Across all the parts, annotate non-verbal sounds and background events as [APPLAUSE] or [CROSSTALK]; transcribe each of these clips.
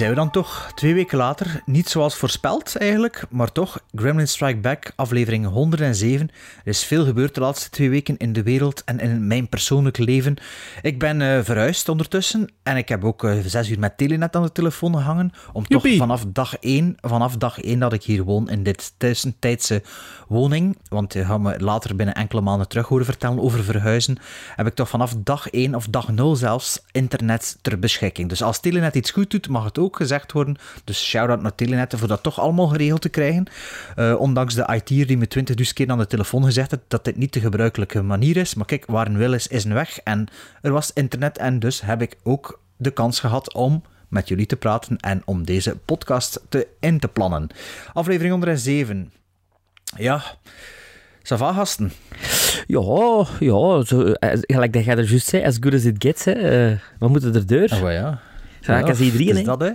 zijn we dan toch, twee weken later. Niet zoals voorspeld eigenlijk, maar toch. Gremlin Strike Back, aflevering 107. Er is veel gebeurd de laatste twee weken in de wereld en in mijn persoonlijk leven. Ik ben eh, verhuisd ondertussen en ik heb ook eh, zes uur met Telenet aan de telefoon gehangen. Om toch vanaf dag één, vanaf dag één dat ik hier woon in dit tussentijdse woning, want je gaat me later binnen enkele maanden terug horen vertellen over verhuizen, heb ik toch vanaf dag één of dag nul zelfs internet ter beschikking. Dus als Telenet iets goed doet, mag het ook gezegd worden. Dus shout-out naar Telenet voor dat toch allemaal geregeld te krijgen. Eh, ondanks de IT'er die me 20 keer aan de telefoon gezegd heeft dat dit niet de gebruikelijke manier is. Maar kijk, waar een wil is, is een weg. En er was internet en dus heb ik ook de kans gehad om met jullie te praten en om deze podcast te in te plannen. Aflevering 107. Ja, Sava gasten. Ja, ja, zo, eh, gelijk dat jij er juist zei, as good as it gets, hè. Eh, we moeten er deur. Oh ja. Raak als iedereen, is hè. dat, hè?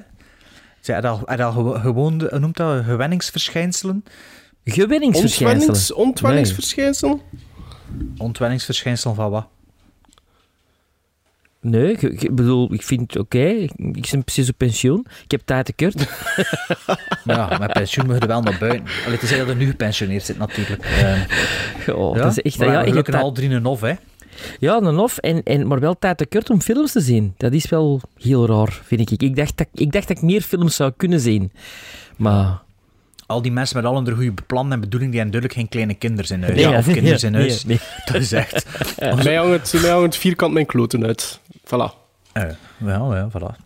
Zij had al, had al gewo- gewoon, de- hoe noemt dat, gewenningsverschijnselen? Gewinningsverschijnselen. Ontwennings, ontwenningsverschijnsel? Ontwenningsverschijnselen van wat? Nee, ik- ik bedoel, ik vind het oké. Ik, ik ben precies op pensioen. Ik heb tijd tekort. [LAUGHS] Maar ja, met pensioen moet je er wel naar buiten. Allee, het is dat je nu gepensioneerd zit, natuurlijk. [LAUGHS] Eh, Oh, ja, dat is echt... maar Ja, ja, ik heb al drie en of, hè. Ja, een of, en, en, maar wel tijd tekort om films te zien. Dat is wel heel raar, vind ik. Ik dacht dat ik, dacht dat ik meer films zou kunnen zien. Maar... Al die mensen met al hun goede plannen en bedoelingen, die hebben duidelijk geen kleine kinderen in huis. Nee, of kinderen in huis. nee. [LAUGHS] Dat is echt... Mij hangt, mij hangt vierkant mijn kloten uit. Voilà. Eh, ja, ja, voilà.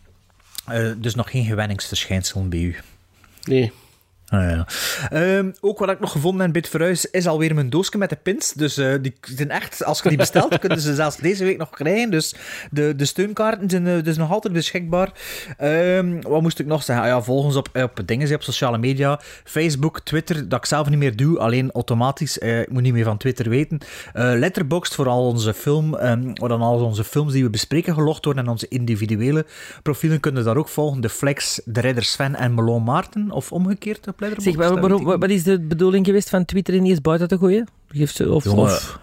Eh, dus nog geen gewenningsverschijnselen bij u. Nee. Ah. Ehm, ook wat ik nog gevonden heb bij het verhuis is alweer mijn doosje met de pins. Dus eh, die zijn echt, als je die bestelt, [LAUGHS] kunnen ze zelfs deze week nog krijgen. Dus de, de steunkaarten zijn eh, dus nog altijd beschikbaar. Ehm, wat moest ik nog zeggen? Ah, ja, volg ons op, op dingen, op sociale media. Facebook, Twitter, dat ik zelf niet meer doe, alleen automatisch. Eh, ik moet niet meer van Twitter weten. Letterboxd voor al onze film, ehm, dan al onze films die we bespreken gelogd worden en onze individuele profielen kunnen daar ook volgen. De Flex, de Ridder Sven en Melon Maarten, of omgekeerd Letterboxd. Zeg, dat waar- weet waarom, wat, is de bedoeling geweest van Twitter ineens buiten te gooien? Geeft ze, of, Jongen, of,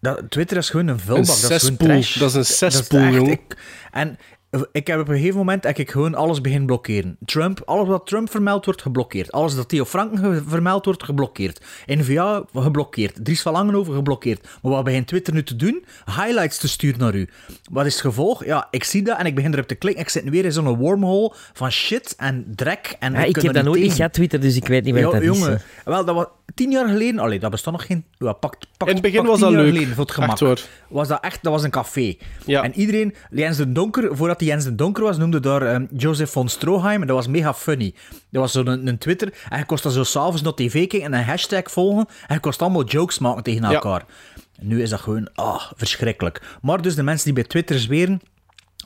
Dat, Twitter is gewoon een Een vuilbak. Dat is gewoon trash. Dat is een cesspool, echt- jongen. ik- En ik heb op een gegeven moment heb ik gewoon alles begin blokkeren. Trump, alles wat Trump vermeld wordt, geblokkeerd. Alles dat Theo Franken vermeld wordt, geblokkeerd. NVA, geblokkeerd. Dries van Langenhoven, geblokkeerd. Maar wat begint Twitter nu te doen? Highlights te sturen naar u. Wat is het gevolg? Ja, ik zie dat en ik begin erop te klikken. Ik zit nu weer in zo'n wormhole van shit en drek. En ja, ik heb dat nooit niet tegen. gehad, Twitter, dus ik weet niet wat Ja, dat jongen, is. wel, dat was tien jaar geleden. Allee, dat bestond nog geen. Ja, pak, pak, In het begin was dat leuk. Geleden, voor het gemak. Echt. Was dat echt? Dat was een café. Ja. En iedereen, Jens de Donker, voordat hij Jens de Donker was, noemde daar ehm, Joseph von Stroheim. En dat was mega funny. Dat was zo'n een, een Twitter. En je kost dan zo s'avonds naar tv kijken en een hashtag volgen. En je kost allemaal jokes maken tegen Ja. elkaar. En nu is dat gewoon, ah, verschrikkelijk. Maar dus de mensen die bij Twitter zweren.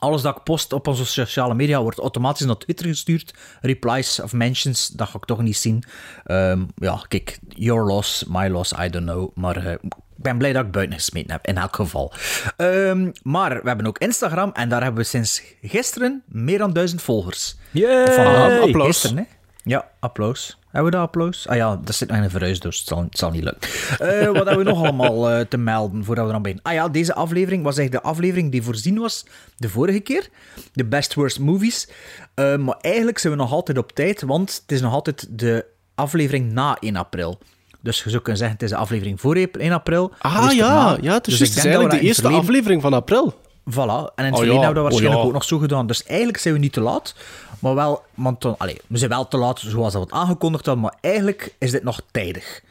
Alles dat ik post op onze sociale media wordt automatisch naar Twitter gestuurd. Replies of mentions, dat ga ik toch niet zien. Ehm, ja, kijk, your loss, my loss, I don't know. Maar eh, ik ben blij dat ik buiten gesmeten heb, in elk geval. Ehm, maar we hebben ook Instagram en daar hebben we sinds gisteren meer dan duizend volgers. Yay! Van applaus. Gisteren, hè? Ja, applaus. Hebben we dat applaus? Ah ja, dat zit nog in een verhuisdoos. Het zal, het zal niet lukken. Eh, wat hebben we nog allemaal eh, te melden voordat we dan beginnen? Ah ja, deze aflevering was eigenlijk de aflevering die voorzien was de vorige keer. De Best Worst Movies. Eh, maar eigenlijk zijn we nog altijd op tijd, want het is nog altijd de aflevering na 1 april. Dus je zou kunnen zeggen, het is de aflevering voor 1 april. Ah dus ja, ja, het is Dus juist. Het is eigenlijk de eerste verleden- aflevering van april. Voilà. En in het Oh ja, hebben we dat waarschijnlijk oh ja. ook nog zo gedaan. Dus eigenlijk zijn we niet te laat. Maar wel, want dan, allee, we zijn wel te laat zoals dat het aangekondigd hadden. Maar eigenlijk is dit nog tijdig.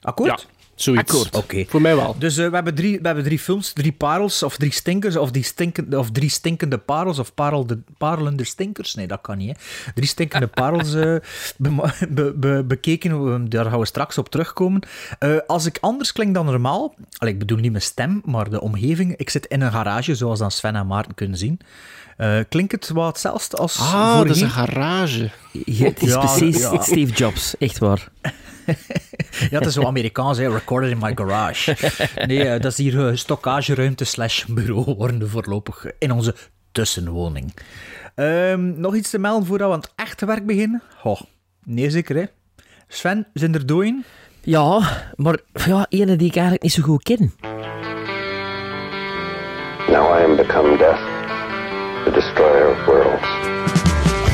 Akkoord? Ja, zoiets. Akkoord. Oké. Voor mij wel. Dus eh, we, hebben drie, we hebben drie films, drie parels, of drie stinkers, of, die stinkende, of drie stinkende parels, of parelde, parelende stinkers. Nee, dat kan niet. Hè. Drie stinkende parels eh, [LAUGHS] be- be- be- bekeken. Daar gaan we straks op terugkomen. Eh, als ik anders klink dan normaal, allee, ik bedoel niet mijn stem, maar de omgeving. Ik zit in een garage, zoals dan Sven en Maarten kunnen zien. Eh, klinkt het wat hetzelfde als Ah, voorheen? dat is een garage. Ja, het is Ja, precies ja. Steve Jobs, echt waar. [LAUGHS] Ja, het is zo Amerikaans, hè. recorded in my garage. Nee, eh, dat is hier eh, stockageruimte slash bureau worden voorlopig in onze tussenwoning. Ehm, nog iets te melden voordat we aan het echte werk beginnen? Oh, nee zeker hè. Sven, zijn er dooien? Ja, maar ja, ene die ik eigenlijk niet zo goed ken. Now I am become death, the destroyer of worlds.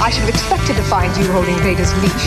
I should have expected to find you holding Vader's leash.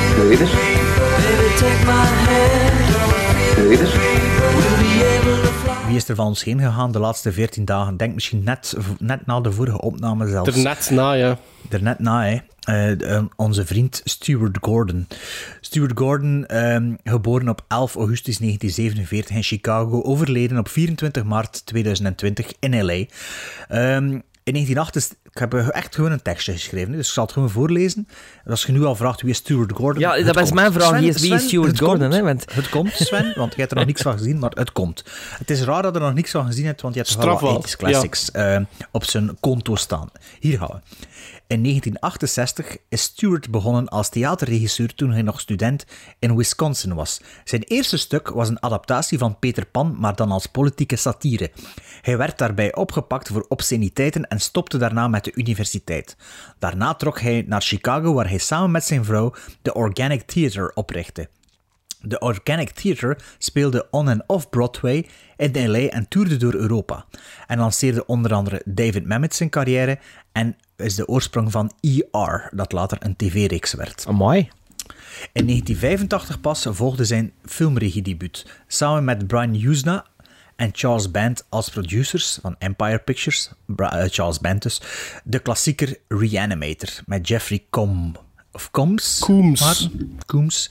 Wie is er van ons heen gegaan de laatste 14 dagen? Denk misschien net, net na de vorige opname zelfs. Er net na, ja. er net na, hè. Eh, eh, onze vriend Stuart Gordon. Stuart Gordon, ehm, geboren op 11 augustus 1947 in Chicago, overleden op 24 maart 2020 in LA. Ehm, in 1988, ik heb echt gewoon een tekstje geschreven, dus ik zal het gewoon voorlezen. Als je nu al vraagt wie is Stuart Gordon. Ja, dat komt. mijn vraag. Sven, Wie is- is Stuart Gordon, hè, want- Het komt, Sven, want je hebt er nog niks van gezien, maar het komt. Het is raar dat je er nog niks van gezien hebt, want je hebt wel wat 80s classics eh, op zijn konto staan. Hier gaan we. In 1968 is Stewart begonnen als theaterregisseur toen hij nog student in Wisconsin was. Zijn eerste stuk was een adaptatie van Peter Pan, maar dan als politieke satire. Hij werd daarbij opgepakt voor obsceniteiten en stopte daarna met de universiteit. Daarna trok hij naar Chicago, waar hij samen met zijn vrouw de Organic Theater oprichtte. De Organic Theater speelde on- en off-Broadway in LA en toerde door Europa. En lanceerde onder andere David Mamet zijn carrière en is de oorsprong van ER, dat later een tv-reeks werd. Amai. In 1985 pas volgde zijn filmregiedebuut, samen met Brian Usna en Charles Band als producers van Empire Pictures, eh, Charles Band dus, de klassieker Reanimator met Jeffrey Combs. Of Combs? Coombs. Maarten? Coombs.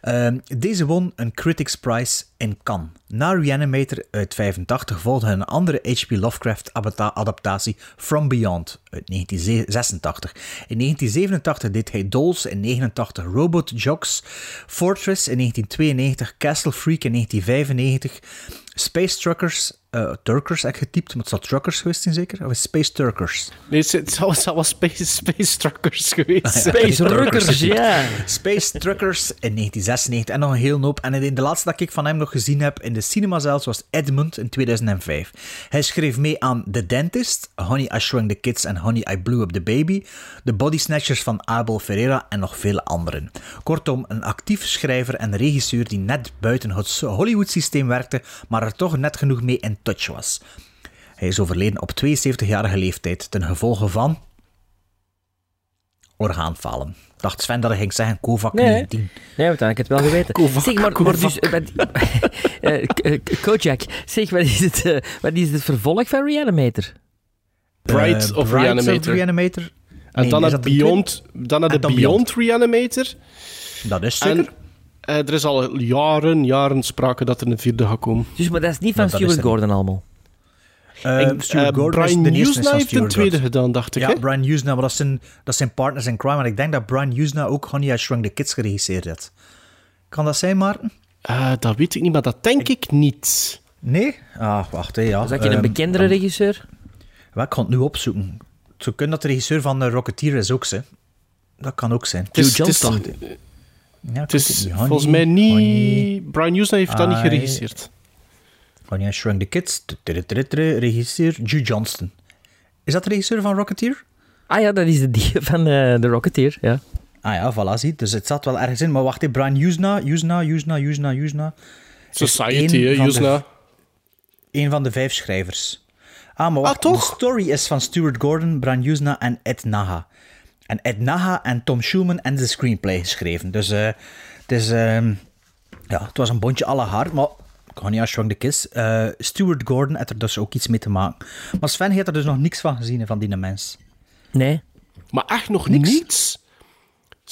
Ehm, deze won een Critics Prize in Cannes. Na Reanimator uit 85 volgde een andere H.P. Lovecraft adapta- adaptatie From Beyond uit 1986. In 1987 deed hij Dolls, in 1989 Robot Jocks, Fortress in 1992, Castle Freak in 1995, Space Truckers, eh Turkers heb getypt, maar het zal Truckers geweest zijn zeker? Of is Space Turkers? Nee, het zou, het wel Space, [LAUGHS] space Truckers geweest zijn. Space Ruckers, ja. Space Truckers in 1996 en nog een heel hoop. En in de laatste dat ik van hem nog gezien heb in de cinema zelfs was Edmund in 2005. Hij schreef mee aan The Dentist, Honey I Shrunk the Kids en Honey I Blew Up the Baby, The Body Snatchers van Abel Ferreira en nog vele anderen. Kortom, een actief schrijver en regisseur die net buiten het Hollywood-systeem werkte, maar er toch net genoeg mee in touch was. Hij is overleden op 72-jarige leeftijd ten gevolge van orgaanfalen. Ik dacht Sven dat hij ging zeggen COVID-19. Nee. Nee, want dan heb ik het wel geweten. [LAUGHS] Kovac, zeg, maar, maar Kovac. dus... [LAUGHS] eh, Kojak, zeg, wat is, het, wat is het vervolg van Reanimator? Bright Eh, of Bright Reanimator. Reanimator. En Nee, dan het de Beyond, dan de dan Beyond Reanimator. Dat is zeker. En er is al jaren, jaren sprake dat er een vierde gaat komen. Dus, maar dat is niet van is Stuart Gordon allemaal. Eh, Stuart eh, Gordon Brian de van heeft een tweede gedaan, dacht ik. Ja, hè? Brian Usna, maar dat zijn, dat zijn partners in crime. En ik denk dat Brian Usna ook Honey, I Shrunk the Kids geregisseerd heeft. Kan dat zijn, Maarten? Eh, dat weet ik niet, maar dat denk ik niet. Nee? Ah, wacht, hè, ja. Is dat een Ehm, bekendere regisseur? wel, ik ga het nu opzoeken. Het zou kunnen dat de regisseur van Rocketeer is ook, hè. Dat kan ook zijn. Het is, Hugh het is, Johnston. Ja, het is niet. Honey, volgens mij niet... Honey, Brian Usna heeft dat niet I- geregisseerd. Honey, I Shrunk the Kids. Regisseur Hugh Johnston. Is dat de regisseur van Rocketeer? Ah ja, dat is de die van eh, de Rocketeer, ja. Ah ja, voilà, zie. Dus het zat wel ergens in. Maar wacht, hè, Brian Usna, Usna, Usna, Usna, Usna. Society, hè, van de- Usna. Een van de vijf schrijvers. Ah, maar wacht. Ah, toch? De story is van Stuart Gordon, Brian Usna en Ed Naha. En Ed Naha en Tom Schulman en de screenplay geschreven. Dus eh, het is... ehm, ja, het was een bondje alle hard, maar... Connie Shrunk the Kiss. Eh, Stuart Gordon had er dus ook iets mee te maken. Maar Sven heeft er dus nog niks van gezien, van die mens. Nee. Maar echt nog niks.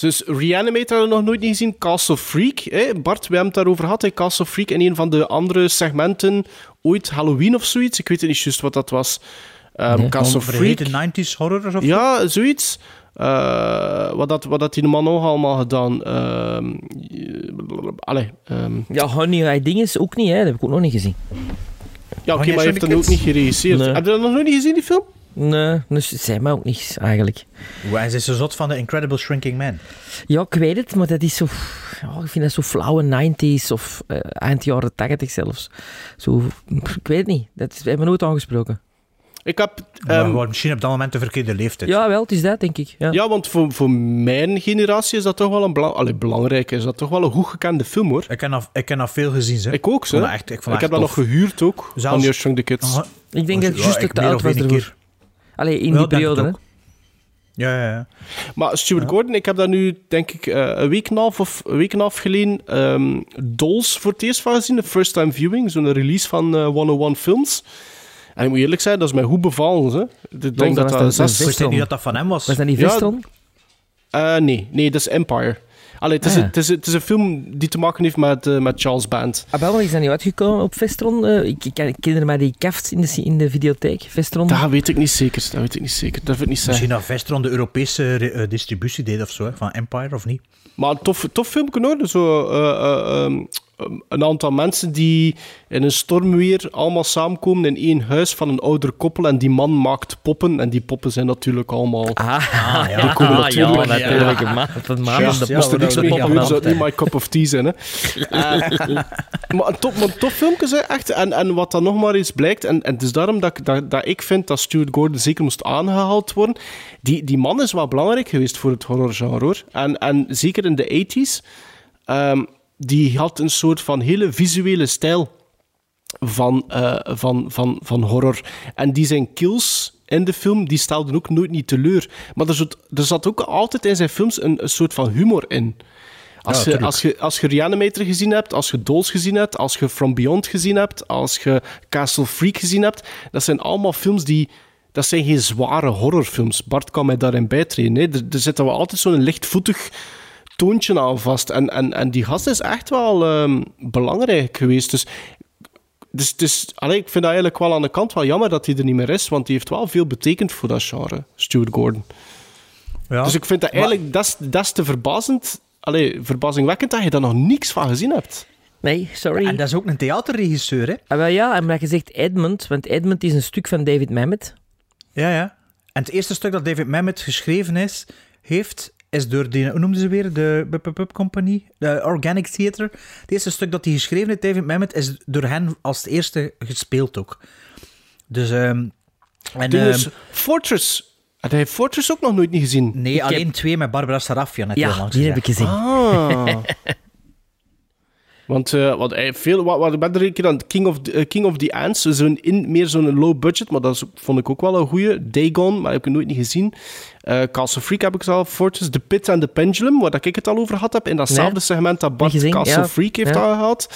Dus Reanimator hadden we nog nooit niet gezien. Castle Freak. Hè? Bart, we hebben het daarover gehad. Hè? Castle Freak in een van de andere segmenten. Ooit Halloween of zoiets. Ik weet niet juist wat dat was. Ehm, Nee. Castle Freak. Vergeten 90s horror of Ja, zoiets. Eh, wat, dat, wat dat die man nog allemaal gedaan. Ehm allee, ehm, Ja, Honey I Dinges ook niet, hè. Dat heb ik ook nog niet gezien. ja, oké, maar hij heeft dat ook niet geregisseerd. Nee. Heb je dat nog nooit niet gezien, die film? Nee, dus het zei mij ook niks, eigenlijk. Hij is zo zot van de Incredible Shrinking Man. Ja, ik weet het, maar dat is zo... Ja, ik vind dat zo flauwe 90s of eh, eind jaren 80 zelfs. Zo, ik weet het niet. Dat is, we hebben nooit aangesproken. Ik heb... Maar ehm, misschien op dat moment de verkeerde leeftijd. Ja, wel, het is dat, denk ik. Ja. ja, want voor, voor mijn generatie is dat toch wel een belang, allee, belangrijk. Is dat toch wel een goed gekende film, hoor. Ik heb nog, ik nog veel gezien, ze. Ik ook, zo. dat echt- ik Ik, dat heb dat nog gehuurd ook. Zelfs- Van Shrunk the Kids. Ah, Ik denk dat ik Ja, juist ik ook te oud was ervoor. keer. Allee, in Wel, die het periode, hè. Ja, ja, ja. Maar Stuart Gordon, ik heb daar nu, denk ik, eh, een week en een half of een week en een half geleden ehm, Dolls voor het eerst van gezien. De first time viewing, zo'n release van eh 101 Films. En ik moet eerlijk zijn, dat is mij goed bevallen. Hè. Ik denk dat dat zes... Ik niet dat dat van hem was. Was dat niet Ja, Vestron? Eh, nee, nee, dat is Empire. Allee, het, is, Ah, ja. het, is, het is een film die te maken heeft met, eh, met Charles Band. Ah, wel, maar is dat niet uitgekomen op Vestron? Eh, ik, ik, ik herinner mij die kaft in de, in de videotheek. Vestron. Dat weet ik niet zeker. Dat weet ik niet zeker. Dat ik niet. Misschien dat Vestron de Europese distributie deed of zo, hè, van Empire of niet. Maar een tof, tof filmpje hoor. Zo, eh, eh, ehm, een aantal mensen die in een stormweer allemaal samenkomen in één huis van een ouder koppel. En die man maakt poppen. En die poppen zijn natuurlijk allemaal... Ah, ja. Die komen Ah, ja, natuurlijk. ma- in de ja, er niks dat zou niet my cup of tea zijn. Hè. [LAUGHS] Maar een maar een tof filmpje, hè, echt. En, en wat dan nog maar eens blijkt, en, en het is daarom dat, ik- dat, dat ik vind dat Stuart Gordon zeker moest aangehaald worden. Die, die man is wel belangrijk geweest voor het horrorgenre, hoor. En, en zeker in de 80s, ehm, die had een soort van hele visuele stijl van, eh, van, van, van horror. En die zijn kills in de film, die stelden ook nooit niet teleur. Maar er zat, er zat ook altijd in zijn films een, een soort van humor in. Als, Ja, je, als, je, als je Reanimator gezien hebt, als je Dolls gezien hebt, als je From Beyond gezien hebt, als je Castle Freak gezien hebt, dat zijn allemaal films die... Dat zijn geen zware horrorfilms. Bart kan mij daarin bijtreden. Hè. Er, er zit wel altijd zo'n lichtvoetig toontje aan vast. En, en, en die gast is echt wel ehm, belangrijk geweest. Dus, dus, dus allee, ik vind dat eigenlijk wel aan de kant wel jammer dat hij er niet meer is, want die heeft wel veel betekend voor dat genre, Stuart Gordon. Ja. Dus ik vind dat eigenlijk, dat is, dat is te verbazend, allee, verbazingwekkend dat je daar nog niks van gezien hebt. Nee, sorry. En dat is ook een theaterregisseur, hè? Ah, wel ja, en maar je zegt Edmund, want Edmund is een stuk van David Mamet. Ja, ja. En het eerste stuk dat David Mamet geschreven is, heeft, is door die, hoe noemden ze weer, de Bup Company, de Organic Theater. Het eerste stuk dat hij geschreven heeft, David Mamet, is door hen als het eerste gespeeld ook. Dus, ehm en, ehm, Fortress. Had hij Fortress ook nog nooit niet gezien? nee, alleen twee met Barbara Sarafian, Ja, die heb ik gezien. Ah. [LAUGHS] Want eh, wat, hij veel, wat, wat, ik ben er een keer aan King of the, eh, King of the Ants, zo'n in, meer zo'n low budget, maar dat is- vond ik ook wel een goeie. Dagon, maar heb ik nooit niet gezien. Eh Castle Freak heb ik zelf, Fortress, The Pit and the Pendulum, waar dat ik het al over gehad heb, in datzelfde Nee, segment dat Bart gezien, Castle ja. Freak heeft Ja. aangehaald.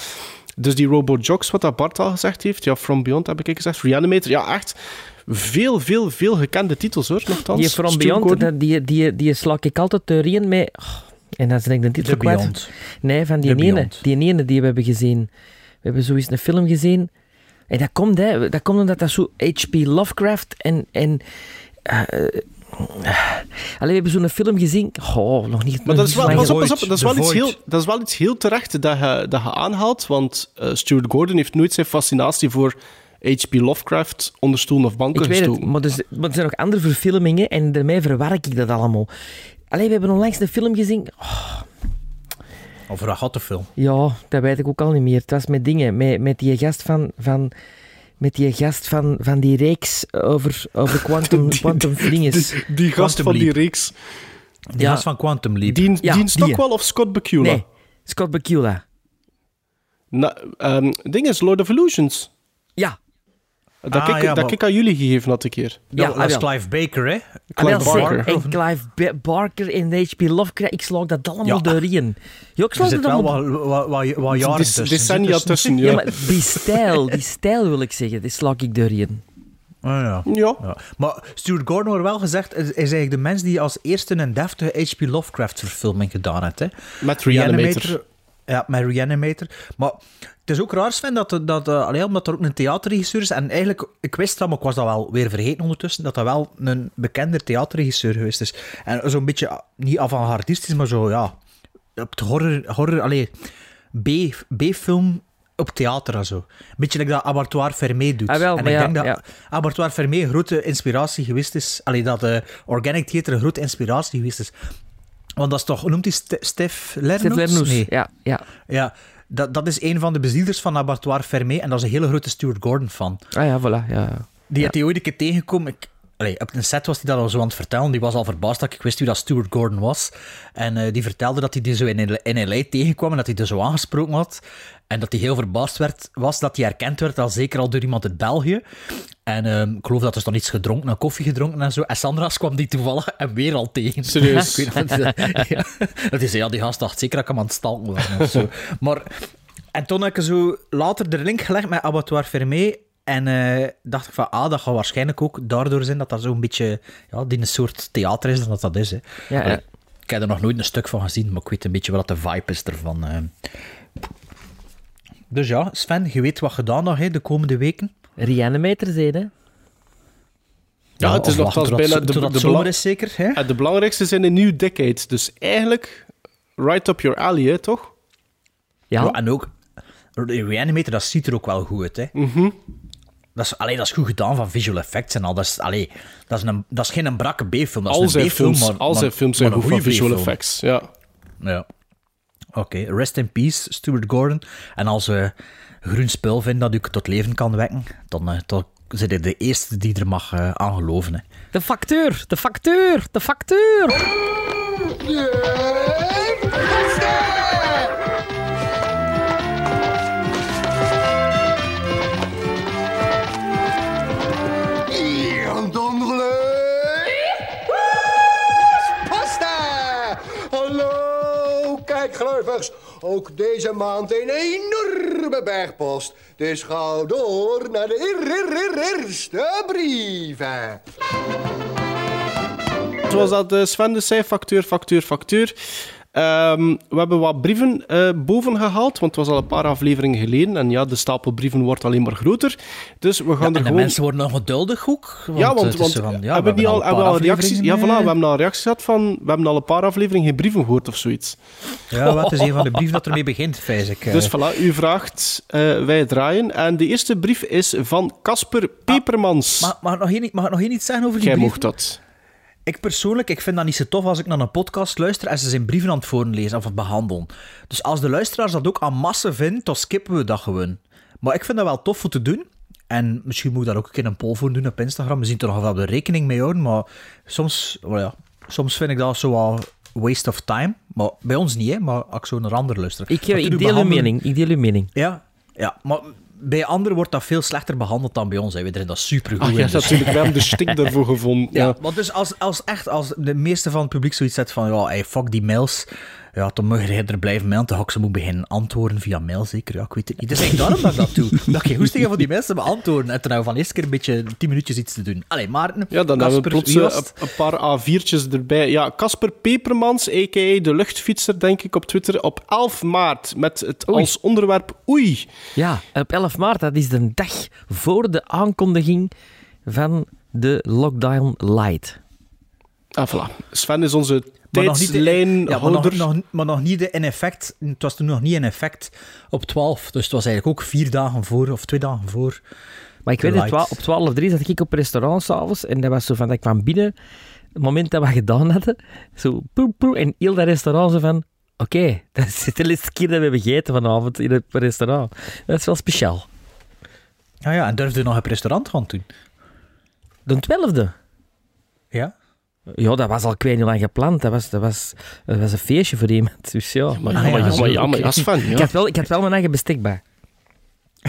Dus die Robo Jocks, wat dat Bart al gezegd heeft, ja, From Beyond heb ik gezegd, Reanimator, ja, echt veel, veel, veel gekende titels hoor, nogthans. Die From Beyond, die, die, die sla ik altijd teorieën mee. Oh, en dan is ik de titel The kwijt. Beyond. Nee, van die ene, Beyond. die ene die we hebben gezien. We hebben zoiets een film gezien. En dat komt, hè, dat komt omdat dat zo H.P. Lovecraft en... en eh, eh, Allee, we hebben zo'n film gezien. Oh, nog niet. Maar dat is wel, pas op, pas op, dat is wel, iets heel, dat is wel iets heel terecht dat je, dat je aanhaalt, want eh, Stuart Gordon heeft nooit zijn fascinatie voor H.P. Lovecraft onder stoelen of banken Ik weet het, maar, dus, maar er zijn nog andere verfilmingen en daarmee verwark ik dat allemaal. Allee, we hebben onlangs een film gezien. Oh, Over een gattenfilm. ja, dat weet ik ook al niet meer. Het was met dingen, met, met die gast van... van met die gast van, van die reeks over, over quantum, [LAUGHS] [LAUGHS] quantum dinges. Die, die gast Quantum van die reeks, Die Ja. gast van Quantum Leap. Dean, Ja, Dean die. Stockwell of Scott Bakula? Nee, Scott Bakula. Na, ehm, ding is Lord of Illusions. Ja, Dat, Ah, ik, ja, dat maar- ik aan jullie gegeven had een keer. ja, dat was wel. Clive Baker, hè? Wel, Clive zeg, Barker. En Clive Ba- Barker en H.P. Lovecraft, ik slag dat allemaal Ja. doorheen. Ja, ik Er dat wel allemaal... wat, wat, wat, wat jaren tussen. decennia tussen, Ja, ja. maar die stijl, die stijl wil ik zeggen, die slag ik doorheen. Ah, ja. Ja. Ja. Maar Stuart Gordon wordt wel gezegd, is, is eigenlijk de mens die als eerste een deftige H.P. Lovecraft-verfilming gedaan heeft. Hè? Met Reanimator. Ja, met Reanimator. Maar het is ook raar, Sven, dat, dat uh, alleen omdat er ook een theaterregisseur is. En eigenlijk, ik wist dat, maar ik was dat wel weer vergeten ondertussen, dat dat wel een bekende theaterregisseur geweest is. En zo'n beetje, ah, niet avant-gardistisch, maar zo, ja, op het horror, horror allee, B- B-film op theater en zo. Een beetje like dat Abattoir Fermé doet. Ah, wel, en ik ja, denk dat ja. Abattoir Fermé een grote inspiratie geweest is. Allee, dat uh, Organic Theater een grote inspiratie geweest is. Want dat is toch, noemt hij St Stef Lernoes? Stef Lernoes, Nee. ja. ja. Ja, dat, dat is een van de bezielers van Abattoir Fermé en dat is een hele grote Stuart Gordon fan. Ah ja, voilà. Ja. Die had hij ooit een keer tegengekomen. Ik, allee, op een set was hij dat al zo aan het vertellen. Die was al verbaasd dat ik wist wie dat Stuart Gordon was. En eh, die vertelde dat hij die zo in, in LA tegenkwam en dat hij er zo aangesproken had. En dat hij heel verbaasd werd, was dat hij herkend werd al zeker al door iemand uit België. En ehm, ik geloof dat er dan iets gedronken, een koffie gedronken en zo. En Sandra's kwam die toevallig en weer al tegen. Serieus? [LAUGHS] Ik weet niet wat hij- ja. Dat zei, ja, die gast dacht zeker dat ik hem aan het stalken was. of zo. [LAUGHS] Maar, en toen heb ik zo later de link gelegd met Abattoir Fermé. En eh, dacht ik van, ah, dat gaat waarschijnlijk ook daardoor zijn dat dat zo'n beetje, ja, die een soort theater is dan dat dat is. Hè. Ja. Ik heb er nog nooit een stuk van gezien, maar ik weet een beetje wat de vibe is ervan. eh. Dus ja, Sven, je weet wat gedaan nog hè, de komende weken. Reanimator zijn, hè? Ja, het is nog bijna de, de, zomer belang- is zeker, hè? en de belangrijkste zijn de new decade. Dus eigenlijk, right up your alley, hè, toch? Ja. Ja, en ook, de Reanimator, dat ziet er ook wel goed uit, hè. Mhm. Dat is, allee, dat is goed gedaan van visual effects en al. Dat is, allee, dat is, een, dat is geen een brakke B-film. Dat is Al een zijn B-film, films, maar, al zijn films goed van goede visual effects. Ja. Ja. Oké, rest in peace, Stuart Gordon. En als we groen spul vinden dat u tot leven kan wekken, dan, eh, dan zit hij de eerste die er mag eh, aan geloven. Hè. De facteur, de facteur, de facteur. Ook deze maand een enorme bergpost. Dus ga door naar de eer- eer- eer- eerste brieven. Zoals dat eh, Sven dus zei, factuur, factuur, factuur. Ehm, we hebben wat brieven eh, boven gehaald, want het was al een paar afleveringen geleden. En ja, de stapel brieven wordt alleen maar groter. Dus we gaan Ja, er en de gewoon... mensen worden nog geduldig ook. Want, ja, eh, want, zo van, ja, we hebben niet al, een hebben al reacties? Ja, voilà, we eh, hebben al reacties gehad van... We hebben al een paar afleveringen geen brieven gehoord of zoiets. Ja, wat is een van de brieven dat ermee begint, ik. eh. Dus voilà, u vraagt, eh, wij draaien. En de eerste brief is van Casper Pepermans. mag, mag, ik nog één, mag ik nog één iets zeggen over die Jij brieven? mocht dat. Ik persoonlijk, ik vind dat niet zo tof als ik naar een podcast luister en ze zijn brieven aan het voorlezen of het behandelen. Dus als de luisteraars dat ook aan massa vinden, dan skippen we dat gewoon. Maar ik vind dat wel tof om te doen. En misschien moet ik daar ook een keer een poll voor doen op Instagram. We zien er nog wel de rekening mee houden, maar soms, well ja, soms vind ik dat zo wat waste of time. Maar bij ons niet, hè, maar als ik zo naar anderen luister. Ik, eh, ik deel uw mening. Ik deel uw mening. Ja, ja, maar bij anderen wordt dat veel slechter behandeld dan bij ons. Hè. We zijn dat supergoed in, ja, dus- natuurlijk. We hebben de stink daarvoor [LAUGHS] gevonden. ja, Ja. want dus als, als echt, als de meeste van het publiek zoiets zet van, ja, hey, fuck die mails, ja, dan mag je er blijven mailen, dan ze moeten beginnen antwoorden via mail, zeker, ja, ik weet het niet. Dus eigenlijk daarom dat ik dat doe, [LAUGHS] dat goesting heb van die mensen beantwoorden en dan nou van eerste keer een beetje tien minuutjes iets te doen. Allee, Maarten, Ja, dan hebben we plots eh, het? een, een paar A4'tjes erbij. Ja, Casper Pepermans, a.k.a. de luchtfietser, denk ik, op Twitter, op 11 maart met het Oei. als onderwerp Oei. Ja, op 11 maart, dat is de dag voor de aankondiging van de lockdown light. Ah, voilà. Sven is onze Maar nog niet de- Ja, maar nog, nog, maar nog niet de in effect, het was toen nog niet in effect op 12, dus het was eigenlijk ook vier dagen voor, of twee dagen voor. Maar ik weet het, op 12 3 zat ik op restaurant s'avonds en dat was zo van, dat ik kwam binnen, het moment dat we gedaan hadden, zo poe, poe, en heel dat restaurant zo van, oké, [LAUGHS] dat is de laatste keer dat we hebben gegeten vanavond in het restaurant. Dat is wel speciaal. Ja, ja, en durfde je nog op restaurant gaan doen? De twaalfde. Ja? Ja, dat was al kwijt lang gepland. Dat was, dat, was, dat was een feestje voor iemand. Dus ja. Maar Ah, ja, ja, Ik, ja. had wel, ik had wel mijn eigen bestek bij. [LAUGHS]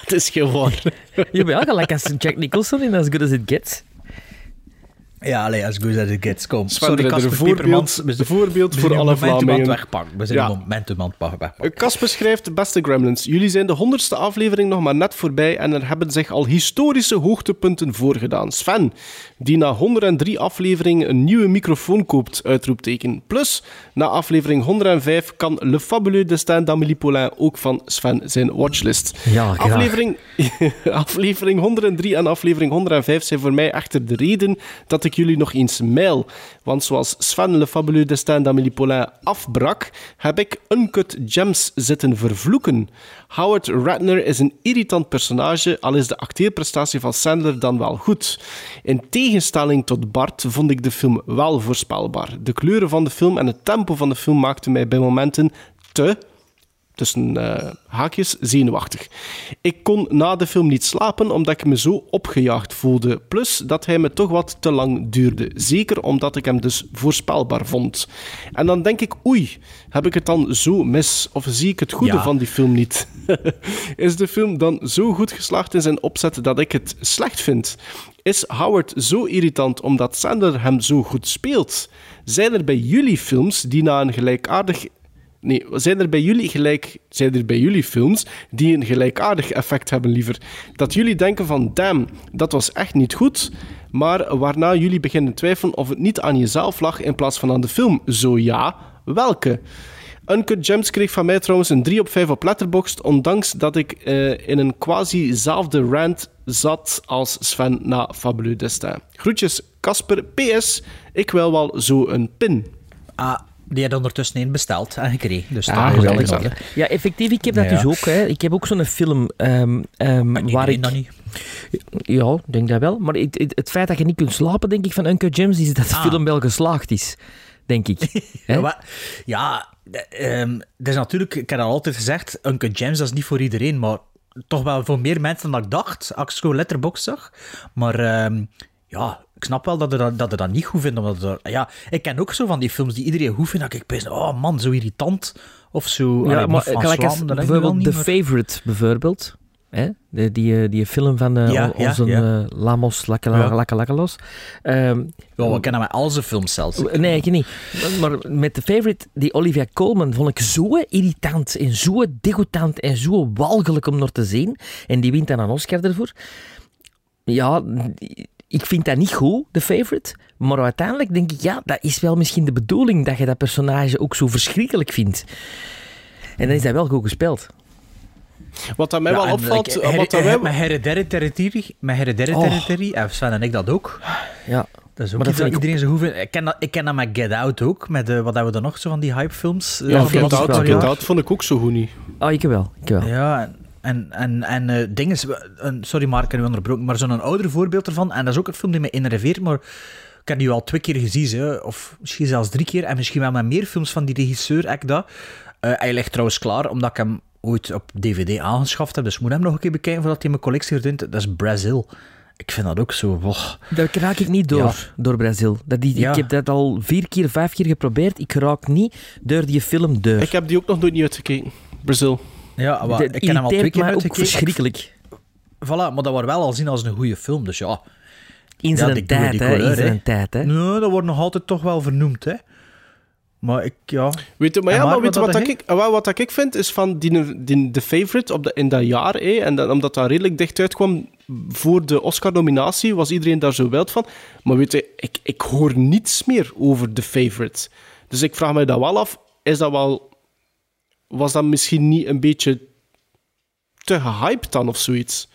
Het is gewoon... [LAUGHS] Je bent wel gelijk als Jack Nicholson in As Good As It Gets. Ja, allee, as good as it gets. Kom. Sorry, Casper Pepermans. voorbeeld, een voorbeeld We voor zijn alle een momentum aan het Vlamingen. wegpakken. We zijn Ja. een momentum aan het wegpakken. Casper schrijft, beste Gremlins, jullie zijn de honderdste aflevering nog maar net voorbij en er hebben zich al historische hoogtepunten voorgedaan. Sven, die na 103 afleveringen een nieuwe microfoon koopt, uitroepteken. Plus, na aflevering 105 kan Le Fabuleux Destin d'Amélie Paulin ook van Sven zijn watchlist. Ja, graag. Aflevering, [LAUGHS] aflevering 103 en aflevering 105 zijn voor mij echter de reden dat ik jullie nog eens mail. Want zoals Sven Le Fabuleux Destin d'Amélie Paulin afbrak, heb ik Uncut Gems zitten vervloeken. Howard Ratner is een irritant personage, al is de acteerprestatie van Sandler dan wel goed. In tegenstelling tot Bart vond ik de film wel voorspelbaar. De kleuren van de film en het tempo van de film maakten mij bij momenten te tussen eh, haakjes, zenuwachtig. Ik kon na de film niet slapen omdat ik me zo opgejaagd voelde. Plus dat hij me toch wat te lang duurde. Zeker omdat ik hem dus voorspelbaar vond. En dan denk ik, oei, heb ik het dan zo mis? Of zie ik het goede Ja. van die film niet? [LAUGHS] Is de film dan zo goed geslaagd in zijn opzet dat ik het slecht vind? Is Howard zo irritant omdat Sandler hem zo goed speelt? Zijn er bij jullie films die na een gelijkaardig Nee, zijn er bij jullie gelijk, zijn er bij jullie films die een gelijkaardig effect hebben liever? Dat jullie denken van, damn, dat was echt niet goed, maar waarna jullie beginnen twijfelen of het niet aan jezelf lag in plaats van aan de film. Zo ja, welke? Uncut Gems kreeg van mij trouwens een 3 op 5 op Letterboxd, ondanks dat ik eh, in een quasi-zelfde rant zat als Sven na Fabuleux Destin. Groetjes, Casper. PS, ik wil wel zo een pin. Ah, die had ondertussen één besteld en gekregen. Dus Ah, dat is wel. Ja, effectief, ik heb dat Ja. dus ook. Hè. Ik heb ook zo'n film ehm, ehm, Maar waar ik... dan niet. Ja, ik denk dat wel. Maar het, het, het feit dat je niet kunt slapen, denk ik, van Uncle James, is dat de Ah. film wel geslaagd is. Denk ik. [LAUGHS] Ja, ja ehm, dat is natuurlijk, ik heb al altijd gezegd, Uncut Gems, dat is niet voor iedereen, maar toch wel voor meer mensen dan ik dacht, als ik zo Letterboxd zag. Maar ehm, ja, ik snap wel dat je dat, dat, je dat niet goed vindt, omdat er, ja, ik ken ook zo van die films die iedereen goed vindt, dat ik best, oh man, zo irritant, of zo. Ja, Allee, maar niet van gelijk als bijvoorbeeld niet, The maar- Favorite, bijvoorbeeld. Hè? De, die, eh, die film van eh, Ja, on- ja, onze ja. eh, Lamos Lakala- Ja. Ehm, Ja, we kennen met al zijn films zelfs. Nee, ik niet. Maar met de favorite, die Olivia Colman, vond ik zo irritant en zo degoutant en zo walgelijk om naar te zien. En die wint dan een Oscar ervoor. Ja, ik vind dat niet goed, de favorite. Maar uiteindelijk denk ik, ja, dat is wel misschien de bedoeling dat je dat personage ook zo verschrikkelijk vindt. En dan is dat wel goed gespeeld. Wat aan mij Ja, wel en opvalt... like, her- wat aan mij... Met Hereditary, met Hereditary, en Sven en ik dat ook. Ja. Dat is ook Maar dat iets dat vind ik iedereen zo goed vindt. Ik ken dat, ik ken dat met Get Out ook, met de, wat hebben we dan nog zo van die hypefilms? eh, Ja, van Get dat Out, Get. Out vond ik ook zo goed niet. Oh, ik wel. Ik wel. Ja, en, en, en eh ding is, een, sorry Mark, ik heb u onderbroken, maar zo'n ouder voorbeeld ervan, en dat is ook een film die me innerveert, maar ik heb die al twee keer gezien, hè, of misschien zelfs drie keer, en misschien wel met meer films van die regisseur, ik dat. Eh, hij ligt trouwens klaar, omdat ik hem ooit op DVD aangeschaft heb, dus ik moet hem nog een keer bekijken voordat hij mijn collectie verdient. Dat is Brazil. Ik vind dat ook zo... woh. Daar raak ik niet door, Ja. door Brazil. Dat die, Ja. Ik heb dat al vier keer, vijf keer geprobeerd. Ik raak niet door die film deur. Ik heb die ook nog nooit niet uitgekeken. Brazil. Ja, maar ik ken hem al twee keer uitgekeken. verschrikkelijk. Voilà, maar dat wordt wel al zien als een goede film, dus ja. In zijn tijd, hè. In zijn tijd, hè. Nee, dat wordt nog altijd toch wel vernoemd, hè. Maar ik, ja... Weet je, maar ja, maar weet wat wat, dat dat ik, wel, wat dat ik vind, is van die, die, de favorite op de, in dat jaar, hè, en dat, omdat dat redelijk dicht uitkwam voor de Oscar-nominatie, was iedereen daar zo wild van. Maar weet je, ik, ik hoor niets meer over de favorite. Dus ik vraag me dat wel af, is dat wel... Was dat misschien niet een beetje te gehyped dan, of zoiets?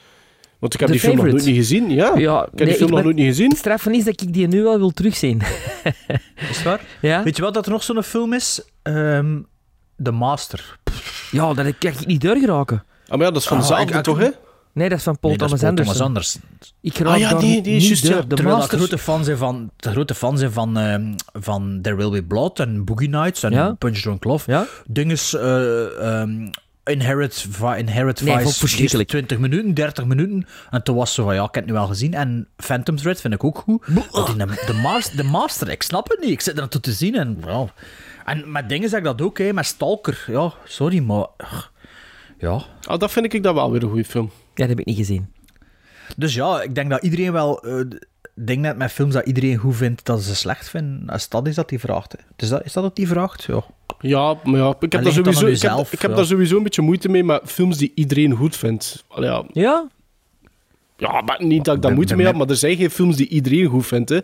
Want ik heb The die film nog nooit niet gezien, ja. Ja, ik heb nee, die film nog nooit niet gezien. Het straffen is dat ik die nu wel wil terugzien. [LAUGHS] Is waar? ja? Weet je wat dat er nog zo'n film is? Ehm The Master. ja, dat kan ik niet doorgeraken. Ah, maar ja, dat is van Ah, ik- toch, hè? Nee, dat is van Paul Nee, dat is Thomas Paul Anderson. Thomas Anderson. Ik raak Ah ja, die- die ja. De Terwijl dat Masters... grote fan zijn van, de grote fan zijn van, ehm, van There Will Be Blood en Boogie Nights en Ja. Punch Drunk Love. Ja? Dinges, eh, ehm, Inherit, Inherit Nee, Vice, verschrikkelijk. 20 minuten, 30 minuten. En toen was ze van, ja, ik heb het nu wel gezien. En Phantom Thread vind ik ook goed. Die, de, master, de Master, ik snap het niet. Ik zit er naartoe te zien en, well. En met dingen zeg ik dat ook, hè, met Stalker. Ja, sorry, maar... Ja, Ah, dat vind ik dan wel weer een goede film. Ja, dat heb ik niet gezien. Dus ja, ik denk dat iedereen wel. eh, ding net met films dat iedereen goed vindt dat ze slecht vinden. Als dat is dat die vraagt. Is dat, is dat wat die vraagt? Ja. Ja, maar ja, ik heb, daar sowieso, ik heb, uzelf, ik heb ja. daar sowieso een beetje moeite mee met films die iedereen goed vindt. Allee, ja, Ja? ja, maar niet dat ik daar moeite mee heb, maar er zijn geen films die iedereen goed vindt. Hè.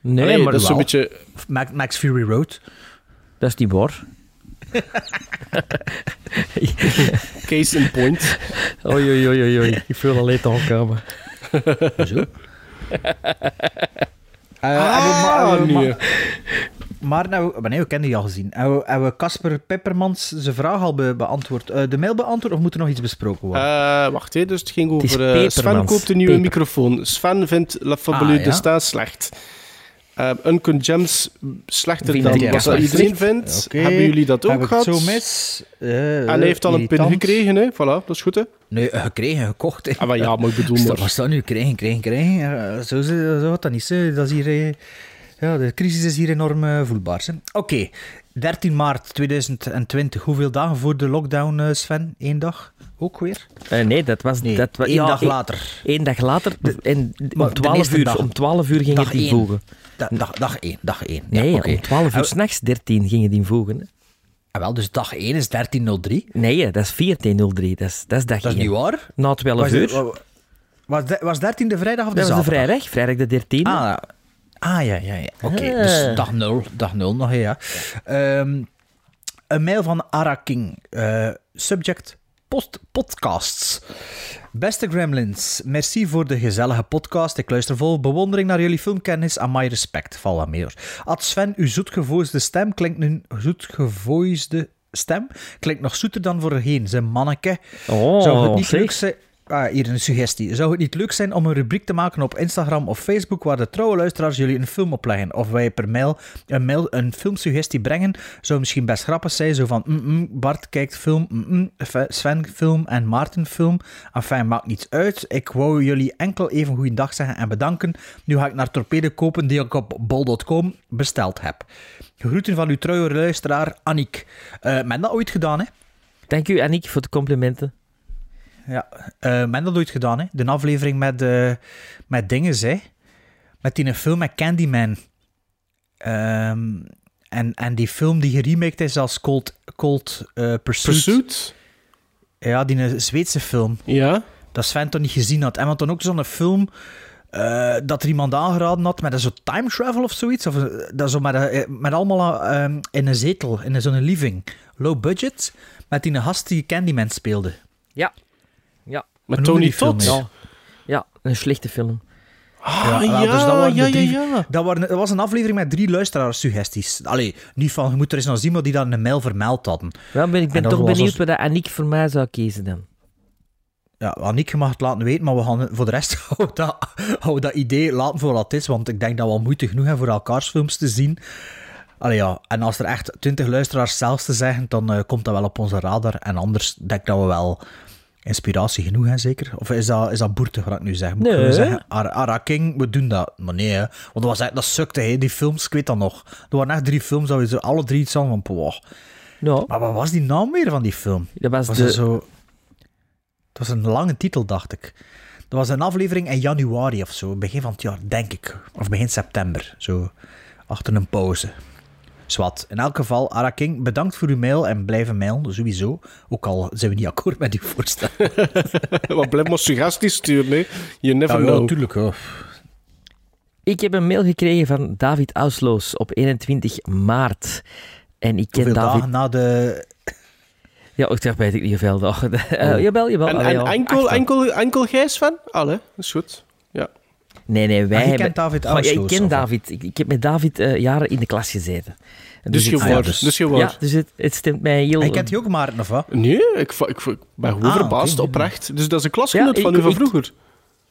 Nee, Allee, maar dat is wel. beetje... Max, Max Fury Road. dat is niet waar. [LAUGHS] Case in point. Oei, oei, oei, oei, oei. Ik voel al het aankomen. Zo. Ah, nee. Maar nou, maar nee, we kennen die al gezien. Hebben we- Casper Peppermans zijn vraag al be- beantwoord? Eh, de mail beantwoord of moet er nog iets besproken worden? Eh, wacht, hè, dus het ging Het over... eh, Sven koopt een nieuwe Peper. microfoon. Sven vindt La Fabuleux Ah, ja. Destin slecht. Uh, Uncut Gems slechter Vind dan ik wat iedereen vindt. Hebben jullie dat ook gehad? het zo mis? Eh, En hij heeft al een pin gekregen, hè? Voilà, dat is goed, hè? Nee, eh, gekregen, gekocht. hè. Ah, maar ja, maar ik bedoel [LAUGHS] Wat maar... was dat nu? Krijgen, krijgen, krijgen. Eh, Zo, zo, wat dat niet. Zo. Dat is hier, eh, ja, de crisis is hier enorm eh, voelbaar. hè. Oké, 13 maart 2020. Hoeveel dagen voor de lockdown, eh, Sven? Eén dag? Ook weer? Eh, nee, dat was... Nee, dat, wa- één ja, dag later. Één dag later. en maar om de 12 eerste uur, dag. om 12 uur ging Dag het één. invoegen. Da- dag, dag 1, dag 1. Nee, ja, oké. om 12 uur s'nachts 13 ging het invoegen. hè. ah, wel, dus dag 1 is 13.03. Nee, dat is 14.03. Dat is, dat is dag Dat is 1. niet waar. Na 12 Was, uur. de- was, de- was 13 de vrijdag of de dat was de zaterdag? vrijdag, vrijdag de 13e. Ah, ah ja, ja, ja. Oké, Ah. dus dag 0, dag 0 nog, hè, ja. Ehm, een mail van Ara King. Eh, subject post podcasts. Beste Gremlins, merci voor de gezellige podcast. Ik luister vol bewondering naar jullie filmkennis. Aan my respect. Val meer. Ad Sven, uw zoetgevoisde stem klinkt nu... Zoetgevoisde stem klinkt nog zoeter dan voorheen. Zijn manneke. Oh, Zou het niet leuk zijn... Ah, hier een suggestie. Zou het niet leuk zijn om een rubriek te maken op Instagram of Facebook waar de trouwe luisteraars jullie een film opleggen? Of wij per mail een, een filmsuggestie brengen? Zou misschien best grappig zijn. Zo van, mm-mm, Bart kijkt film, mm-mm, Sven film en Maarten film. Enfin, maakt niets uit. Ik wou jullie enkel even goeiedag zeggen en bedanken. Nu ga ik naar torpedo kopen die ik op bol.com besteld heb. Groeten van uw trouwe luisteraar Annick. Eh men dat ooit gedaan, hè? Dank u, Annick, voor de complimenten. Ja, eh men dat ooit gedaan, hè? De aflevering met, eh met dingen, hè? Met die film met Candyman. Ehm, en, en die film die geremaked is als Cold, Cold eh, Pursuit. Pursuit? Ja, die een Zweedse film. Ja? Dat Sven toch niet gezien had. En want dan ook zo'n film eh, dat er iemand aangeraden had met een soort time travel of zoiets. Of, dat zo met, met allemaal eh, in een zetel, in zo'n living. Low budget, met die gast die Candyman speelde. Ja. Ja. Met Tony die film Todd? Ja. Ja, een slechte film. Ah, Ja, ja, dus dat waren ja, ja, drie- ja. Dat, waren, dat was een aflevering met drie luisteraars-suggesties. Allee, niet van, je moet er eens naar zien wat die dan in een mail vermeld hadden. Wel, ben, ik ben En dat toch benieuwd wat dat Annick voor mij zou kiezen dan. Ja, Annick, je mag het laten weten, maar we gaan voor de rest [LAUGHS] houden we dat, dat idee laten voor wat het is, want ik denk dat we al moeite genoeg hebben voor elkaars films te zien. Allee, ja, en als er echt twintig luisteraars zelfs te zeggen, dan eh, komt dat wel op onze radar. En anders denk ik dat we wel inspiratie genoeg hebben, zeker? Of is dat, is dat boertig wat ik nu zeg? Moet Nee. zeggen, Ara, Ara King, we doen dat. Maar nee, hè. want dat, was echt, dat sukte, hè. die films, ik weet dat nog. Er waren echt drie films, dat we zo alle drie iets hadden van. Nou, Maar wat was die naam weer van die film? dat was, was de... dat zo... Het was een lange titel, dacht ik. Dat was een aflevering in januari of zo, begin van het jaar, denk ik. Of begin september, zo achter een pauze. Zwat. In elk geval, Ara King, bedankt voor uw mail en blijven mailen, sowieso. Ook al zijn we niet akkoord met uw voorstel. [LAUGHS] Wat blijf maar suggesties sturen, hè. You never ja, know. natuurlijk. Ja. Ik heb een mail gekregen van David Ausloos op 21 maart. En ik ken Hoeveel David... dagen na de... Ja, ik zeg, weet ik niet hoeveel dagen. [LAUGHS] Oh. jawel, jawel. En, Allee, en enkel, dan. enkel, enkel Gijs van? Alle, dat is goed. Nee, nee, wij Ah, hebben... kent David Goh, ja, ik ken of? David. Ik, ik heb met David eh, jaren in de klas gezeten. Dus, je het- Ah, dus- dus je Ja, dus het, het stemt mij heel... Hij kent je ook Maarten, of wat? Nee, ik, ik, ik ben gewoon Ah, verbaasd, oprecht. Dus dat is een klasgenoot Ja, van ik- u van ik- vroeger.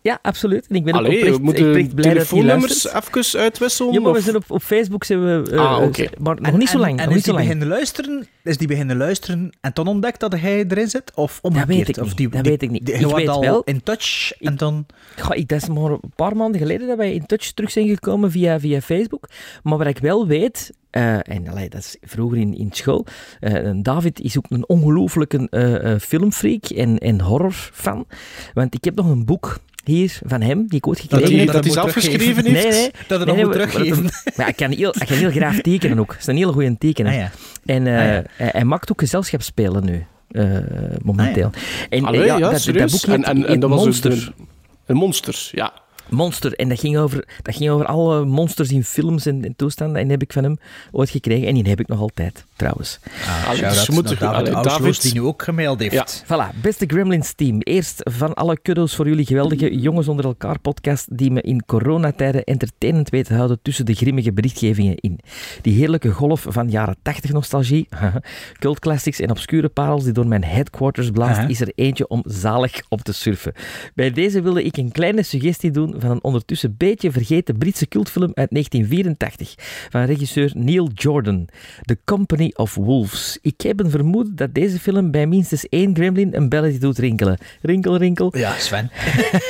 Ja, absoluut. En ik ben ook Allee, oprecht, we moeten oprecht blij dat hij telefoonnummers even uitwisselen? Ja, maar we zijn op, op Facebook zijn we... eh, Ah, oké. Maar nog En- niet zo lang. En, nog is niet zo die lang. beginnen luisteren? Is die beginnen luisteren en toen ontdekt dat hij erin zit? Of omgekeerd? weet ik of niet, die, dat die- weet ik niet. die- Ik je wordt weet al wel- in touch en dan... Goh, ik, dat is maar een paar maanden geleden dat wij in touch terug zijn gekomen via, via Facebook. Maar wat ik wel weet, eh, en allee, dat is vroeger in, in school, eh, David is ook een ongelooflijke eh, eh, filmfreak en, en horrorfan. Want ik heb nog een boek hier van hem, die ik ooit Dat gekregen heb. dat hij moet zelf teruggeven. geschreven heeft? Nee, nee. Dat er nee, nog moet teruggeven. [LAUGHS] maar- hij kan heel, hij kan heel graag tekenen ook. Hij is een hele goede tekenaar. Ah, ja. En eh, Ah, ja. hij, hij maakt ook gezelschapsspelen nu, eh, momenteel. En Allee, eh, ja, dat, dat boek heet, en, en, en dat was Monster. Een, een monster, ja. Monster. En dat ging, over, dat ging over alle monsters in films en, en toestanden. En die heb ik van hem ooit gekregen. En die heb ik nog altijd, trouwens. Ah, dus je moet er- David Ausloos, David- die nu ook gemaild heeft. Ja. Voilà, beste Gremlins team. Eerst van alle kuddo's voor jullie geweldige Jongens onder elkaar podcast die me in coronatijden entertainend weet te houden tussen de grimmige berichtgevingen in. Die heerlijke golf van jaren 80 nostalgie, [LAUGHS] cult classics en obscure parels die door mijn headquarters blaast, is er eentje om zalig op te surfen. Bij deze wilde ik een kleine suggestie doen van een ondertussen beetje vergeten Britse cultfilm uit 1984 van regisseur Neil Jordan, The Company of Wolves. Ik heb een vermoeden dat deze film bij minstens één gremlin een belletje doet rinkelen. Rinkel, rinkel. Ja, Sven.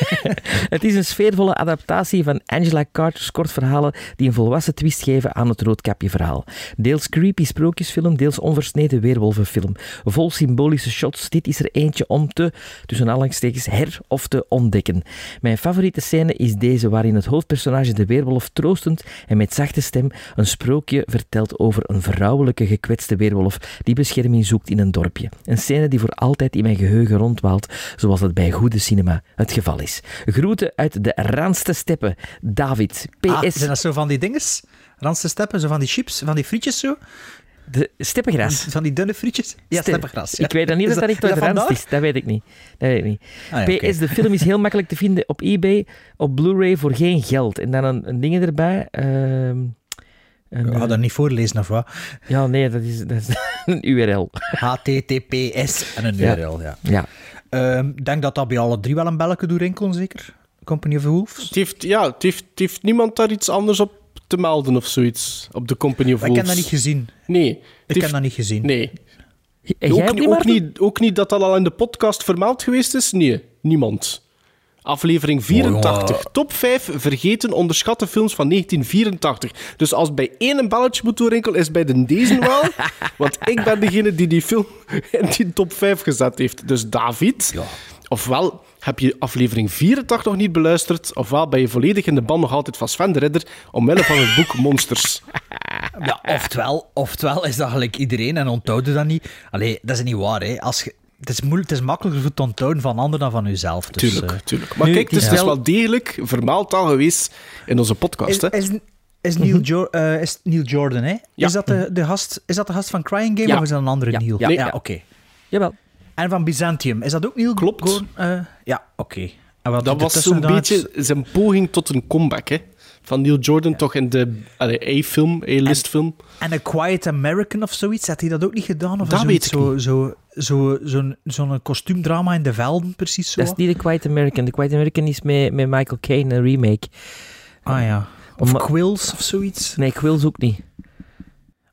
[LAUGHS] Het is een sfeervolle adaptatie van Angela Carter's kortverhalen die een volwassen twist geven aan het Roodkapje-verhaal. Deels creepy sprookjesfilm, deels onversneden weerwolvenfilm. Vol symbolische shots, dit is er eentje om te, tussen aanhalingstekens, her of te ontdekken. Mijn favoriete scène is deze waarin het hoofdpersonage de weerwolf troostend en met zachte stem een sprookje vertelt over een vrouwelijke gekwetste weerwolf die bescherming zoekt in een dorpje. Een scène die voor altijd in mijn geheugen rondwaalt, zoals het bij goede cinema het geval is. Groeten uit de Ranste Steppen. David, Ah, PS, zijn dat zo van die dinges? Randste steppen, zo van die chips, van die frietjes zo? De Steppengras. Van die dunne frietjes? Ja, ja. Ik weet dan niet Is of dat echt is uit dat is. Dat weet ik niet. Dat weet ik niet. Ah, ja, PS, de film is heel makkelijk te vinden op eBay, op Blu-ray voor geen geld. En dan een, een ding erbij. ehm, een, Ik ga eh, dat niet voorlezen of wat? ja, nee, dat is, dat is [LAUGHS] een URL. HTTPS en een Ja. URL, ja. Ja. Ehm, Ik denk dat dat bij alle drie wel een belletje doet rinkelen, zeker? Company of the Wolves? Het heeft, ja, het heeft, het heeft niemand daar iets anders op te melden of zoiets. Op de Company of ik heb dat niet gezien. Nee. Ik heeft- heb dat niet gezien. Nee. En jij Ook, niet, ook, niet, ook niet dat dat al in de podcast vermeld geweest is? Nee, niemand. Aflevering 84. Oh, ja. Top 5 vergeten onderschatte films van 1984. Dus als bij één een belletje moet doorrinkelen, is bij de deze wel. [LAUGHS] want ik ben degene die die film in die top 5 gezet heeft. Dus David, ofwel heb je aflevering 84 nog niet beluisterd, ofwel ben je volledig in de band nog altijd van Sven de Ridder, omwille van het boek Monsters. [LAUGHS] Ja, oftewel, oftewel is dat gelijk iedereen en onthouden dat niet. Allee, dat is niet waar, hè. Als je, het, is moeilijk, het is makkelijker voor te onthouden van anderen dan van jezelf. Dus, Tuurlijk, eh, tuurlijk. Maar nu, kijk, het is, wel- degelijk vermeld al geweest in onze podcast. is, hè? is, is, Neil Jo- eh, is Neil Jordan, hè? Ja. Is, dat de, de gast, is dat de gast van Crying Game Ja. of is dat een andere Ja. Neil? Ja. Nee. ja Ja. oké. Jawel. En van Byzantium, is dat ook Neil Klopt. Gordon? Eh, ja, oké. En wat Dat was zo'n beetje zijn poging tot een comeback, hè? Van Neil Jordan, toch in de A-film, A-list-film. En A Quiet American of zoiets, had hij dat ook niet gedaan? Of Dat weet ik zo, zo, zo, zo'n zo'n kostuumdrama in de velden, precies zo? Dat is niet de Quiet American. De Quiet American is met, met Michael Caine, een remake. Ah ja. Of Quills of zoiets. Nee, ze ook niet.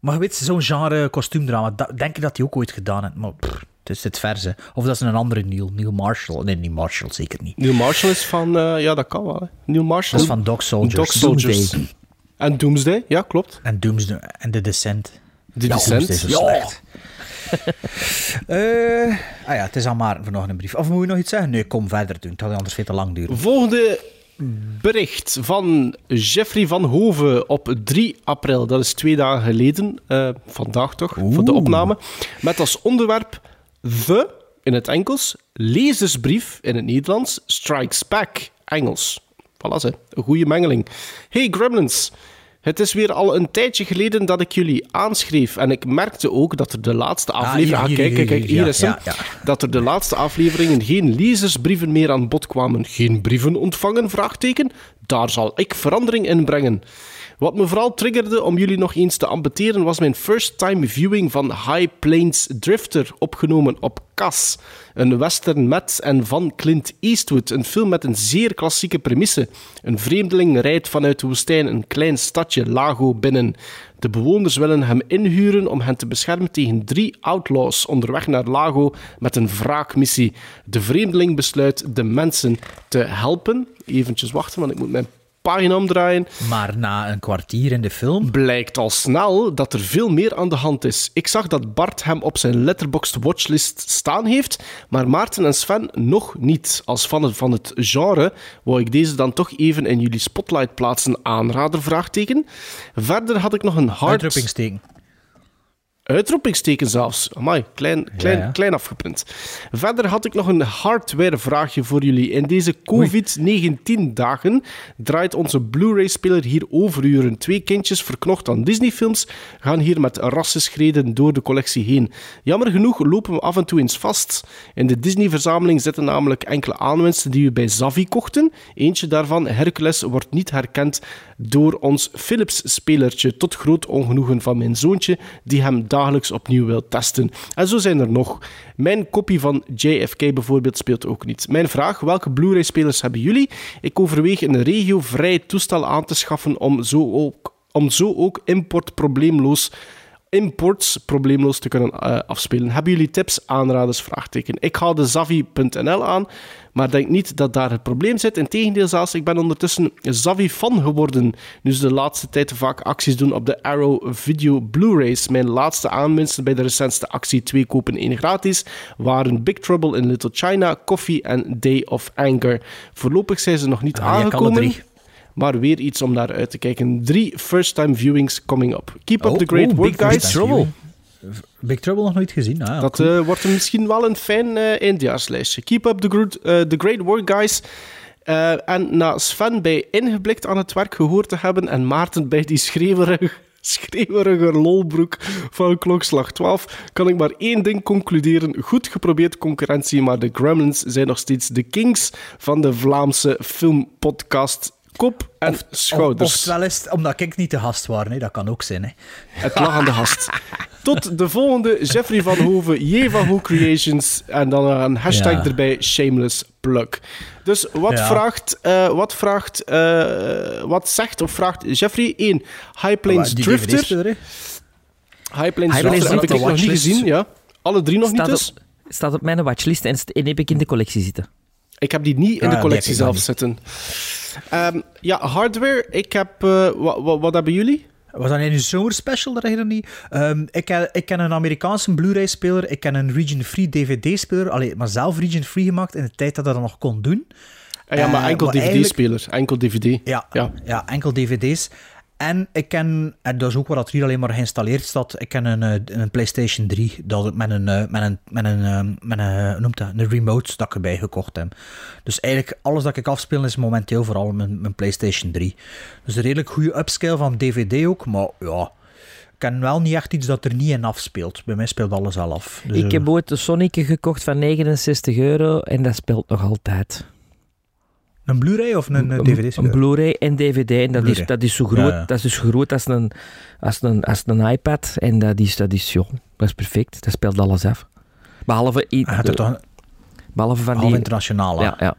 Maar je weet, zo'n genre kostuumdrama, denk ik dat hij ook ooit gedaan heeft. Maar pff, is het verse. Of dat is een andere Neil. Neil Marshall. Nee, niet Marshall, zeker niet. Neil Marshall is van... eh, ja, dat kan wel, hè? Neil Marshall. Dat is van Dog Soldiers. Dog Soldiers. Doomsday. En Doomsday, ja, klopt. En Doomsday. En The Descent. The Ja, Descent. Is zo slecht. [LAUGHS] Eh, ah ja, het is aan Maarten voor nog een brief. Of moet je nog iets zeggen? Nee, kom verder doen. Het gaat anders veel te lang duren. Volgende bericht van Jeffrey van Hoven op 3 april. Dat is twee dagen geleden. eh, vandaag toch, voor de opname. Met als onderwerp The, in het Engels, lezersbrief in het Nederlands, Strikes Back, Engels. Voilà, ze. een goede mengeling. Hey Gremlins. Het is weer al een tijdje geleden dat ik jullie aanschreef. En ik merkte ook dat er de laatste aflevering... hier, Ah, hier, kijk, kijk, hier, kijk, is hem. ja, ja. Dat er de laatste afleveringen geen lezersbrieven meer aan bod kwamen. Geen brieven ontvangen? Vraagteken. Daar zal ik verandering in brengen. Wat me vooral triggerde om jullie nog eens te ambeteren was mijn first time viewing van High Plains Drifter, opgenomen op CAS. Een western met en van Clint Eastwood. Een film met een zeer klassieke premisse. Een vreemdeling rijdt vanuit de woestijn een klein stadje Lago binnen. De bewoners willen hem inhuren om hen te beschermen tegen drie outlaws onderweg naar Lago met een wraakmissie. De vreemdeling besluit de mensen te helpen. Eventjes wachten, want ik moet mijn pagina omdraaien. Maar na een kwartier in de film... Blijkt al snel dat er veel meer aan de hand is. Ik zag dat Bart hem op zijn Letterboxd watchlist staan heeft, maar Maarten en Sven nog niet. Als fan van het genre wou ik deze dan toch even in jullie spotlight plaatsen aanrader, vraagteken. Verder had ik nog een hard... Uitroepingsteken. Uitroepingsteken zelfs. Amai, klein, klein, Ja, ja. klein afgeprint. Verder had ik nog een hardware-vraagje voor jullie. In deze COVID-19-dagen draait onze Blu-ray-speler hier overuren. Twee kindjes verknocht aan Disney-films gaan hier met rassenschreden door de collectie heen. Jammer genoeg lopen we af en toe eens vast. In de Disney-verzameling zitten namelijk enkele aanwinsten die we bij Zavi kochten. Eentje daarvan, Hercules, wordt niet herkend door ons Philips-spelertje, tot groot ongenoegen van mijn zoontje, die hem dagelijks opnieuw wil testen. En zo zijn er nog. Mijn kopie van JFK bijvoorbeeld speelt ook niet. Mijn vraag, welke Blu-ray-spelers hebben jullie? Ik overweeg een regiovrij toestel aan te schaffen om zo ook, om zo ook import probleemloos imports probleemloos te kunnen eh, afspelen. Hebben jullie tips, aanraders, vraagteken? Ik haal de Zavi.nl aan, maar denk niet dat daar het probleem zit. Integendeel zelfs, ik ben ondertussen Zavi-fan geworden. Nu ze de laatste tijd vaak acties doen op de Arrow Video Blu-rays. Mijn laatste aanwinsten bij de recentste actie 2 kopen 1 gratis waren Big Trouble in Little China, Coffee en Day of Anger. Voorlopig zijn ze nog niet Ah, aangekomen. Maar weer iets om naar uit te kijken. Drie first-time viewings coming up. Keep up Oh, the great oh, work, Big guys. Trouble. Big Trouble nog nooit gezien. Ah, Dat cool. eh, wordt misschien wel een fijn eh eindjaarslijstje. Keep up the, good, eh, the great work, guys. En na Sven bij Ingeblikt aan het werk gehoord te hebben en Maarten bij die schreeuwerige, [LAUGHS] schreeuwerige lolbroek van klokslag 12, kan ik maar één ding concluderen. Goed geprobeerd concurrentie, maar de Gremlins zijn nog steeds de kings van de Vlaamse filmpodcast. Kop en Of, schouders. oftewel is het omdat ik niet de gast was. Hè. Dat kan ook zijn. Hè. Het lag aan de gast. [LAUGHS] Tot de volgende, Jeffrey van Hoven, J van Who Creations. En dan een hashtag Ja. erbij, shameless plug. Dus wat Ja. vraagt, eh, wat vraagt, eh, wat zegt of vraagt Jeffrey? 1. High Plains Drifter. High Plains High Drifter heb ik nog niet gezien. Ja. Alle drie nog niet dus. op, staat op mijn watchlist en, en heb ik in de collectie zitten. Ik heb die niet in Ah, de die collectie zelf zitten. Ehm, ja, hardware. Ik heb... eh, wa- wa- wat hebben jullie? Was dat een zomerspecial? Dat je niet? Ehm, ik, ken, ik ken een Amerikaanse Blu-ray-speler. Ik ken een region-free DVD-speler. Allee, maar zelf region-free gemaakt in de tijd dat dat dat nog kon doen. Ah, ja, maar Eh, enkel maar eigenlijk- DVD-speler. Enkel DVD. Ja, Ja. ja. enkel dvd's. En ik ken, en dat is ook wat dat hier alleen maar geïnstalleerd staat, ik ken een, eh, een PlayStation 3 dat, met een, eh, met een, met een, eh, met een, hoe noemt dat, een remote dat ik erbij gekocht heb. Dus eigenlijk alles dat ik afspeel is momenteel vooral mijn, mijn PlayStation 3. Dus een redelijk goede upscale van DVD ook, maar ja, ik ken wel niet echt iets dat er niet in afspeelt. Bij mij speelt alles al af. Dus, ik heb ooit de Sonic gekocht van 69 euro en dat speelt nog altijd. Een Blu-ray of een, eh, Een- DVD? Een Blu-ray en DVD. En dat is, dat is zo groot, Ja, ja. Dat is dus groot als een, als een, als een iPad. En dat is, dat is, joh, dat is perfect. Dat speelt alles af. Behalve, had het toch behalve van half die... internationaal. hè? Ja, ja.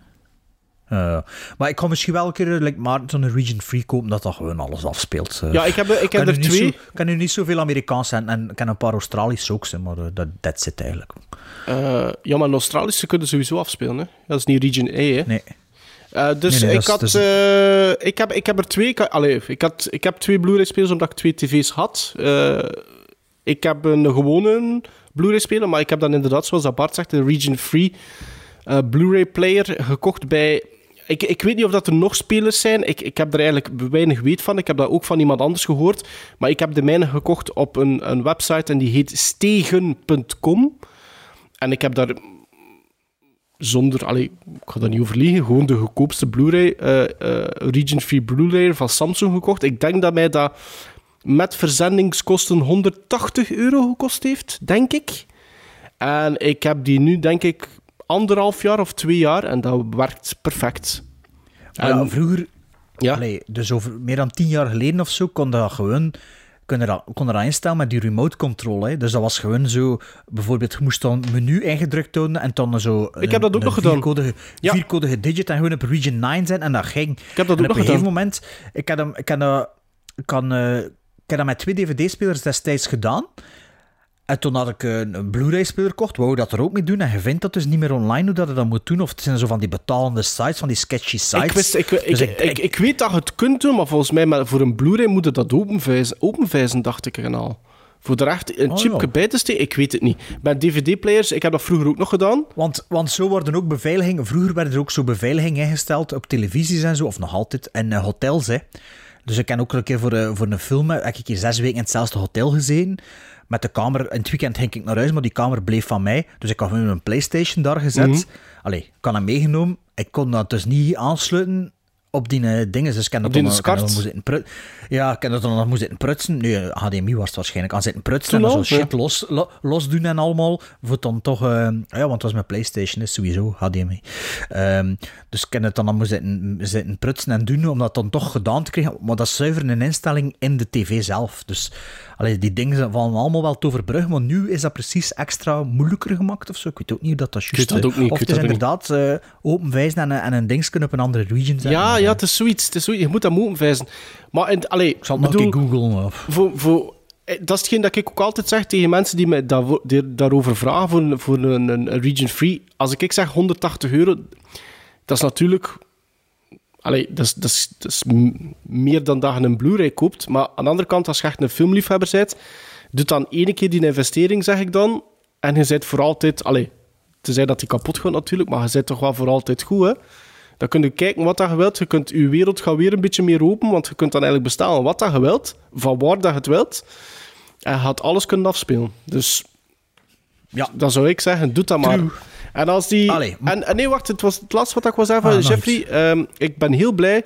Uh, maar ik ga misschien wel een keer uh, like, maar zo'n region free kopen dat dat gewoon alles afspeelt. Uh, Ja, ik heb, ik heb kan er nu niet twee. Ik kan nu niet zoveel Amerikaans zijn en ik ken een paar Australische ook zijn, maar uh, dat that's it eigenlijk. Eh, ja, maar een Australische kunnen sowieso afspelen. Hè? Dat is niet Region E. Hè? Nee. Uh, dus Nee, nee, ik, had, is- eh, ik, heb, ik heb er twee. Ik, allee, ik, had, ik heb twee Blu-ray-spelers omdat ik twee tv's had. Eh, ik heb een gewone Blu-ray-speler, maar ik heb dan inderdaad, zoals dat Bart zegt, een region-free eh, Blu-ray-player gekocht bij... Ik, ik weet niet of dat er nog spelers zijn. Ik, ik heb er eigenlijk weinig weet van. Ik heb dat ook van iemand anders gehoord. Maar ik heb de mijne gekocht op een, een website en die heet stegen.com. En ik heb daar zonder, allee, ik ga daar niet over liegen, gewoon de goedkoopste Blu-ray, eh, eh, Region Free Blu-ray van Samsung gekocht. Ik denk dat mij dat met verzendingskosten 180 euro gekost heeft, denk ik. En ik heb die nu, denk ik, anderhalf jaar of twee jaar en dat werkt perfect. Ja, vroeger, Ja. allee, dus over meer dan tien jaar geleden of zo, kon dat gewoon kon dat, kon instellen met die remote control. Hè. Dus dat was gewoon zo, bijvoorbeeld, je moest dan menu ingedrukt houden en dan zo. Ik heb dat ook nog gedaan. Vierkodige, Ja. vierkodige digit en gewoon op region 9 zijn en dat ging. Ik heb dat en ook op nog een gegeven gedaan. moment, ik heb, hem, ik, ik, kan, eh, ik heb dat met twee DVD-spelers destijds gedaan. En toen had ik een, een Blu-ray-speler gekocht, wou dat er ook mee doen. En je vindt dat dus niet meer online hoe dat je dat moet doen. Of het zijn zo van die betalende sites, van die sketchy sites. Ik, wist, ik, ik, Dus ik, ik, ik weet dat je het kunt doen, maar volgens mij maar voor een Blu-ray moet je dat openvijzen, openvijzen dacht ik er al. Voor er echt een Oh, chipje bij te steken, ik weet het niet. Bij DVD-players, ik heb dat vroeger ook nog gedaan. Want, want zo worden ook beveiligingen... Vroeger werden er ook zo beveiligingen ingesteld op televisies en zo, of nog altijd, en eh, hotels, hè. Dus ik heb ook een keer voor, eh, voor een film, heb ik hier zes weken in hetzelfde hotel gezeten. Met de kamer, in het weekend ging ik naar huis, maar die kamer bleef van mij. Dus ik had met mijn Playstation daar gezet. Mhm. Allee, ik had hem meegenomen. Ik kon dat dus niet aansluiten op die eh, dingen. Dus ik heb dat dan, ik heb dat skart? dan moeten prut- Ja, ik dat dan nog moeten prutsen. Nu, eh, HDMI was het waarschijnlijk. Aan zitten prutsen en zo shit los, lo- los doen en allemaal. Voor dan toch... eh, ja, want het was mijn Playstation, is sowieso HDMI. Ehm, dus ik het dan allemaal zitten, zitten prutsen en doen, om dat dan toch gedaan te krijgen. Maar dat is zuiver een instelling in de tv zelf. Dus allee, die dingen vallen allemaal wel te overbruggen, maar nu is dat precies extra moeilijker gemaakt of zo. Ik weet ook niet hoe dat dat juist dat ik Of het is dat inderdaad eh, open wijzen en, een- en een dingetje op een andere region zetten. Ja, Maar, ja, het is zoiets. Het is zoiets. Je moet dat moeten vijzen. Maar in, allee, Ik zal het nog bedoel, een keer googlen. Of... voor, voor, eh, dat is hetgeen dat ik ook altijd zeg tegen mensen die mij daarvoor- die daarover vragen voor, een- voor een, een, een region free. Als ik, ik zeg 180 euro, dat is natuurlijk... Allee, dat is, dat, is, dat is m- meer dan dat je een Blu-ray koopt. Maar aan de andere kant, als je echt een filmliefhebber bent, doe dan ene keer die investering, zeg ik dan. En je bent voor altijd... Allee, tenzij dat die kapot gaat natuurlijk, maar je bent toch wel voor altijd goed, hè? Dan kun je kijken wat dat je wilt. Je kunt je wereld gaan weer een beetje meer open, want je kunt dan eigenlijk bestellen wat dat je wilt, van waar dat je het wilt. En je gaat alles kunnen afspelen. Dus Ja. dan zou ik zeggen, doe dat maar. True. En als die... Allee. En, en nee, wacht, het was het laatste wat ik wil zeggen Ah, Jeffrey. Ehm, ik ben heel blij.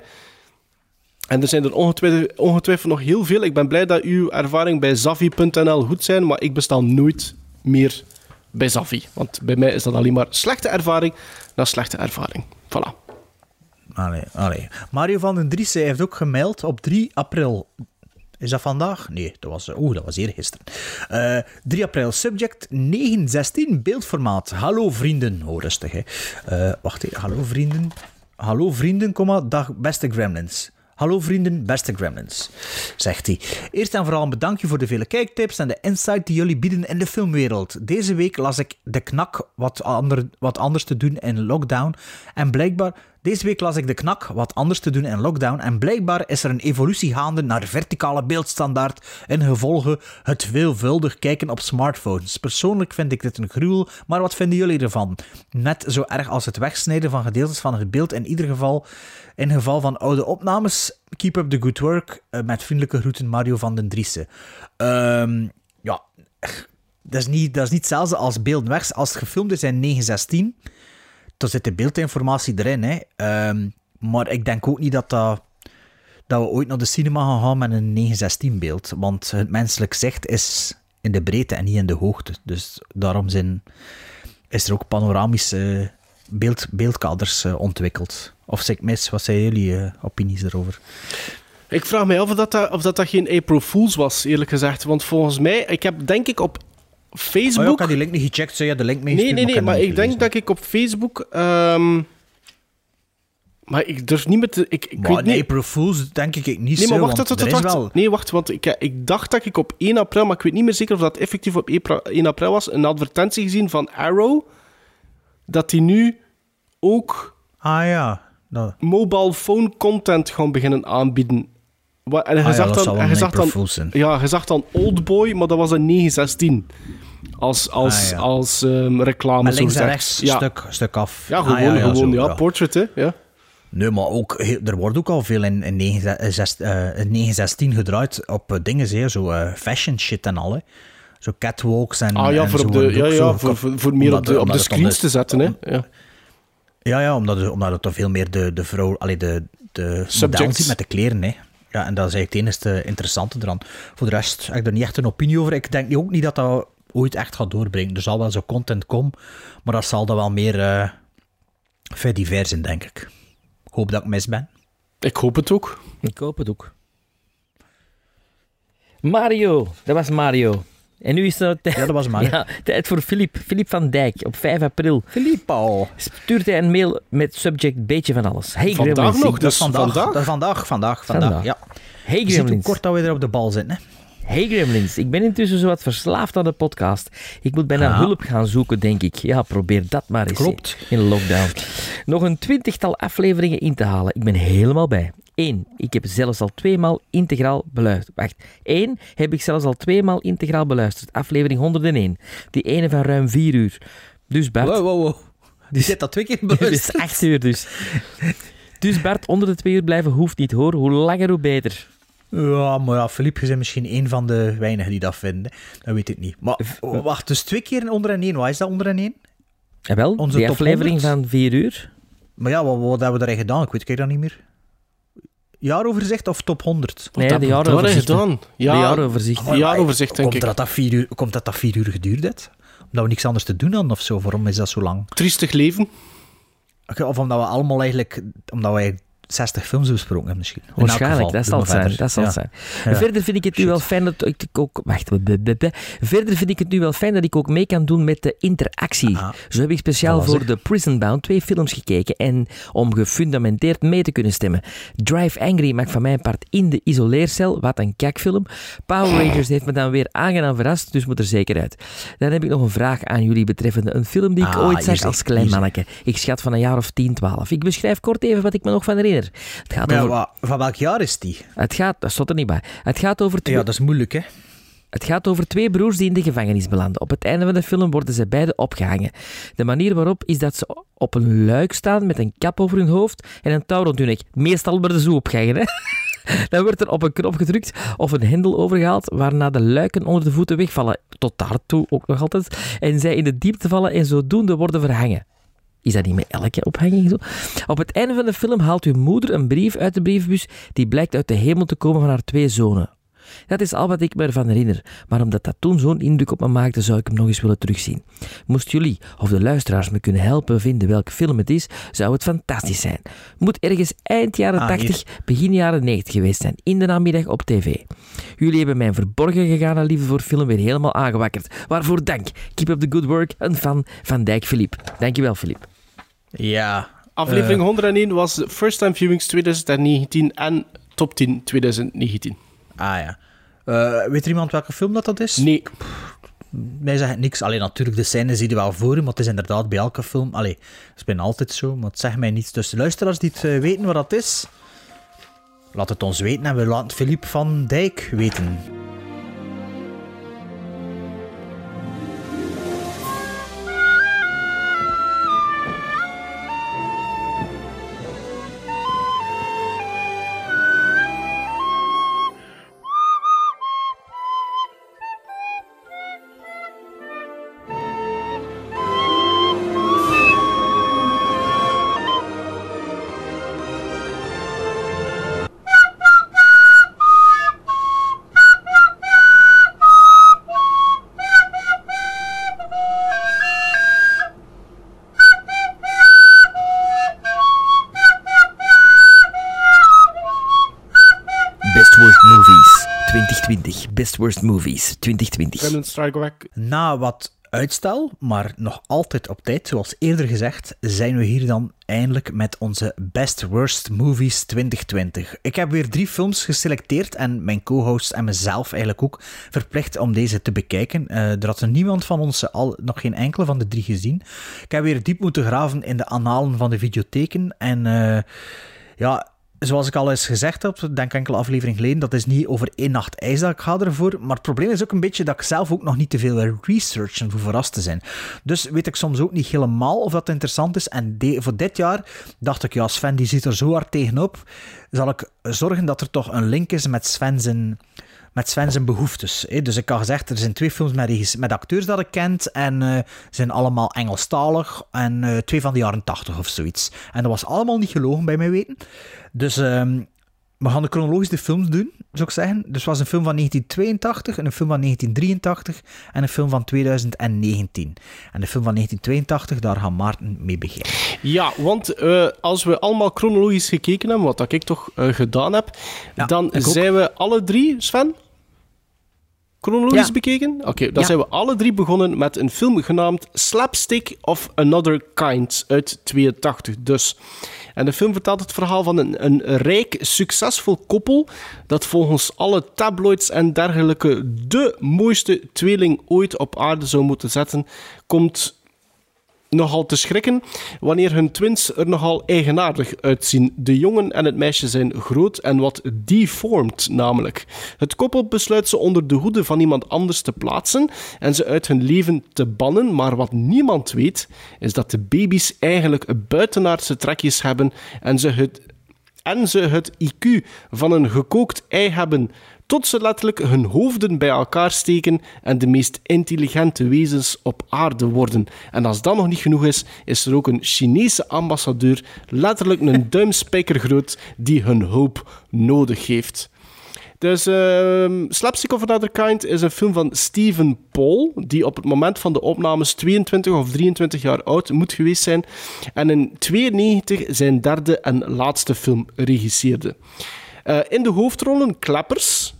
En er zijn er ongetwijfeld, ongetwijfeld nog heel veel. Ik ben blij dat uw ervaring bij Zavi.nl goed zijn, maar ik bestel nooit meer bij Zavi. Want bij mij is dat alleen maar slechte ervaring na slechte ervaring. Voilà. Mario van den Driessen heeft ook gemeld op 3 april. Is dat vandaag? Nee, dat was, oeh, dat was eergisteren. Eh 3 april, subject 916, beeldformaat. Hallo vrienden. Oh, rustig, hè. Eh, wacht even, hallo vrienden. Hallo vrienden, komma, dag beste gremlins. Hallo vrienden, beste gremlins, zegt hij. Eerst en vooral een bedankje voor de vele kijktips en de insight die jullie bieden in de filmwereld. Deze week las ik De Knak wat, ander, wat anders te doen in lockdown. En blijkbaar, deze week las ik De Knak wat anders te doen in lockdown. En blijkbaar is er een evolutie gaande naar verticale beeldstandaard. In gevolge het veelvuldig kijken op smartphones. Persoonlijk vind ik dit een gruwel, maar wat vinden jullie ervan? Net zo erg als het wegsnijden van gedeeltes van het beeld in ieder geval. In geval van oude opnames, keep up the good work. Eh, met vriendelijke groeten, Mario van den Driessen. Ehm, ja, dat is, niet, dat is niet hetzelfde als beelden weg. Als het gefilmd is in 916, dan zit de beeldinformatie erin. Hè. Ehm, maar ik denk ook niet dat, dat, dat we ooit naar de cinema gaan gaan met een 916 beeld. Want het menselijk zicht is in de breedte en niet in de hoogte. Dus daarom zijn, is er ook panoramische beeld, beeldkaders eh, ontwikkeld. Of zeg ik mis, wat zijn jullie eh, opinies erover? Ik vraag me af of dat, dat, dat geen April Fools was, eerlijk gezegd. Want volgens mij, ik heb denk ik op Oh Facebook... ja, ik had die link niet gecheckt, zou je de link nee, meesturen? nee, nee, maar ik denk dat ik op Facebook... ehm, maar ik durf niet met... te- Ik, ik Maar weet niet... April Fools denk ik niet Nee, maar zo, wacht, wacht, er wacht. Nee, wacht, want ik, ik dacht dat ik op 1 april, maar ik weet niet meer zeker of dat effectief op 1 april was, een advertentie gezien van Arrow, dat die nu ook Ah ja, mobile phone content gaan beginnen aanbieden. Wa- En je Ah ja, zag dan, zag dan, ja, je zag dan Oldboy, maar dat was een 916. Als, als, Ah, ja. als ehm, reclame, zo links en rechts, ja. stuk, stuk af. Ja, Ah, gewoon, gewoon zo, ja, portrait, hè. Ja. Nee, maar ook, er wordt ook al veel in, in, 916, eh, in 916 gedraaid op eh, dingen, hè, zo eh, fashion shit en al. Hè. Zo catwalks en Ah ja, en voor, op de, ja, ja, voor, voor, voor meer op de, op de screens te zetten, hè. Ja. Ja, ja omdat, het- omdat het toch veel meer de, de vrouw, allee, de, de model ziet met de kleren. Hè. Ja, en dat is eigenlijk het enige interessante eraan. Voor de rest heb ik er niet echt een opinie over. Ik denk ook niet dat dat ooit echt gaat doorbrengen. Er zal wel zo content komen, maar dat zal dan wel meer eh fait divers zijn, denk ik. Ik hoop dat ik mis ben. Ik hoop het ook. Ik hoop het ook. Mario, dat was Mario. En nu is het tijd, Ja, dat was. [LAUGHS] Ja, tijd voor Filip. Filip van Dijk op 5 april. Filippo. Stuurt hij een mail met subject beetje van alles. Hey Vandaag Gremlins. nog, dus vandaag, vandaag. Dat vandaag, vandaag, vandaag. Vandaag. Ja. Hey Je ziet hoe Gremlins. kort dat we er op de bal zitten. Hè? Hey Gremlins, ik ben intussen zo wat verslaafd aan de podcast. Ik moet bijna Ah. hulp gaan zoeken, denk ik. Ja, probeer dat maar eens. Klopt. In lockdown. Nog een twintigtal afleveringen in te halen. Ik ben helemaal bij. Eén, ik heb zelfs al tweemaal integraal beluisterd. Wacht, één heb ik zelfs al tweemaal integraal beluisterd. Aflevering 101. Die ene van ruim vier uur. Dus Bart... Wow, wow, wow. Die zit dat twee keer [LAUGHS] beluisterd. acht uur dus. Dus Bart, onder de twee uur blijven hoeft niet hoor. Hoe langer, hoe beter. Ja, maar ja, Philippe, je bent misschien een van de weinigen die dat vinden. Dat weet ik niet. Maar oh, wacht, dus twee keer onder en één. Wat is dat onder en één? En wel, Onze die aflevering 100? van vier uur. Maar ja, wat, wat hebben we daarin gedaan? Ik weet ik dat niet meer. Jaaroverzicht of top 100? Nee, dat de hebben we jaaroverzichten. gedaan. Ja, De jaaroverzichten. De jaaroverzicht, denk komt ik. Dat dat vier uur, komt dat dat vier uur geduurd heeft? Omdat we niks anders te doen hadden of zo? Waarom is dat zo lang? Triestig leven. Oké, Of omdat we allemaal eigenlijk... Omdat wij 60 films besproken misschien. Waarschijnlijk, dat zal het zijn. verder. Dat zal Ja. zijn. Ja. Verder vind ik het nu wel fijn dat ik ook... Wacht, verder vind ik het nu wel fijn dat ik ook mee kan doen met de interactie. Ah. Zo heb ik speciaal voor de Prison Bound twee films gekeken en om gefundamenteerd mee te kunnen stemmen. Drive Angry mag van mijn part in de isoleercel, wat een kakfilm. Power Rangers heeft me dan weer aangenaam verrast, dus moet er zeker uit. Dan heb ik nog een vraag aan jullie betreffende een film die ik Ah, ooit zag als klein manneke. Ik schat van een jaar of 10, 12. Ik beschrijf kort even wat ik me nog van herinner. Het gaat Maar ja, over... van welk jaar is die? Het gaat, dat stond er niet bij. Het gaat, over twee, Ja, dat is moeilijk, hè? het gaat over twee broers die in de gevangenis belanden. Op het einde van de film worden ze beide opgehangen. De manier waarop is dat ze op een luik staan met een kap over hun hoofd en een touw rond hun nek. Meestal worden ze opgehangen, hè. [LAUGHS] Dan wordt er op een knop gedrukt of een hendel overgehaald, waarna de luiken onder de voeten wegvallen. Tot daartoe ook nog altijd. En zij in de diepte vallen en zodoende worden verhangen. Is dat niet met elke ophanging zo? Op het einde van de film haalt uw moeder een brief uit de brievenbus die blijkt uit de hemel te komen van haar twee zonen. Dat is al wat ik me ervan herinner, maar omdat dat toen zo'n indruk op me maakte, zou ik hem nog eens willen terugzien. Moest jullie of de luisteraars me kunnen helpen vinden welke film het is, zou het fantastisch zijn. Moet ergens eind jaren Ah, 80, begin jaren 90 geweest zijn, in de namiddag op tv. Jullie hebben mijn verborgen gegane liefde voor film weer helemaal aangewakkerd. Waarvoor dank. Keep up the good work. Een fan van Dijk Philippe. Dankjewel, Philippe. Ja. Aflevering Eh. 101 was First Time Viewings 2019 en Top 10 2019. Ah ja. Eh, weet er iemand welke film dat, dat is? Nee. Mij zegt het niks. Alleen natuurlijk, de scène zie je wel voor je, maar het is inderdaad bij elke film. Allee, dat is bijna altijd zo, maar het zegt mij niets. Dus de luisteraars die het eh, weten wat dat is, laat het ons weten en we laten Philippe van Dijk weten. Best Worst Movies 2020. Gremlin Strike Back. Na wat uitstel, maar nog altijd op tijd, zoals eerder gezegd, zijn we hier dan eindelijk met onze Best Worst Movies 2020. Ik heb weer drie films geselecteerd en mijn co-host en mezelf eigenlijk ook verplicht om deze te bekijken. Eh, er had niemand van ons al nog geen enkele van de drie gezien. Ik heb weer diep moeten graven in de annalen van de videotheken en eh, ja, zoals ik al eens gezegd heb, denk enkele aflevering geleden, dat is niet over één nacht ijs dat ik ga ervoor. Maar het probleem is ook een beetje dat ik zelf ook nog niet te veel wil researchen voor verrast te zijn. Dus weet ik soms ook niet helemaal of dat interessant is. En voor dit jaar dacht ik, ja, Sven die zit er zo hard tegenop. Zal ik zorgen dat er toch een link is met Sven zijn met Sven zijn behoeftes. hè. Dus ik had gezegd, er zijn twee films met, met acteurs dat ik kent en eh zijn allemaal Engelstalig en eh, twee van de jaren 80 of zoiets. En dat was allemaal niet gelogen bij mij weten. Dus ehm, we gaan de chronologische films doen, zou ik zeggen. Dus het was een film van 1982, een film van 1983 en een film van 2019. En de film van 1982, daar gaat Maarten mee beginnen. Ja, want eh, als we allemaal chronologisch gekeken hebben, wat dat ik toch gedaan heb, Ja, dan ook. zijn we alle drie, Sven? Chronologisch Ja. bekeken? Oké, dan Ja. zijn we alle drie begonnen met een film genaamd Slapstick of Another Kind uit 82 dus. En de film vertelt het verhaal van een, een rijk, succesvol koppel dat volgens alle tabloids en dergelijke de mooiste tweeling ooit op aarde zou moeten zetten, komt nogal te schrikken wanneer hun twins er nogal eigenaardig uitzien. De jongen en het meisje zijn groot en wat deformed namelijk. Het koppel besluit ze onder de hoede van iemand anders te plaatsen en ze uit hun leven te bannen, maar wat niemand weet is dat de baby's eigenlijk buitenaardse trekjes hebben en ze het en ze het IQ van een gekookt ei hebben, tot ze letterlijk hun hoofden bij elkaar steken en de meest intelligente wezens op aarde worden. En als dat nog niet genoeg is, is er ook een Chinese ambassadeur, letterlijk een [LAUGHS] duimspijker groot, die hun hulp nodig heeft. Dus ehm Slapstick of Another Kind is een film van Stephen Paul, die op het moment van de opnames 22 of 23 jaar oud moet geweest zijn, en in 92 zijn derde en laatste film regisseerde. Eh, in de hoofdrollen Clappers,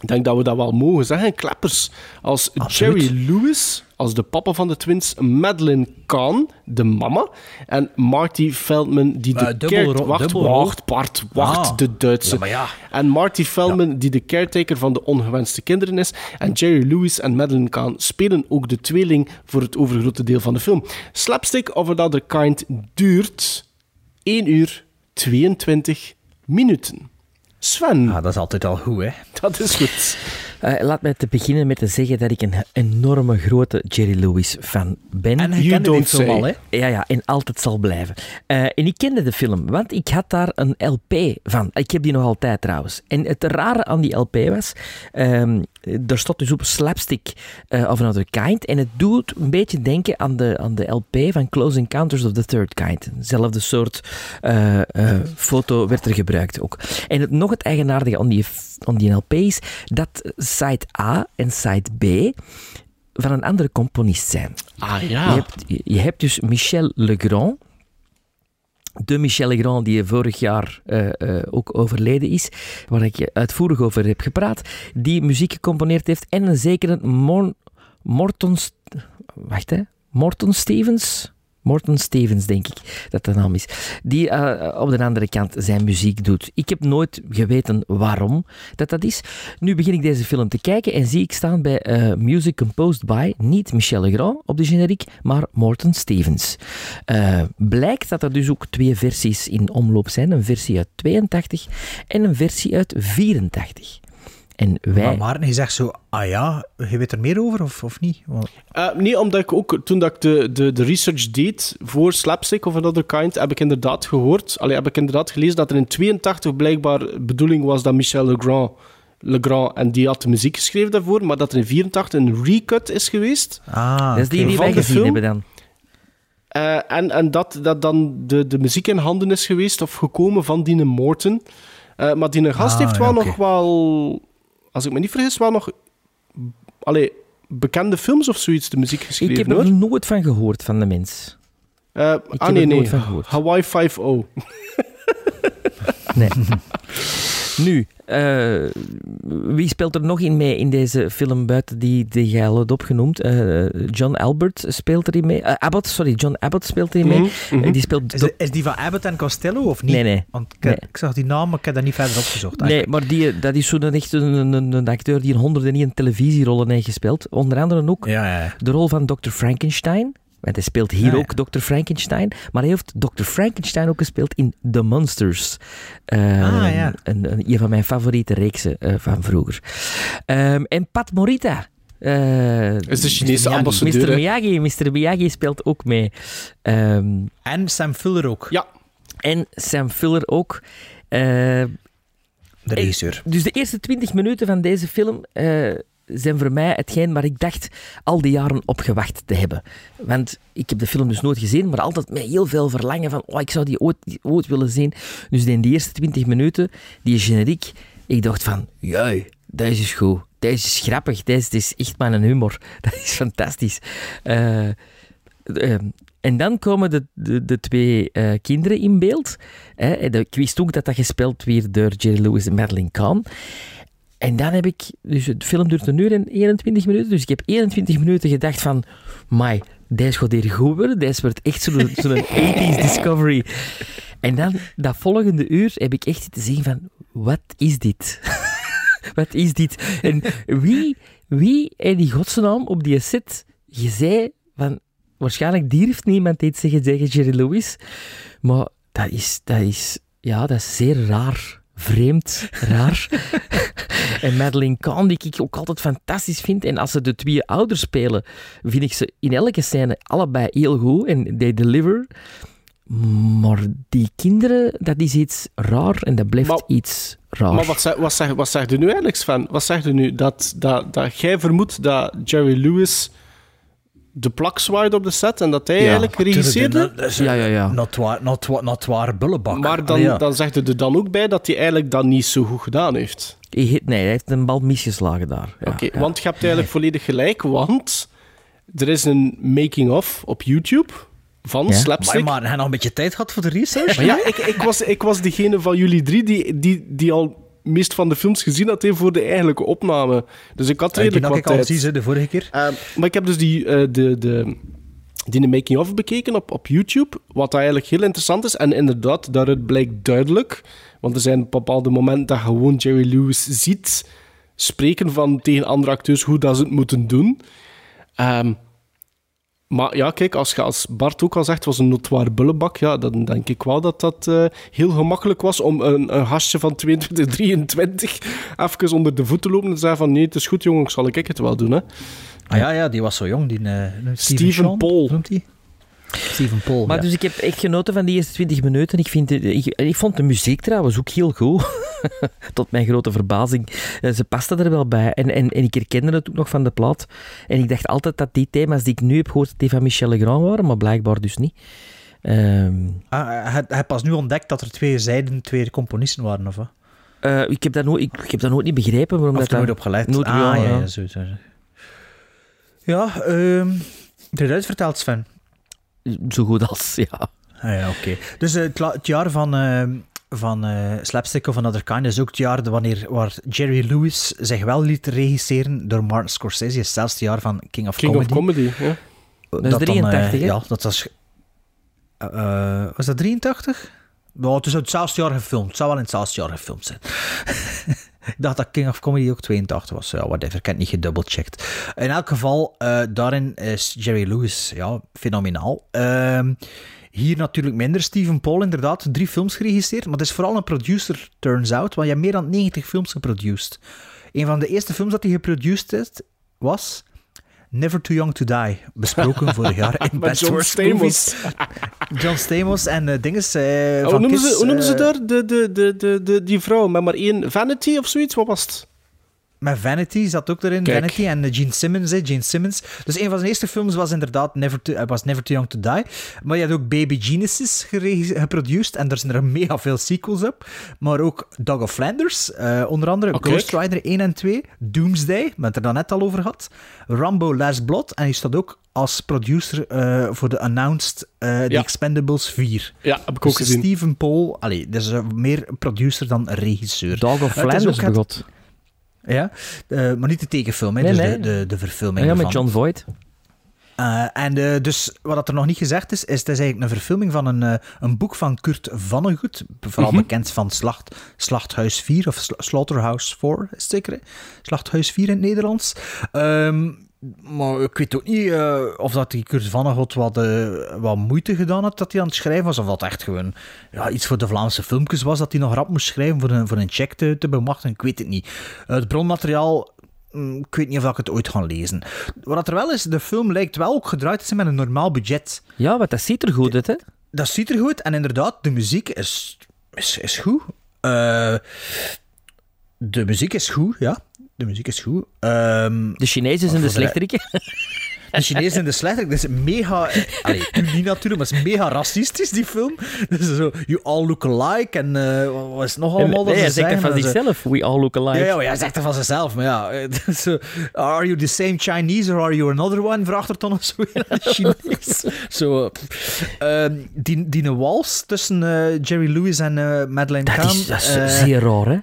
ik denk dat we dat wel mogen zeggen, Clappers als Absoluut. Jerry Lewis, als de papa van de twins, Madeline Kahn, de mama, en Marty Feldman, die de dubbel ro- Wacht, wacht, Bart, wacht, Ah. de Duitse. Ja, maar ja. En Marty Feldman, die de caretaker van de ongewenste kinderen is. En Jerry Lewis en Madeline Kahn spelen ook de tweeling voor het overgrote deel van de film. Slapstick of Another Kind duurt 1 uur 22 minuten. Sven, Ah, dat is altijd al goed, hè. dat is goed. Eh, laat mij te beginnen met te zeggen dat ik een enorme grote Jerry Lewis fan ben. En hij kende dit film say. al, hè. Ja, ja, en altijd zal blijven. Eh, en ik kende de film, want ik had daar een LP van. Ik heb die nog altijd trouwens. En het rare aan die LP was, ehm er stond dus op Slapstick eh, of Another Kind. En het doet een beetje denken aan de, aan de LP van Close Encounters of the Third Kind. Hetzelfde soort eh, eh, foto werd er gebruikt ook. En het, nog het eigenaardige aan die, aan die LP is dat side A en side B van een andere componist zijn. Ah Je, ja. hebt, je- je hebt dus Michel Legrand. De Michel Legrand die vorig jaar eh, eh, ook overleden is, waar ik je uitvoerig over heb gepraat, die muziek gecomponeerd heeft en een zekere Mor Morton... Wacht, hè. Morton Stevens? Morton Stevens, denk ik dat de naam is. Die eh, op de andere kant zijn muziek doet. Ik heb nooit geweten waarom dat dat is. Nu begin ik deze film te kijken en zie ik staan bij eh, Music Composed by, niet Michel Legrand op de generiek, maar Morton Stevens. Eh, blijkt dat er dus ook twee versies in omloop zijn. Een versie uit 82 en een versie uit 84. En wij... Maar Maarten, je zegt zo, ah ja, je weet er meer over of, of niet? Want- Eh, nee, omdat ik ook toen dat ik de, de, de research deed voor Slapstick of Another Kind, heb ik inderdaad gehoord, allee, heb ik inderdaad gelezen dat er in 82 blijkbaar bedoeling was dat Michel Legrand, Legrand en die had de muziek geschreven daarvoor, maar dat er in 84 een recut is geweest. Ah, dat is die die Van wij de gezien film? hebben dan. Eh, en en dat, dat dan de, de muziek in handen is geweest of gekomen van die Morton. Eh, maar die gast Ah, heeft wel ja, nog wel, als ik me niet vergis, wel nog allee, bekende films of zoiets de muziek geschreven. Ik heb hoor. er nooit van gehoord van de mens. Ik ah heb nee, er nooit nee. van gehoord. Hawaii 5-0. Nee. [LAUGHS] nu, eh, wie speelt er nog in mee in deze film buiten die, die jij had opgenoemd? Eh, John Albert speelt erin mee. Eh, Abbott, sorry, John Abbott speelt erin mee. Mhm, mhm. Die speelt Is, is die van Abbott en Costello of niet? Nee, nee. Want ik, Nee. ik zag die naam, maar ik heb dat niet verder opgezocht. Nee, maar die, dat is zo'n echt een, een, een acteur die in 101 televisierollen heeft gespeeld. Onder andere ook Ja, ja, ja. de rol van Dr. Frankenstein. Want hij speelt hier Ja, ja. ook Dr. Frankenstein. Maar hij heeft Dr. Frankenstein ook gespeeld in The Monsters. Eh, Ah, ja. een, een, een van mijn favoriete reeksen eh, van vroeger. Ehm, en Pat Morita. eh, Is de Chinese ambassadeur. Mr. Miyagi. Mr. Miyagi speelt ook mee. Ehm, En Sam Fuller ook, Ja, en Sam Fuller ook. Eh, de regisseur. Dus de eerste 20 minuten van deze film eh, zijn voor mij hetgeen waar ik dacht al die jaren op gewacht te hebben. Want ik heb de film dus nooit gezien, maar altijd met heel veel verlangen van oh, ik zou die ooit, ooit willen zien. Dus in die eerste 20 minuten, die generiek, ik dacht van, jui, deze is goed. Deze is grappig, deze is echt maar een humor. [LAUGHS] Dat is fantastisch. Eh, Ehm, en dan komen de, de, de twee eh, kinderen in beeld. Hè. Ik wist ook dat dat gespeeld werd door Jerry Lewis en Madeline Kahn. En dan heb ik, dus de film duurt een uur en 21 minuten, dus ik heb 21 minuten gedacht van, mai, deze gaat hier goed worden, deze wordt echt zo'n [LAUGHS] zo'n 80s Discovery. En dan, dat volgende uur, heb ik echt zitten zien van, wat is dit? [LAUGHS] wat is dit? En wie, wie in die godsnaam op die set, je zei van, waarschijnlijk durft niemand dit zeggen tegen Jerry Lewis, maar dat is, dat is, ja, dat is zeer raar. Vreemd, raar. [LAUGHS] en Madeleine Kahn, die ik ook altijd fantastisch vind. En als ze de twee ouders spelen, vind ik ze in elke scène allebei heel goed. En they deliver. Maar die kinderen, dat is iets raar en dat blijft Maar- iets raar. Maar wat, zeg, wat, zeg, wat zegt u nu eigenlijk, Sven? Wat zegt u nu? Dat, dat, dat jij vermoedt dat Jerry Lewis de plak zwaaide op de set en dat hij eigenlijk regisseerde? Ja, ja, ja. Notoire, notoire, notoire bullebak. Maar dan, Allee, ja. dan zegt u er dan ook bij dat hij eigenlijk dat niet zo goed gedaan heeft. Hij Nee, hij heeft een bal misgeslagen daar. Ja, Oké, ja. want je hebt eigenlijk volledig gelijk, want er is een making-of op YouTube van Ja? Slapstick. Maar, maar hij nog een beetje tijd gehad voor de research? Maar ja, ik, ik, was, ik was degene van jullie drie die, die, die al meest van de films gezien had hè, voor de eigenlijke opname. Dus ik had Ja, die redelijk wat ik al tijd. zien, hè, de vorige keer. Eh, maar ik heb dus die, eh, de, de, die making-of bekeken op, op YouTube, wat eigenlijk heel interessant is. En inderdaad, daaruit blijkt duidelijk, want er zijn bepaalde momenten dat je gewoon Jerry Lewis ziet spreken van tegen andere acteurs hoe dat ze het moeten doen. Ehm, maar ja, kijk, als, je, als Bart ook al zegt, was een notoire bullebak, ja, dan denk ik wel dat dat eh, heel gemakkelijk was om een, een gastje van 22, 23 even onder de voet te lopen en te zeggen van nee, het is goed jongen, zal ik het wel doen, hè. Ah, ja, ja, die was zo jong. Die, eh, Steven Sean, Paul. Noemt hij? Steven Paul. Maar ja. dus ik heb echt genoten van die eerste 20 minuten. Ik, vind, de- ik, ik vond de muziek trouwens ook heel goed. [LAUGHS] Tot mijn grote verbazing. Eh, Ze paste er wel bij. En, en, en ik herkende het ook nog van de plaat. En ik dacht altijd dat die thema's die ik nu heb gehoord, die van Michel Legrand waren, maar blijkbaar dus niet. Ehm, Ah, hij, hij heeft pas nu ontdekt dat er twee zijden, twee componisten waren, of wat? eh, ik, heb dat nooit, ik, ik heb dat nooit niet begrepen. Waarom Of dat nooit dat- op gelet? Nooit, ah, ja, ja, ja. zo, zo. Ja, ehm verteld, Sven. Zo goed als, ja. Ah, ja, oké. Dus eh, het, het jaar van, ehm, van eh, Slapstick of Another Kind is ook het jaar wanneer, waar Jerry Lewis zich wel liet regisseren door Martin Scorsese. is zelfs het jaar van King of King Comedy. of Comedy, ja. Dat is dan, 83, eh, hè? Ja, dat was... was dat 83? Nou, het is uit hetzelfde jaar gefilmd. Het zou wel in hetzelfde jaar gefilmd zijn. [LAUGHS] ik dacht dat King of Comedy ook 82 was. Ja, whatever. Ik heb het niet gedubbelcheckt. In elk geval, eh, daarin is Jerry Lewis ja, fenomenaal. Ehm, hier natuurlijk minder. Steven Paul, inderdaad. Drie films geregisseerd. Maar het is vooral een producer, turns out. Want je hebt meer dan 90 films geproduceerd. Een van de eerste films dat hij geproduceerd was... Never Too Young to Die, besproken vorig jaar [LAUGHS] in Best John Stamos. John Stamos en eh dinges eh, Oh, van hoe noemen ze, hoe noemen ze eh, daar? De, de, de, de, de, die vrouw met maar één Vanity of zoiets? Wat was het? Met Vanity zat ook erin, Kijk. Vanity en eh, Gene Simmons, hè, Gene Simmons. Dus een van zijn eerste films was inderdaad Never Too, eh, was Never Too Young to Die. Maar je had ook Baby Genesis geproduced en daar zijn er [LAUGHS] mega veel sequels op. Maar ook Dog of Flanders, eh, onder andere. Ghost Rider 1 en 2, Doomsday, we hebben het er dan net al over gehad, Rambo Last Blood en hij staat ook als producer voor de announced eh The Ja. Expendables 4. Ja, heb ik ook Dus gezien. Steven Paul, allee, dat is meer producer dan regisseur. Dog of ook Flanders begot. Ja, eh, maar niet de tekenfilm, hè, Nee, dus nee. De, de, de verfilming Ja, met. John Voight. Eh, en eh, dus wat er nog niet gezegd is, is het is eigenlijk een verfilming van een, een boek van Kurt Vonnegut, vooral Mhm. bekend van Slacht, Slachthuis 4 of Sla- Slaughterhouse 4, is het zeker? hè? Slachthuis 4 in het Nederlands. Ehm, maar ik weet ook niet eh, of dat die Kurt Vonnegut wat, eh, wat moeite gedaan had dat hij aan het schrijven was, of dat echt gewoon ja, iets voor de Vlaamse filmpjes was, dat hij nog rap moest schrijven voor een, voor een check te, te bemachtigen. Ik weet het niet. Het bronmateriaal mm, ik weet niet of ik het ooit ga lezen. Wat er wel is, de film lijkt wel ook gedraaid te zijn met een normaal budget. Ja, wat dat ziet er goed uit, hè? Dat ziet er goed en inderdaad, de muziek is, is, is goed. Eh, de muziek is goed, ja. De muziek is goed. Ehm, De Chinezen zijn de Voor [LAUGHS] de- Chinezen zijn de slechterik. Dat is mega... eh, [LAUGHS] Allee, [LAUGHS] niet natuurlijk, maar het is mega racistisch, die film. Dus zo, you all look alike. En eh, wat was het nog allemaal dat Nee, hij ze zegt dat zeggen? van zichzelf. We all look alike. Ja, ja, hij zegt het van zichzelf, maar ja. eh, Zo, are you the same Chinese or are you another one? Vraagt er dan of zo in het Chinees. Zo, eh, ehm, die, die een wals tussen Jerry Lewis en Madeleine Dat Kahn. is, dat is zeer raar, hè?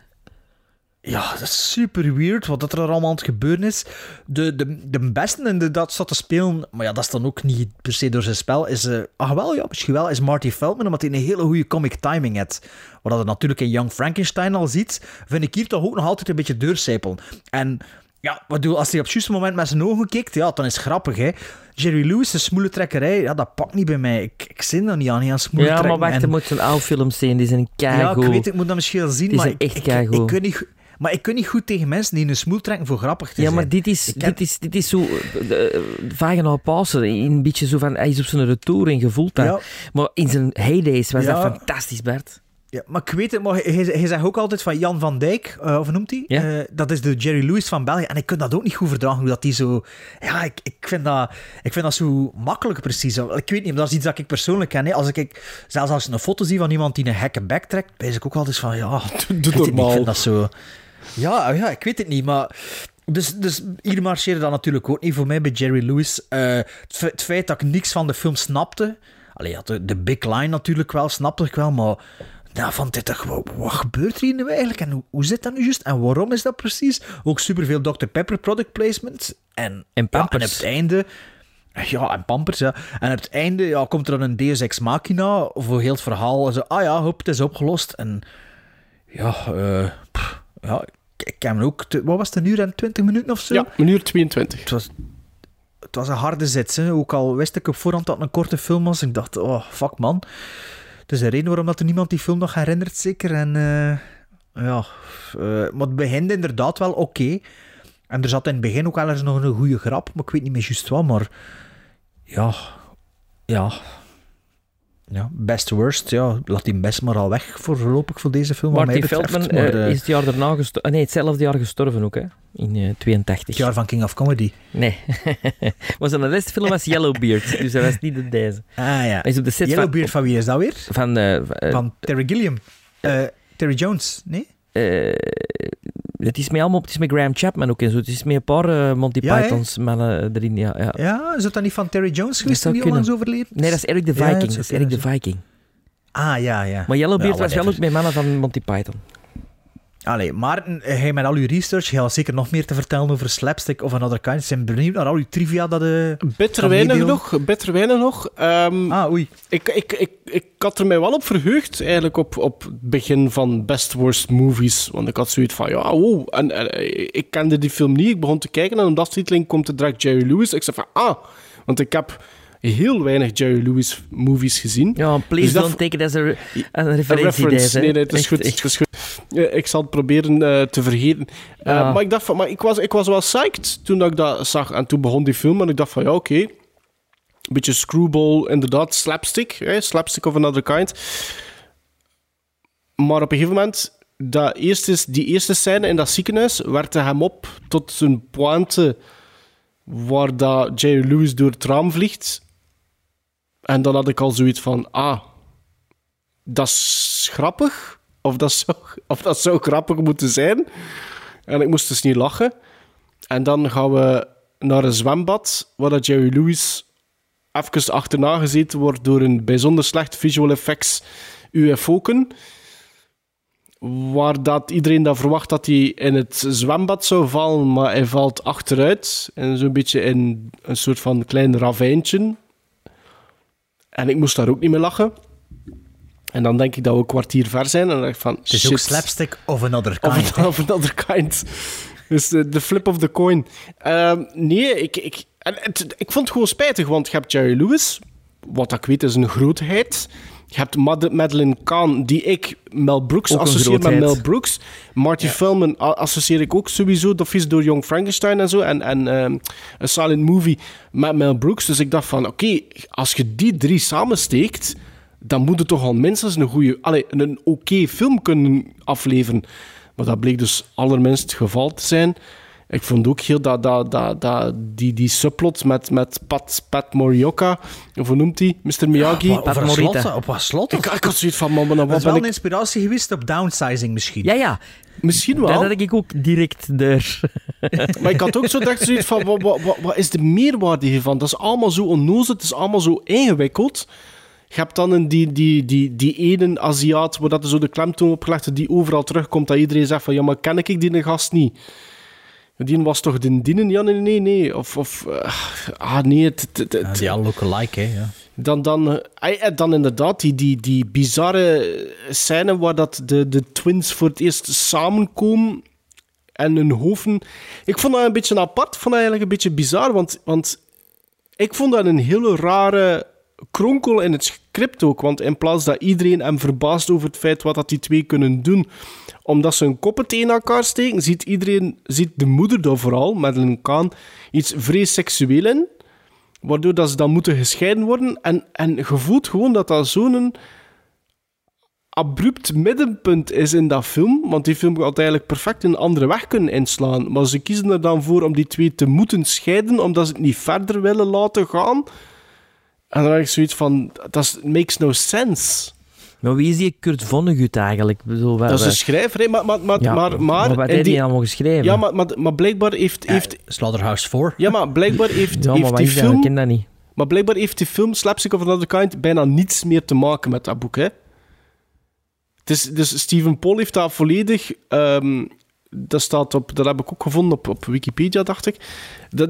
Ja, dat is super weird wat dat er allemaal aan het gebeuren is. De, de, de beste inderdaad zat te spelen, maar ja, dat is dan ook niet per se door zijn spel. Is, eh ach wel, ja, misschien wel, is Marty Feldman, omdat hij een hele goede comic timing heeft. Wat je natuurlijk in Young Frankenstein al ziet, vind ik hier toch ook nog altijd een beetje deurcijpelen. En ja, wat bedoel, als hij op het juiste moment met zijn ogen kijkt, ja, dan is het grappig, hè. Jerry Lewis, de smoele trekkerij, ja, dat pakt niet bij mij. Ik, ik zin er niet aan, niet aan smoele Ja, maar wacht, En- er moet een oude film zijn. Die zijn ja, keigoed. ik weet, ik moet dat misschien wel zien, Die maar zijn ik, echt ik, keigoed. ik, kun niet, maar ik kan niet goed tegen mensen die een smoel trekken voor grappig te Ja, zijn. maar dit is, dit is, dit is zo... Uh, Vaginal Pausen, een beetje zo van... Hij is op zijn retour en gevoeld dat. Ja. Maar in zijn heydays was Ja. dat fantastisch, Bert. Ja, maar ik weet het, maar hij, hij- hij zegt ook altijd van Jan van Dijk, eh, of hoe noemt hij? Ja. Eh, dat is de Jerry Lewis van België. En ik kan dat ook niet goed verdragen, hoe dat die zo... Ja, ik, ik, vind dat, ik vind dat zo makkelijk precies. Ik weet niet, maar dat is iets dat ik persoonlijk ken. Hè. Als ik, zelfs als ik een foto zie van iemand die een gekke bek trekt, wees ik ook altijd van, ja... [LAUGHS] Doe normaal. Ik vind dat zo... Ja, ja, ik weet het niet, maar... Dus, dus hier marcheerde dat natuurlijk ook niet voor mij bij Jerry Lewis. Eh, het, het feit dat ik niks van de film snapte... Allee, ja, de, de big line natuurlijk wel, snapte ik wel, maar... Ja, van dit toch, wat, wat gebeurt er hier nu eigenlijk? En hoe, hoe zit dat nu juist? En waarom is dat precies? Ook superveel Dr. Pepper product placement. En, En ja, Pampers. en op het einde... Ja, en Pampers, ja. En op het einde ja, komt er dan een Deus Ex Machina voor heel het verhaal. En zo, ah ja, hop, het is opgelost. En ja, pff, ja ik, heb hem ook... wat was het, een uur en twintig minuten of zo? Ja, een uur 22. Het was, het was een harde zet. Hè. Ook al wist ik op voorhand dat het een korte film was. Ik dacht, oh, fuck man. Het is de reden waarom dat er niemand die film nog herinnert, zeker. En eh, ja, eh, maar het begint inderdaad wel oké. En er zat in het begin ook wel eens nog een goede grap, maar ik weet niet meer juist wat. Maar ja, ja. Ja, best worst, ja, laat die best maar al weg voorlopig voor deze film. Marty. Feldman Maar, eh, is het jaar daarna gestorven. nee, hetzelfde jaar gestorven ook, hè. In eh 82. het jaar van King of Comedy. Nee. [LAUGHS] maar zijn laatste film was Yellowbeard. dus dat was niet de deze. Ah ja. Hij is op de set. Yellowbeard van wie is dat weer? Van... Van Terry Gilliam. Terry Jones, nee? Eh, het is met allemaal... Het is met Graham Chapman ook en zo. Het is met een paar eh, Monty Ja? Pythons mannen erin, ja. ja. Ja, is dat dan niet van Terry Jones geweest die onlangs overleden? Nee, dat is Eric the Viking. dat is Eric the kunnen Viking. Ah, ja, ja. Maar Yellowbeard Ja, was wel ook met mannen van Monty Python. Allee, Maarten, hij met al uw research, hij had zeker nog meer te vertellen over slapstick of another kind. Ik ben benieuwd naar al uw trivia dat... eh Bitter weinig nog. Bitter weinig nog. Ehm, Ah, oei. ik, ik, ik, ik had er mij wel op verheugd, eigenlijk op, op het begin van Best Worst Movies. Want ik had zoiets van, ja, wow. En, en, ik kende die film niet. Ik begon te kijken en op dat titeling komt er direct Jerry Lewis. Ik zei van, ah. Want ik heb heel weinig Jerry Lewis movies gezien. Ja, please Dus don't take it as a, re- as a Een referentie. reference. deze. Nee, nee, het is Echt, goed. echt. Het is goed. Ja, ik zal het proberen eh, te vergeten. Eh, Ja. Maar ik dacht van, maar ik was, ik was wel psyched toen dat ik dat zag. En toen begon die film en ik dacht van, ja, oké. Een beetje screwball, inderdaad, slapstick. Slapstick of another kind. Maar op een gegeven moment, dat eerste, die eerste scène in dat ziekenhuis, werkte hem op tot zijn pointe waar dat Jerry Lewis door het raam vliegt. En dan had ik al zoiets van, ah, dat is grappig. Of dat zou, of dat zou grappig moeten zijn. En ik moest dus niet lachen. En dan gaan we naar een zwembad, waar dat Jerry Lewis even achterna gezeten wordt door een bijzonder slecht visual effects UFO-ken. Waar dat iedereen dan verwacht dat hij in het zwembad zou vallen, maar hij valt achteruit. En zo'n beetje in een soort van klein ravijntje. En ik moest daar ook niet mee lachen. En dan denk ik dat we een kwartier ver zijn. En dan denk ik van, Het is shit. ook slapstick of another kind. [LAUGHS] Of, of another kind. Dus de, de flip of the coin. Ehm, nee, ik, ik, en het, ik vond het gewoon spijtig, want je hebt Jerry Lewis, wat ik weet is een grootheid. Je hebt Mad- Madeleine Kahn, die ik Mel Brooks Ook associeer met. Mel Brooks. Marty Feldman a- associeer ik ook sowieso, dat is door Young Frankenstein en zo. En, en ehm, een silent movie met Mel Brooks. Dus ik dacht van, oké, als je die drie samensteekt, dan moet het toch al minstens een goede, allee, een oké film kunnen afleveren. Maar dat bleek dus allerminst het geval te zijn. Ik vond ook heel dat, dat, dat, dat, die, die subplot met, met Pat, Pat Morioka, of hoe noemt hij? Mr. Miyagi. Maar Pat Morita. op wat slot? ik, ik had zoiets van, man, dat wat is wel ben een ik... inspiratie geweest op downsizing misschien. Ja, ja. Misschien Daar wel. had ik ook direct daar. [LAUGHS] Maar ik had ook zo dacht zoiets van, wat, wat, wat, wat is de meerwaarde hiervan? Dat is allemaal zo onnozel, het is allemaal zo ingewikkeld. Je hebt dan een, die, die, die, die ene Aziat, waar dat er zo de klemtoon op gelegd is, die overal terugkomt, dat iedereen zegt van, ja, maar ken ik die gast niet? Die was toch de dienen? Ja, nee, nee, nee. Of, of eh, ah, nee, het... het, het- Ja, die al lookalike, hè. Ja. dan, dan, eh, eh, dan inderdaad die, die, die bizarre scène waar dat de, de twins voor het eerst samenkomen en hun hoofden... Ik vond dat een beetje apart, vond dat eigenlijk een beetje bizar, want, want ik vond dat een hele rare kronkel in het script ook. Want in plaats dat iedereen hem verbaast over het feit wat dat die twee kunnen doen, omdat ze hun koppen tegen elkaar steken, ziet iedereen, ziet de moeder daar vooral, Madeleine Kahn, iets vrees seksueel in. Waardoor dat ze dan moeten gescheiden worden. En, en je voelt gewoon dat dat zo'n abrupt middenpunt is in dat film. Want die film had eigenlijk perfect een andere weg kunnen inslaan. Maar ze kiezen er dan voor om die twee te moeten scheiden, omdat ze het niet verder willen laten gaan. En dan heb ik zoiets van, dat is- makes no sense. Maar wie is die Kurt Vonnegut eigenlijk? Ik bedoel, waar- Dat is een schrijver, hè, maar... maar, maar, Ja, maar, maar, wat in heeft die- hij allemaal geschreven? Ja, maar, maar, maar blijkbaar heeft... heeft Slaughterhouse 4. ja, maar blijkbaar heeft, Ja, maar heeft wat die? Ik film... ken dat niet. Maar blijkbaar heeft die film Slapstick of Another Kind bijna niets meer te maken met dat boek, hè. Dus, dus Stephen Paul heeft dat volledig... ehm, dat, staat op, dat heb ik ook gevonden op, op Wikipedia, dacht ik. Dat,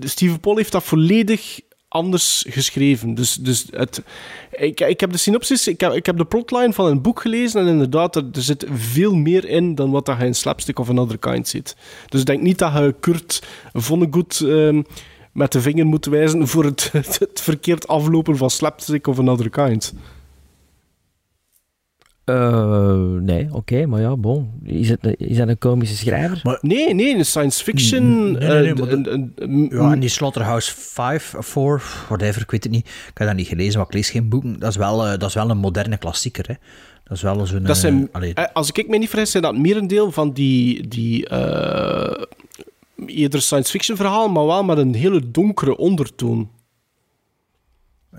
Stephen Paul heeft dat volledig anders geschreven. Dus, dus het, ik, ik heb de synopsis, ik heb, ik heb de plotline van een boek gelezen en inderdaad, er, zit veel meer in dan wat dat je in Slapstick of Another Kind ziet. Dus ik denk niet dat je Kurt Vonnegut ehm, met de vinger moet wijzen voor het, [LAUGHS] het verkeerd aflopen van Slapstick of Another Kind. Eh, nee, oké, maar ja, bon. Is, het, is dat een komische schrijver? Nee, nee, een science fiction... Mm, nee, nee, nee, eh, maar Ja, en die Slaughterhouse 5 of 4, whatever, ik weet het niet. Ik heb dat niet gelezen, maar ik lees geen boeken. Dat is wel, eh, dat is wel een moderne klassieker, hè. Dat is wel zo'n... Dat zijn, eh, eh, als ik me niet vergis, zijn dat merendeel van die, die eh, eerder science fiction verhaal, maar wel met een hele donkere ondertoon.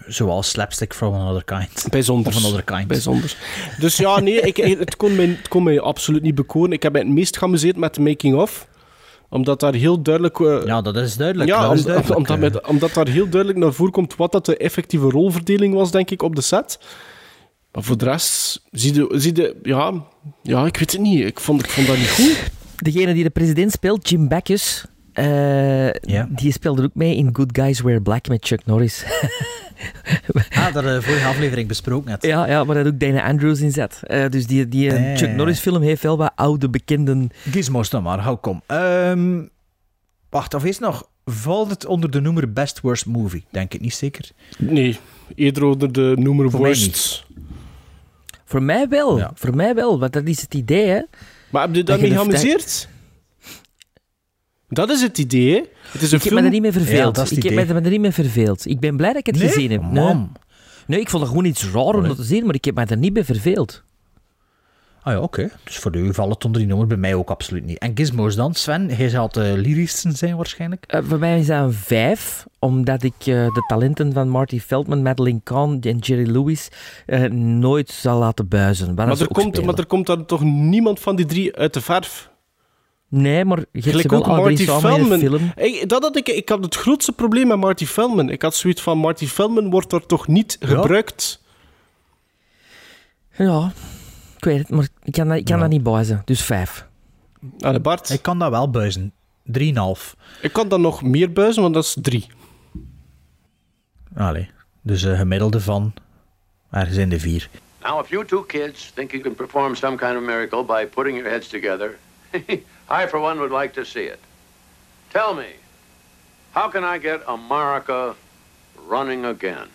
Zoals Slapstick from Another Kind. Bijzonder. Of Another Kind. Bijzonder. Dus ja, nee, ik, het, kon mij, het kon mij absoluut niet bekoren. Ik heb mij het meest geamuseerd met de making-of. Omdat daar heel duidelijk... eh, Ja, dat is duidelijk. ja, dat is duidelijk, omdat, eh. met- omdat daar heel duidelijk naar voren komt wat dat de effectieve rolverdeling was, denk ik, op de set. Maar voor de rest, zie je, zie je ja, ja, ik weet het niet. Ik vond, ik vond dat niet goed. Degene die de president speelt, Jim Backus, eh, Ja. die speelde ook mee in Good Guys Wear Black met Chuck Norris. [LAUGHS] Ah, dat de vorige aflevering besproken net. ja, ja, maar daar ook Dana Andrews in zet. Eh, dus die, die eh, ja, Chuck. Norris film heeft wel wat oude bekenden. Gizmos dan maar, hou kom. Ehm, wacht, of is het nog... Valt het onder de noemer Best Worst Movie? Denk ik niet zeker. Nee, eerder onder de noemer Voor mij worst. Voor mij wel, Ja. voor mij wel, want dat is het idee, hè. Maar heb je Dat de- geamuseerd? Dat is het idee, hè? Het is een Ik heb me er niet mee verveeld. ik heb me er niet mee verveeld. Ik ben blij dat ik het gezien heb. Nee. Man. nee, ik vond het gewoon iets raar om dat te zien, maar ik heb me er niet mee verveeld. Ah ja, oké. Dus voor u valt het onder die nummer, bij mij ook absoluut niet. En Gizmos dan, Sven? Hij zal de lyrischsten zijn waarschijnlijk. Eh, voor mij is dat een vijf, omdat ik eh, de talenten van Marty Feldman, Madeleine Kahn en Jerry Lewis eh, nooit zal laten buizen. Maar er, komt, maar er komt dan toch niemand van die drie uit de verf? Nee, maar je hebt ze Gelijk wel ook alle drie Marty Feldman. film. Ik, dat had ik, ik had het grootste probleem met Marty Feldman. Ik had zoiets van, Marty Feldman wordt er toch niet Ja. gebruikt? Ja, ik weet het, maar ik kan, dat- ik kan Ja. dat niet buizen. Dus vijf. Allee, Bart, Ik kan dat wel buizen. 3,5. ik kan dan nog meer buizen, want dat is drie. Allee. Dus een gemiddelde van ergens in de 4. Now, if you two kids think you can perform some kind of miracle by putting your heads together, [LAUGHS] I, for one, would like to see it. Tell me, how can I get America running again?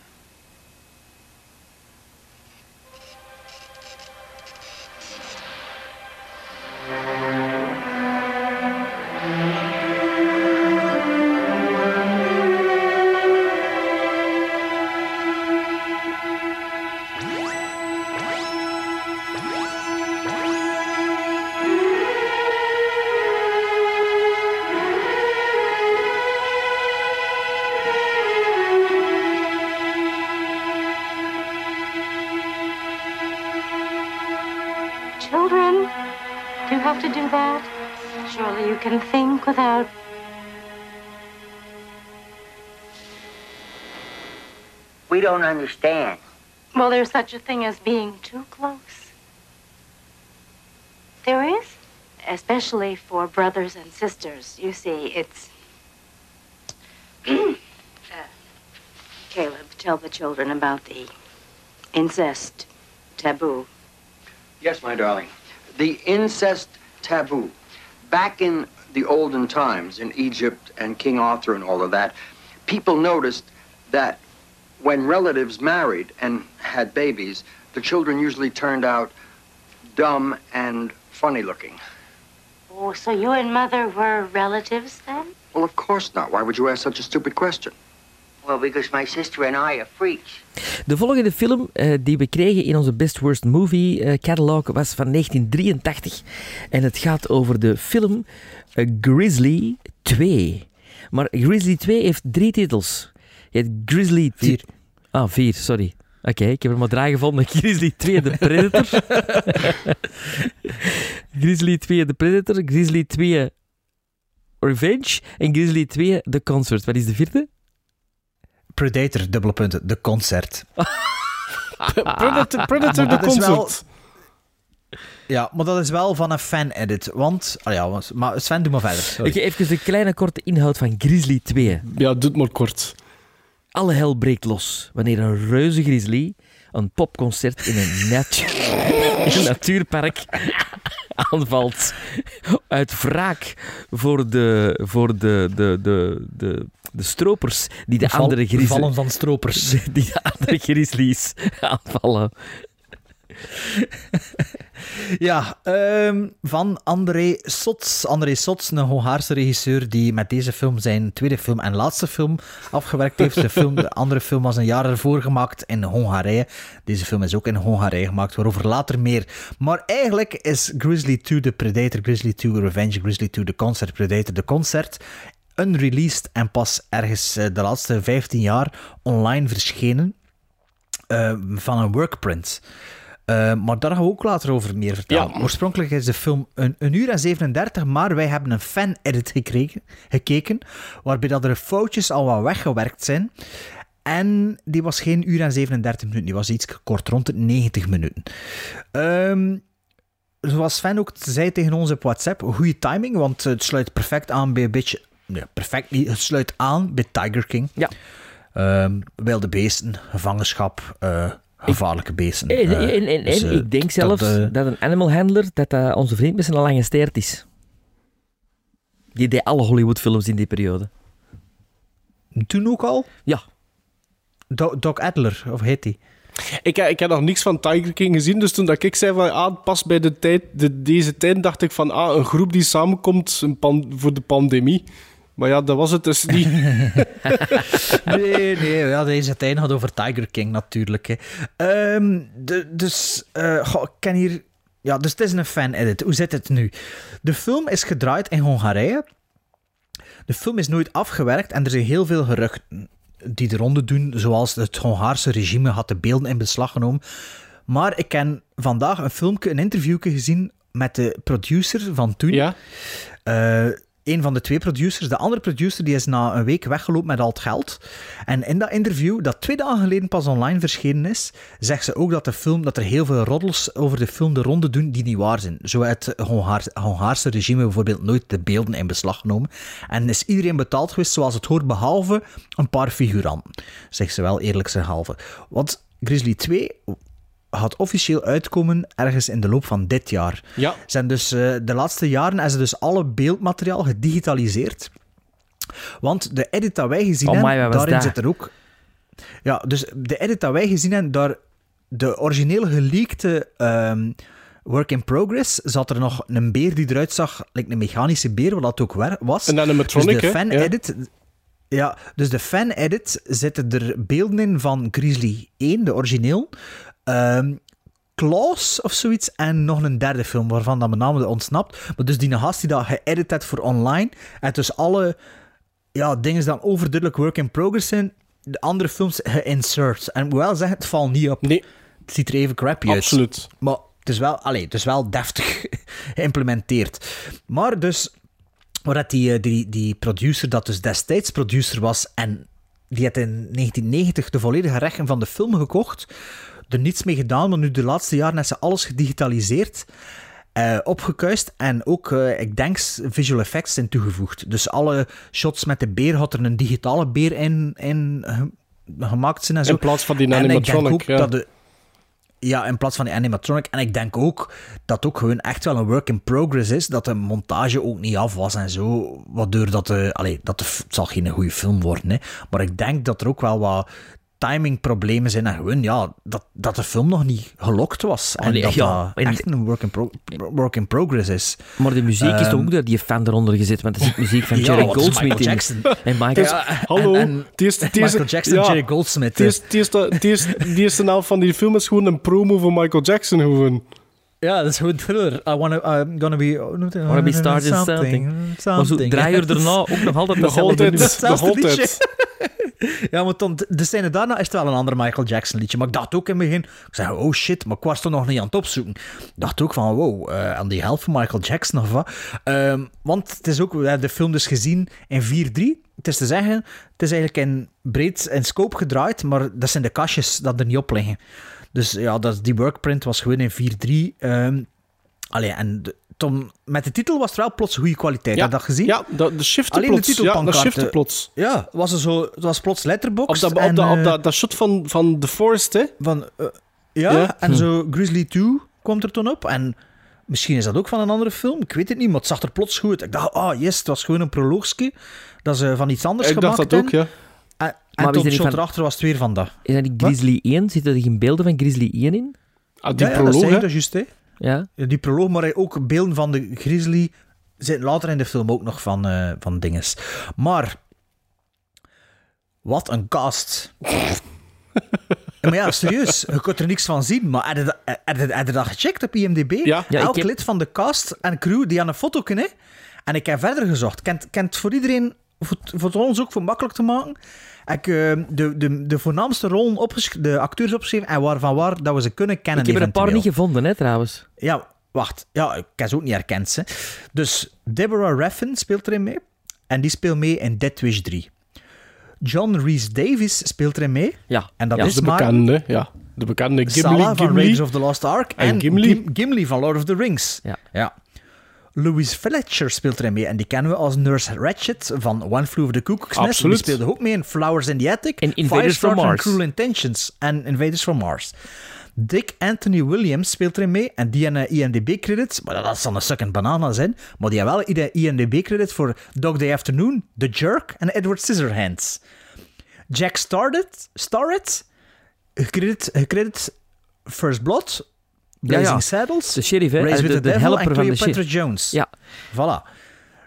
Without. We don't understand. Well, there's such a thing as being too close. There is? Especially for brothers and sisters. You see, it's. [CLEARS THROAT] uh, Caleb, tell the children about the incest taboo. Yes, my darling. The incest taboo. Back in the olden times, in Egypt and King Arthur and all of that, people noticed that when relatives married and had babies, the children usually turned out dumb and funny looking. Oh, so you and Mother were relatives then? Well, of course not. Why would you ask such a stupid question? Well, because my sister and I are freaks. De volgende film uh, die we kregen in onze Best Worst Movie uh, catalog was van 1983. En het gaat over de film uh, Grizzly 2. Maar Grizzly 2 heeft drie titels. Je hebt Grizzly... Vier. Ah, vier, sorry. Oké, okay, ik heb er maar drie gevonden. [LAUGHS] Grizzly 2 [LAUGHS] The Predator. Grizzly 2 The Predator. Grizzly 2 Revenge. En Grizzly 2 The Concert. Wat is de vierde? Predator, dubbele punten, de concert. [LAUGHS] Predator, Predator de concert. Ja, maar dat is wel van een fan-edit. Want, oh ja, maar Sven, doe maar verder. Sorry. Even de kleine korte inhoud van Grizzly 2. Ja, doe het maar kort. Alle hel breekt los wanneer een reuze grizzly een popconcert in een, natu [LAUGHS] in een natuurpark aanvalt. Uit wraak voor de, voor de, de, de, de, de stropers die de, de val, andere grizzlies... vallen van stropers. [LAUGHS] Die de andere grizzlies aanvallen. [LAUGHS] ja, um, van André Sots. André Sots, een Hongaarse regisseur die met deze film zijn tweede film en laatste film afgewerkt heeft. De, film, de andere film was een jaar ervoor gemaakt in Hongarije. Deze film is ook in Hongarije gemaakt, waarover later meer. Maar eigenlijk is Grizzly 2 The Predator, Grizzly 2 Revenge, Grizzly 2 The Concert, Predator The Concert unreleased en pas ergens de laatste 15 jaar online verschenen uh, van een workprint. Uh, maar daar gaan we ook later over meer vertellen. Ja. Oorspronkelijk is de film een, een uur en 37, maar wij hebben een fan-edit gekregen, gekeken, waarbij dat er foutjes al wat weggewerkt zijn. En die was geen uur en 37 minuten, die was iets kort, rond de 90 minuten. Um, zoals Sven ook zei tegen ons op WhatsApp, goede timing, want het sluit perfect aan bij een beetje... Nee, perfect niet, het sluit aan bij Tiger King. Ja. Um, wilde beesten, gevangenschap, uh, gevaarlijke beesten. En, en, en, en dus, uh, ik denk zelfs dat, uh, dat, een animal handler, dat uh, onze vriend met zijn lange steert is. Die deed alle Hollywoodfilms in die periode. Toen ook al? Ja. Do Doc Adler, of heet hij? Ik, ik heb nog niks van Tiger King gezien, dus toen dat ik zei van ah, pas bij de tijd, de, deze tijd, dacht ik van ah, een groep die samenkomt een pan, voor de pandemie. Maar ja, dat was het dus niet. [LAUGHS] [LAUGHS] nee, nee, ja, deze tijd gaat over Tiger King natuurlijk. Hè. Um, de, dus, uh, goh, ik ken hier... Ja, dus het is een fan-edit. Hoe zit het nu? De film is gedraaid in Hongarije. De film is nooit afgewerkt en er zijn heel veel geruchten die de ronde doen, zoals het Hongaarse regime had de beelden in beslag genomen. Maar ik ken vandaag een filmpje, een interviewje gezien met de producer van toen. Ja. Uh, een van de twee producers. De andere producer die is na een week weggelopen met al het geld. En in dat interview, dat twee dagen geleden pas online verschenen is, zegt ze ook dat, de film, dat er heel veel roddels over de film de ronde doen die niet waar zijn. Zo het Hongaar, Hongaarse regime bijvoorbeeld nooit de beelden in beslag genomen. En is iedereen betaald geweest zoals het hoort, behalve een paar figuranten. Zegt ze wel eerlijk zijn halve. Want Grizzly 2 gaat officieel uitkomen ergens in de loop van dit jaar. Ja. Zijn dus, uh, de laatste jaren hebben ze dus alle beeldmateriaal gedigitaliseerd. Want de edit dat wij gezien oh, hebben, daarin daar. zit er ook... Ja, dus de edit dat wij gezien hebben, daar... De origineel geleakte um, work in progress zat er nog een beer die eruit zag, like een mechanische beer, wat dat ook was. Een animatronic, dus de fan-edit... Ja. Ja, dus de fan-edit zitten er beelden in van Grizzly 1, de origineel. Um, Klaus of zoiets en nog een derde film waarvan dat mijn naam ontsnapt. Maar dus die gast die dat geëdit heeft voor online en dus alle ja, dingen dan overduidelijk work in progress zijn, de andere films geïnsert. En wel zeggen, het valt niet op. Nee. Het ziet er even crappy uit. Absoluut. Maar het is wel, allez, het is wel deftig [LAUGHS] geïmplementeerd. Maar dus, waar die, die, die producer, dat dus destijds producer was en die had in 1990 de volledige rechten van de film gekocht er niets mee gedaan, maar nu de laatste jaren is ze alles gedigitaliseerd, eh, opgekuist en ook, eh, ik denk, visual effects zijn toegevoegd. Dus alle shots met de beer had er een digitale beer in, in ge- gemaakt zijn en zo. In plaats van die animatronic, ja. dat de, ja, in plaats van die animatronic. En ik denk ook dat ook gewoon echt wel een work in progress is. Dat de montage ook niet af was en zo. Waardoor dat de... Allee, dat de, het zal geen goede film worden, hè. Maar ik denk dat er ook wel wat timingproblemen zijn. En gewoon, ja, dat, dat de film nog niet gelokt was. En Allee, dat ja, dat en- echt een work in, pro- work in progress is. Maar de muziek is toch Ehm, ook door die fan eronder gezet, want er zit muziek van [LAUGHS] Ja, Jerry Goldsmith Michael in. Jackson? [LAUGHS] En Michael... Dus, hallo, en- en die is, die is, Michael Jackson en Jerry Goldsmith, Die is, die, is, de- die, is, die eerste helft van die film is gewoon een promo voor Michael Jackson. Gewoon. Ja, dat is gewoon thriller. I wanna, I'm gonna be... Wanna be started something. Maar zo drie uur daarna ook nog altijd nummer. nog Hetzelfde altijd. [LAUGHS] Ja, maar dan, de scène daarna is het wel een ander Michael Jackson liedje. Maar ik dacht ook in het begin, ik zei, oh shit, maar ik was nog niet aan het opzoeken. Ik dacht ook van, wow, eh, aan die helft van Michael Jackson of wat. Ehm, want het is ook, we hebben de film dus gezien in 4-3. Het is te zeggen, het is eigenlijk in breed en scope gedraaid, maar dat zijn de kastjes dat er niet op liggen. Dus ja, dat, die workprint was gewoon in 4-3. ehm allee, en de- toen, met de titel was het wel plots goede kwaliteit. Ja, Heb je dat gezien? Ja, dat, de shifte Alleen de plots. Ja, dat shifte plots. Ja, was er zo, het was plots Op letterbox. dat, op, en, dat, op eh, dat, dat shot van, van The Forest, hè? van, eh, ja, Ja. en zo Grizzly 2 komt er toen op. En misschien is dat ook van een andere film. Ik weet het niet, maar het zag er plots goed uit. Ik dacht, ah yes, het was gewoon een proloogske. Dat ze van iets anders Ik dacht gemaakt dat ook, hebben. ja. En, Maar en tot er shot van- erachter was het weer van dat. Is dat die Grizzly 1? Zitten er geen beelden van Grizzly 1 in? Ah, die ja, ja, dat proloog, zei hè? ik, dat is juist, hè. Ja. Die proloog, maar ook beelden van de Grizzly zitten later in de film ook nog van, eh, van dinges. Maar, wat een cast. [LAUGHS] Maar ja, serieus, je kunt er niks van zien, maar heb je heb je- heb je dat gecheckt op IMDb? Ja. Ja, Elk heb- lid van de cast en crew die aan een foto kunnen. En ik heb verder gezocht. Kent, kent voor iedereen, voor, voor ons ook voor makkelijk te maken, heb ik eh, de, de, de voornaamste rollen opgeschreven, de acteurs opgeschreven en waar, van waar dat we ze kunnen kennen. Ik heb er een paar niet gevonden, hè, trouwens. Ja, wacht. Ja, ik heb ze ook niet herkend. Hè. Dus Deborah Refn speelt erin mee. En die speelt mee in Dead Wish 3. John Rhys Davies speelt erin mee. Ja. En dat ja. is De maar bekende, ja. De bekende Gimli. Salah van Gimli. Raiders of the Lost Ark. En En, Gimli. Gim- Gimli van Lord of the Rings. Ja. ja. Louis Fletcher speelt erin mee. En die kennen we als Nurse Ratchet van One Flew Over the Cuckoo's Nest. Absoluut. Die speelde ook mee in Flowers in the Attic. En Invaders from Mars. Cruel Intentions. En Invaders from Mars. Dick Anthony Williams speelt erin mee. En die een IMDb-credit, maar dat is dan een sukkend banana zijn. Maar die heeft wel IMDb-credit voor Dog Day Afternoon, The Jerk en Edward Scissorhands. Jack Starrett, Starrett gecredit, gecredit First Blood, Blazing ja. Saddles, De sheriff, hè? Race Eh, with de- the, de Devil helper en van de Cleopatra sheriff. Jones. Ja. Voilà.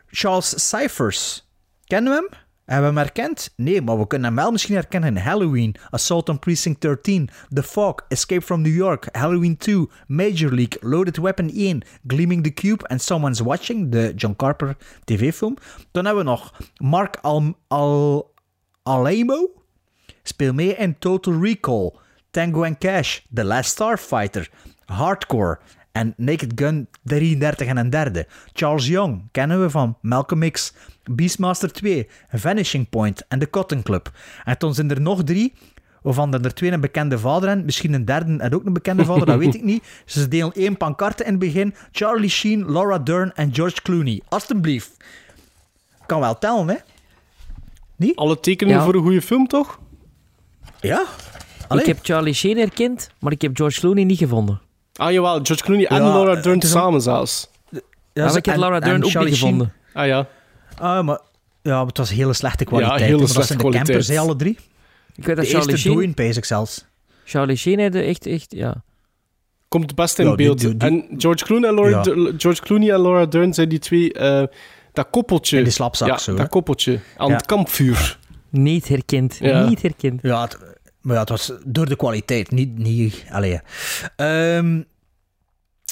Charles Cyphers. Kennen we hem? Hebben we hem herkend? Nee, maar we kunnen hem wel misschien herkennen in Halloween, Assault on Precinct 13, The Fog, Escape from New York, Halloween 2, Major League, Loaded Weapon 1, Gleaming the Cube en Someone's Watching, de John Carper tv-film. Dan hebben we nog Mark Al, Al Alamo, speel mee in Total Recall, Tango and Cash, The Last Starfighter, Hardcore en Naked Gun 33 en een derde. Charles Young kennen we van Malcolm X, Beastmaster 2, Vanishing Point en The Cotton Club. En toen zijn er nog drie, waarvan er twee een bekende vader en misschien een derde en ook een bekende vader, dat weet ik niet. [LAUGHS] Ze delen één pancarte in het begin. Charlie Sheen, Laura Dern en George Clooney. Alsjeblieft. Kan wel tellen, hè? Alle tekeningen Ja. voor een goede film, toch? Ja. Allee. Ik heb Charlie Sheen herkend, maar ik heb George Clooney niet gevonden. Ah, jawel. George Clooney en Ja, Laura het Dern samen zelfs. Ja, Ja, ik heb Laura Dern ook niet gevonden. Ah ja. Ah, maar, ja, maar het was hele slechte kwaliteit. hele maar dat slechte zijn de kwaliteit. campers, alle drie. Ik weet dat De Charlie eerste Sheen... Pees ik zelfs. Charlie Sheen had echt, echt, ja... Komt het best in Ja, die- beeld. die- die- En George Clooney, en Laura, Ja. D- George Clooney en Laura Dern zijn die twee... eh, dat koppeltje. In die slapzak ja, zo, hè? dat koppeltje. Aan Ja. het kampvuur. Niet herkend. Ja. Niet herkend. Ja, het, maar ja, het was door de kwaliteit, niet... niet allee. Ehm,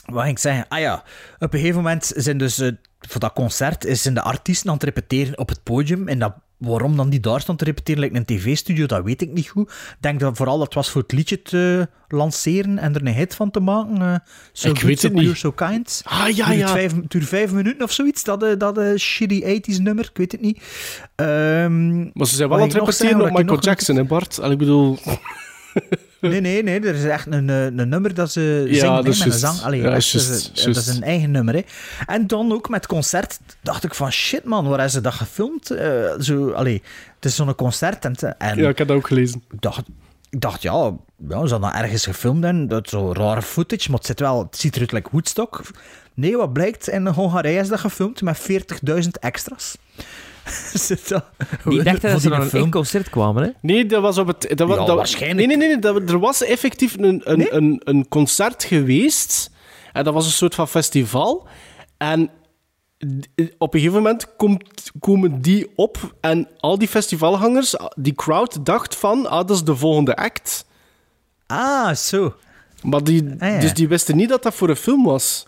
wat ging ik zeggen? Ah ja, op een gegeven moment zijn dus... voor dat concert is zijn de artiesten aan het repeteren op het podium. En dat, waarom dan die daar stond te repeteren, lijkt een tv-studio, dat weet ik niet goed. Ik denk dat vooral dat was voor het liedje te lanceren en er een hit van te maken. eh so Ik Good, weet so het niet. So Kind. Ah, ja, ja. Vijf, duurt vijf minuten of zoiets, dat, eh, dat eh, shitty 80s nummer, ik weet het niet. Ehm, Maar ze zijn wel aan het repeteren op Michael Jackson, hè Bart? En ik bedoel... [LAUGHS] Nee, nee, nee. Er is echt een, eh, een nummer dat ze Ja, zingt met een zang. Allee, Ja, echt, dat, is, juist. dat is een eigen nummer. Hè. En dan ook met concert dacht ik van shit man, waar hebben ze dat gefilmd? Eh, zo, allee, het is zo'n concert. En, en Ja, ik heb dat ook gelezen. ik dacht, ik dacht ja, ja, ze hadden dat ergens gefilmd en dat is zo rare footage, maar het, zit wel, het ziet eruit like Woodstock. Nee, wat blijkt, in Hongarije is dat gefilmd met 40.000 extra's. [LAUGHS] Zit dat Die dachten dat ze naar een film. concert kwamen, hè? Nee, dat was op het... Dat was, Ja, dat, waarschijnlijk. Nee, nee, nee. Dat, er was effectief een, een, een, een concert geweest. En dat was een soort van festival. En op een gegeven moment komt, komen die op. En al die festivalhangers, die crowd, dacht van... Ah, dat is de volgende act. Ah, zo. Maar die, Ah, ja. dus die wisten niet dat dat voor een film was.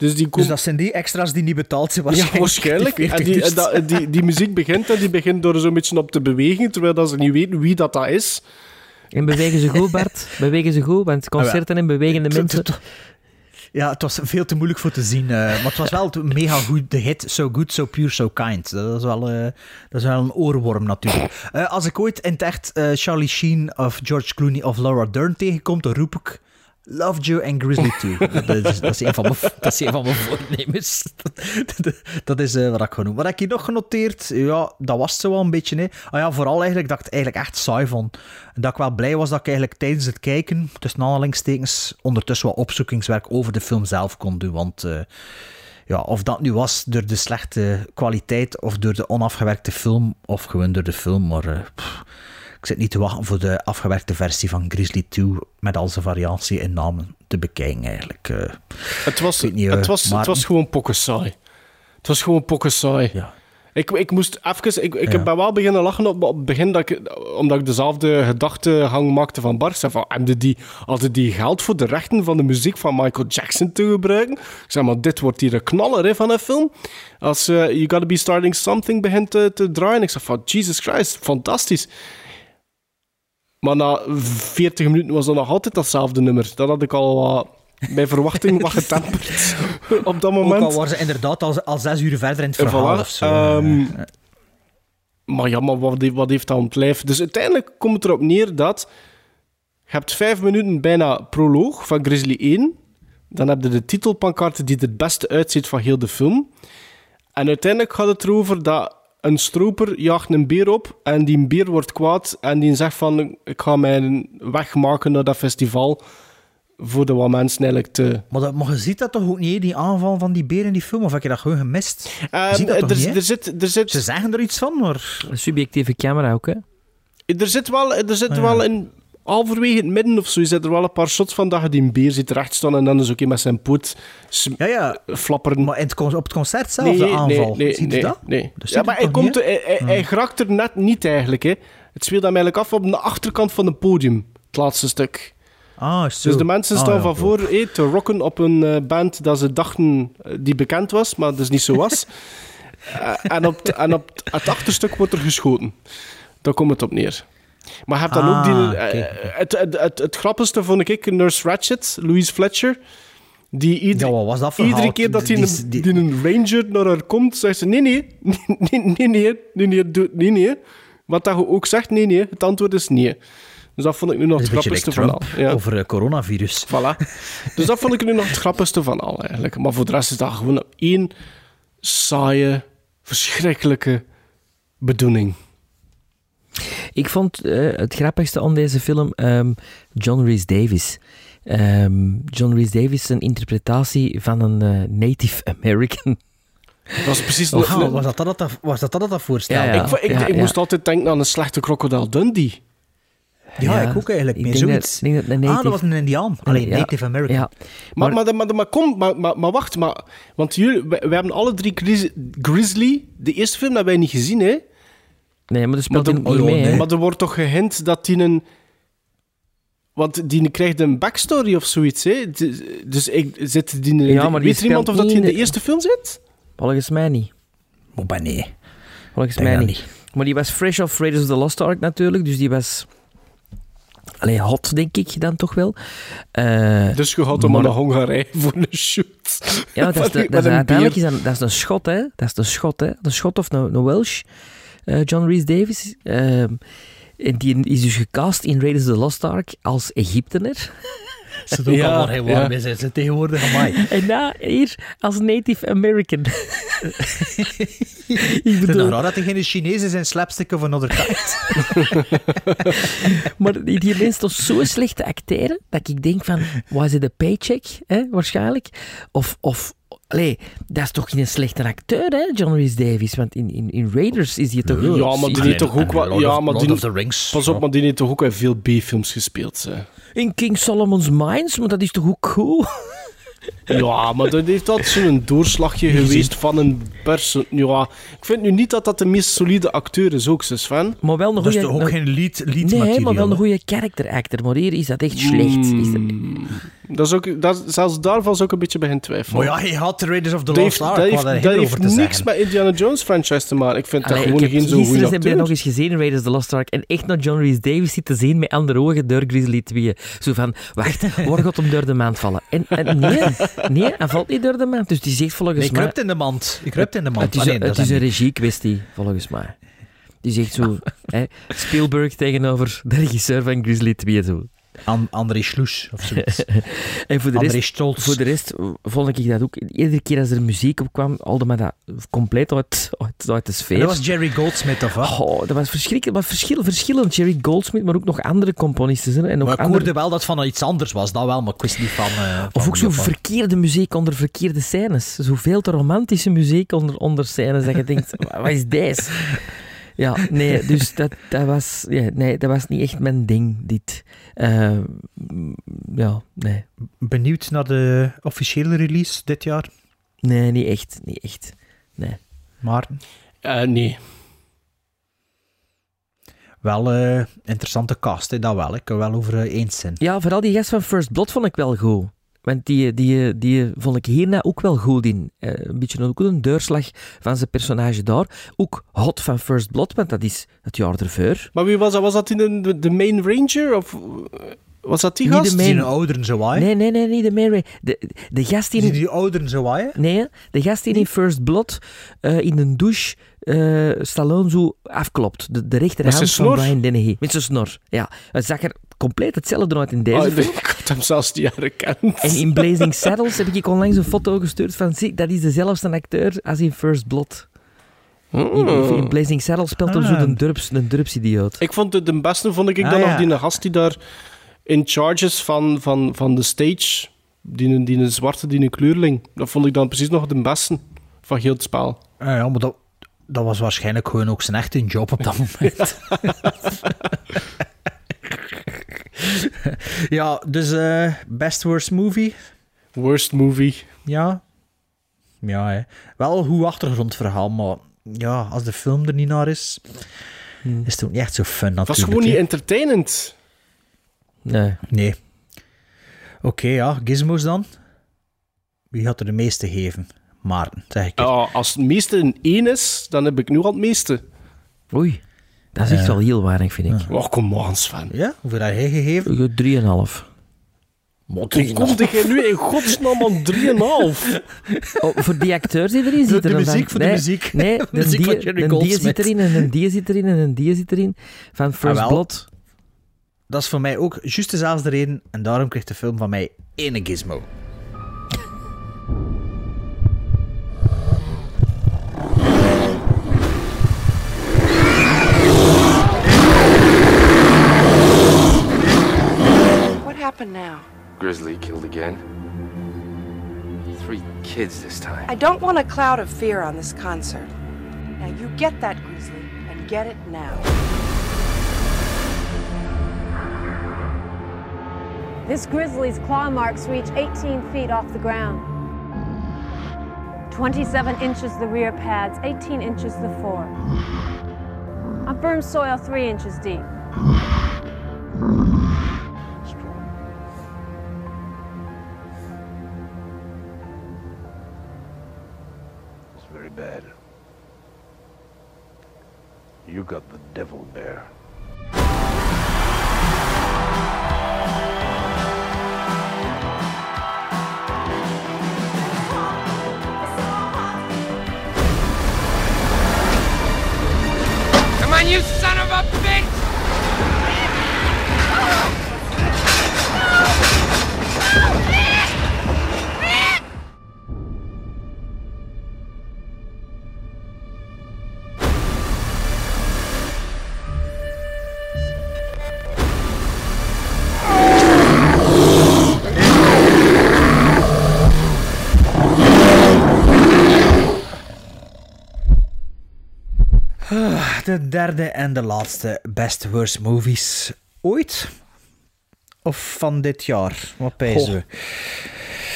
Dus die Dus dat zijn die extra's die niet betaald zijn Ja, waarschijnlijk. waarschijnlijk. En die, en dat- die, die muziek begint en die begint door zo'n beetje op te bewegen, terwijl dat ze niet weten wie dat, dat is. En bewegen ze goed, Bart? Bewegen ze goed? Want concerten en bewegende Het- mensen... Ja, het was veel te moeilijk voor te zien. eh, maar het was wel mega goed. De hit So Good, So Pure, So Kind. Dat is wel, eh, dat is wel een oorworm natuurlijk. Eh, als ik ooit in het echt eh, Charlie Sheen of George Clooney of Laura Dern tegenkom, dan roep ik Lovejoy en Grizzly 2. [LAUGHS] dat, is, dat, is een van mijn, dat is een van mijn [LAUGHS] voornemens. Dat, is eh, wat ik ga doen. Wat heb ik hier nog genoteerd? Ja, dat was het zo wel een beetje. Hè. Ah ja, vooral eigenlijk dat ik het eigenlijk echt saai vond. En dat ik wel blij was dat ik eigenlijk tijdens het kijken, tussen aanhalingstekens, ondertussen wat opzoekingswerk over de film zelf kon doen. Want eh, ja, of dat nu was door de slechte kwaliteit of door de onafgewerkte film, of gewoon door de film, maar eh, pff, ik zit niet te wachten voor de afgewerkte versie van Grizzly 2 met al zijn variatie in namen te bekijken eigenlijk. eh. Het was, niet, het eh, was, het was gewoon pokken saai. Het was gewoon pokken saai. Ja. Ik, ik moest even... Ik, ik Ja. ben wel beginnen lachen op, op het begin, dat ik, omdat ik dezelfde gedachtegang maakte van zei van, hadden die, hadden die geld voor de rechten van de muziek van Michael Jackson te gebruiken? Ik zei, maar dit wordt hier een knaller hè, van een film. Als eh, You Gotta Be Starting Something begint te, te draaien. Ik zei van, Jesus Christ, fantastisch. Maar na 40 minuten was dat nog altijd datzelfde nummer. Dat had ik al wat, mijn verwachting wat getemperd [LAUGHS] op dat Ook moment. al waren ze inderdaad al, al zes uur verder in het En verhaal voilà. of zo. Ehm, eh. maar ja, maar wat, heeft- wat heeft dat om het lijf? Dus uiteindelijk komt het erop neer dat je hebt vijf minuten bijna proloog van Grizzly 1. Dan heb je de titelpancarte die het beste uitziet van heel de film. En uiteindelijk gaat het erover dat een stroper jaagt een beer op en die beer wordt kwaad en die zegt van ik ga mijn weg maken naar dat festival voor de wat mensen eigenlijk te... Maar, dat, maar je ziet dat toch ook niet, die aanval van die beer in die film? Of heb je dat gewoon gemist? Je Ehm, ziet dat toch er, niet, er, zit, er, zit, Ze zeggen er iets van, maar... Een subjectieve camera ook, hè? er zit wel, er zit Ah, ja. wel in... Halverwege het midden of zo zit er wel een paar shots van dat je die beer ziet rechtstaan en dan is ook met zijn poot Ja, ja. flapperen. Maar in het, con- op het concert zelf, de aanval. Nee, nee, Ziet nee, dat? nee. Ja, maar hij, komt, niet, hij, geraakt er net niet eigenlijk. Hè. Het speelt hem eigenlijk af op de achterkant van het podium, het laatste stuk. Ah. Dus de mensen Ah, staan ja, van voor te rocken op een eh, band dat ze dachten eh, die bekend was, maar dus niet zo was. [LAUGHS] Eh, en op, t- en op t- het achterstuk wordt er geschoten. Daar komt het op neer. Maar je hebt dan ook die... Ah, eh, het, het, het, het grappigste vond ik Nurse Ratchet, Louise Fletcher. Die ieder, Ja, wat was dat verhaal? iedere keer dat die, Die- een, die- die een ranger naar haar komt, zegt ze: Nee, nee, [LAUGHS] nee, nee, nee, nee, nee, nee, nee. Wat dat je ook zegt, nee, nee. Het antwoord is nee. Dus dat vond ik nu nog het grappigste like van al. Ja. over eh, coronavirus. Voilà. [LAUGHS] Dus dat vond ik nu nog het grappigste van al, eigenlijk. Maar voor de rest is dat gewoon één saaie, verschrikkelijke bedoeling. Ik vond eh, het grappigste aan deze film ehm, John Rhys Davis. Ehm, John Rhys Davis, zijn interpretatie van een eh, Native American. Dat was precies... Oh, een- was, dat dat, dat, was dat dat dat voorstel? Ja, ik ik, ik, ja, ik ja. moest altijd denken aan een slechte Crocodile Dundee. Ja, ik ook eigenlijk. Ik Meer denk dat- zoiets. dat een Ah, dat was een Indiaan. Alleen Ja. Native American. Ja. Maar, Maar- maar, maar, maar, kom, maar, maar, maar wacht, maar, want jullie, we, we hebben alle drie Grizz- Grizzly, de eerste film hebben wij niet gezien, hè? Nee, maar dat speelt Maar, niet er- mee, hè. maar er wordt toch gehint dat die een... Want die krijgt een backstory of zoiets, hè? Dus- ik, zit die in Ja, de- maar die weet er iemand of dat die in de de- eerste film zit? Volgens mij niet. Maar nee. Volgens Denk mij niet. Maar die was fresh off Raiders of the Lost Ark natuurlijk, dus die was... Allee, hot, denk ik dan toch wel. Eh, Dus je gaat hem maar- naar Hongarije [LAUGHS] voor een shoot. Ja, dat is, de, dat is met een uiteindelijk bier. is dat, dat is een schot, hè. Dat is een schot, hè. Een schot of een, een Welsh. Eh, John Rhys Davis. Ehm, die is dus gecast in Raiders of the Lost Ark als Egyptener. Ze doen Ja, allemaal heel ja. warm zijn ze tegenwoordig. Amai. [LAUGHS] En na hier als Native American. [LAUGHS] ik vind het bedoel, raar dat er geen Chinezen zijn slapstick of another kind. [LAUGHS] maar die, die mens toch zo slecht te acteren, dat ik denk van, was het een paycheck, hè, waarschijnlijk? Of, of allee, dat is toch geen slechte acteur, hè, John Rhys Davies? Want in, in, in Raiders is hij toch... Ja, maar die heeft toch ook wel... Ja, of- maar die, of the Rings. pas op, maar die heeft toch ook wel veel B-films gespeeld. Hè. In King Solomon's Mines, maar dat is toch ook goed? [LAUGHS] Ja, maar dat heeft altijd zo'n doorslagje geweest van een persoon. Ja, ik vind nu niet dat dat de meest solide acteur is, ook, zus van. Maar wel een Dat is goede... toch ook geen lead, lead Nee, maar wel een goede character actor. Maar hier is dat echt slecht. Is dat- Dat is ook, dat, zelfs daarvan zou ik een beetje beginnen twijfelen. Maar ja, hij had de Raiders of the dat Lost heeft, Ark. dat heeft, dat heel heeft over te niks zeggen. met Indiana Jones franchise te maken. Ik vind dat gewoon heb geen zo'n goede heb ik acteur. nog eens gezien in Raiders of the Lost Ark en echt naar John Rhys Davies zitten zien met andere ogen door Grizzly 2. Zo van, wacht, waar gaat hem door de maand vallen? En, en nee, [LAUGHS] nee, hij valt niet door de maand. Dus die zegt volgens Nee, mij... kruipt in de mand. Je kruipt in de mand. Het is, Ah, het is een regiekwestie, volgens mij. Die zegt zo, [LAUGHS] hè, Spielberg tegenover de regisseur van Grizzly 2. Zo. An- André Schloes of zoiets. [LAUGHS] En voor de, André rest, Stolz. voor de rest vond ik dat ook... Iedere keer als er muziek op kwam, haalde me dat compleet uit, uit, uit de sfeer. En dat was Jerry Goldsmith, of wat? Oh, dat was verschrikkelijk. Maar verschil, verschillend. Jerry Goldsmith, maar ook nog andere componisten. hè. En nog Maar ik andere, hoorde wel dat het van iets anders was. Dat wel, maar ik wist niet van... eh, of van ook zo of verkeerde muziek onder verkeerde scènes. Zoveel te romantische muziek onder, onder scènes dat je denkt, [LAUGHS] wat is deze? Ja, nee, dus dat, dat, was, ja, nee, dat was niet echt mijn ding, dit. Eh, ja, nee. Benieuwd naar de officiële release dit jaar. Nee, niet echt. Niet echt. Nee. Maarten? Eh, nee. Wel eh interessante cast, hè, dat wel. Ik kan wel over eens zijn. Ja, vooral die gast van First Blood vond ik wel goed. Want die, die, die vond ik hierna ook wel goed in. Eh, een beetje ook een deurslag van zijn personage daar. Ook hot van First Blood, want dat is het jaar ervoor. Maar wie was dat? Was dat in de, de, de Main Ranger? Of eh, was dat die Niet de gast? main- Die een ouderen zo. Nee, nee, nee, niet de main Ray. De, de gast die... Die in- die ouderen zo. Nee, de gast die in First Blood eh, in een douche eh, Stallone zo afklopt. De, de rechterhand Met zijn van snor? Brian Dennehy. Met zijn snor, ja. Het zag er compleet hetzelfde uit in deze Oh, film. Ik hem zelfs niet herkend. En in Blazing Saddles heb ik onlangs een foto gestuurd van, zie, dat is dezelfde acteur als in First Blood. In, in Blazing Saddles speelt hem zo Ah. de durps, een durpsidioot. Ik vond het de beste, vond ik Ah, dan ja. nog die gast die daar in charges van, van, van de stage, die, een- die een zwarte, die een kleurling. Dat vond ik dan precies nog de beste van heel het spel. Ah, ja, maar dat, dat was waarschijnlijk gewoon ook zijn echte job op dat [LAUGHS] moment. [LAUGHS] [LAUGHS] ja, dus eh best worst movie. Worst movie. Ja. Ja, hè. wel een goed achtergrondverhaal, maar ja, als de film er niet naar is, is het ook niet echt zo fun natuurlijk. Het was gewoon niet entertainend. Nee. Nee. Oké, ja, gizmos dan. Wie gaat er de meeste geven? Maarten, zeg ik. Ja, als het meeste een 1 is, dan heb ik nu al het meeste. Oei, dat is echt wel heel weinig, vind ik. Oh, kom on, Sven. Ja, hoeveel heb jij gegeven? Uh, Drieënhalf. Hoe komt jij nu in godsnaam aan 3,5? [LAUGHS] Oh, voor die acteurs die erin zitten. de dan muziek, van- voor de muziek. Nee, [LAUGHS] De de muziek van die, Jerry een die zit erin en een die zit erin en een die zit erin. Van First Ah. Blood. Dat is voor mij ook juist dezelfde reden en daarom krijgt de film van mij ene gizmo. Happened now? Grizzly killed again. Three kids this time. I don't want a cloud of fear on this concert. Now you get that, Grizzly, and get it now. This grizzly's claw marks reach 18 feet off the ground. 27 inches the rear pads, 18 inches the fore. On firm soil, 3 inches deep. Bad. You got the devil there. Come on, you son of a bitch! De derde en de laatste best worst movies ooit? Of van dit jaar? Wat pijzen we?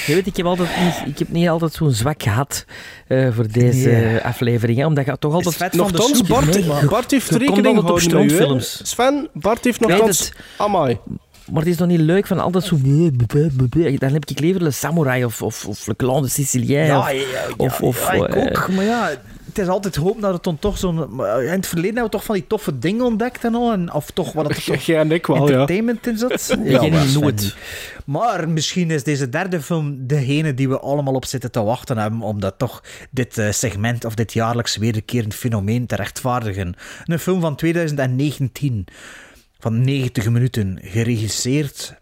Je weet, ik heb, altijd niet, ik heb niet altijd zo'n zwak gehad eh, voor deze Nee. aflevering. Hè, omdat je toch altijd... Vet van de Nochtans, soep, Bart, nee, maar- Bart heeft rekening op gehouden met u, hè. strontfilms. Sven, Bart heeft nogthans... Amai. Maar het is nog niet leuk van altijd zo... Dan heb ik liever Le Samurai of, of, of Le Clan de Sicilien. Ja, of, ja, ja, of, of, ja, ik eh, ook. Maar ja, het is altijd hoop dat het dan toch zo'n... maar In het verleden hebben we toch van die toffe dingen ontdekt en al. En, of toch wat het [LAUGHS] toch Jij en ik wel, ja. entertainment in zat. [LAUGHS] Maar Sven nooit. niet. Maar misschien is deze derde film degene die we allemaal op zitten te wachten hebben, omdat toch dit eh, segment of dit jaarlijks wederkerend fenomeen te rechtvaardigen. Een film van 2019 van 90 minuten, geregisseerd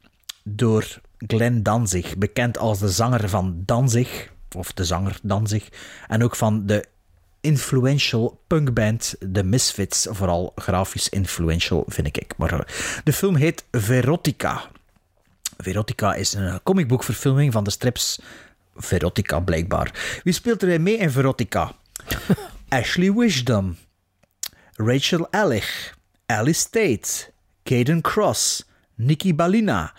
door Glenn Danzig, bekend als de zanger van Danzig, of de zanger Danzig, en ook van de influential punkband The Misfits, vooral grafisch influential vind ik. Maar eh, de film heet Verotica. Verotica is een comicboekverfilming van de strips Verotica, blijkbaar. Wie speelt er mee in Verotica? [LAUGHS] Ashley Wisdom, Rachel Ellich, Alice Tate, Caden Cross, Nikki Balina,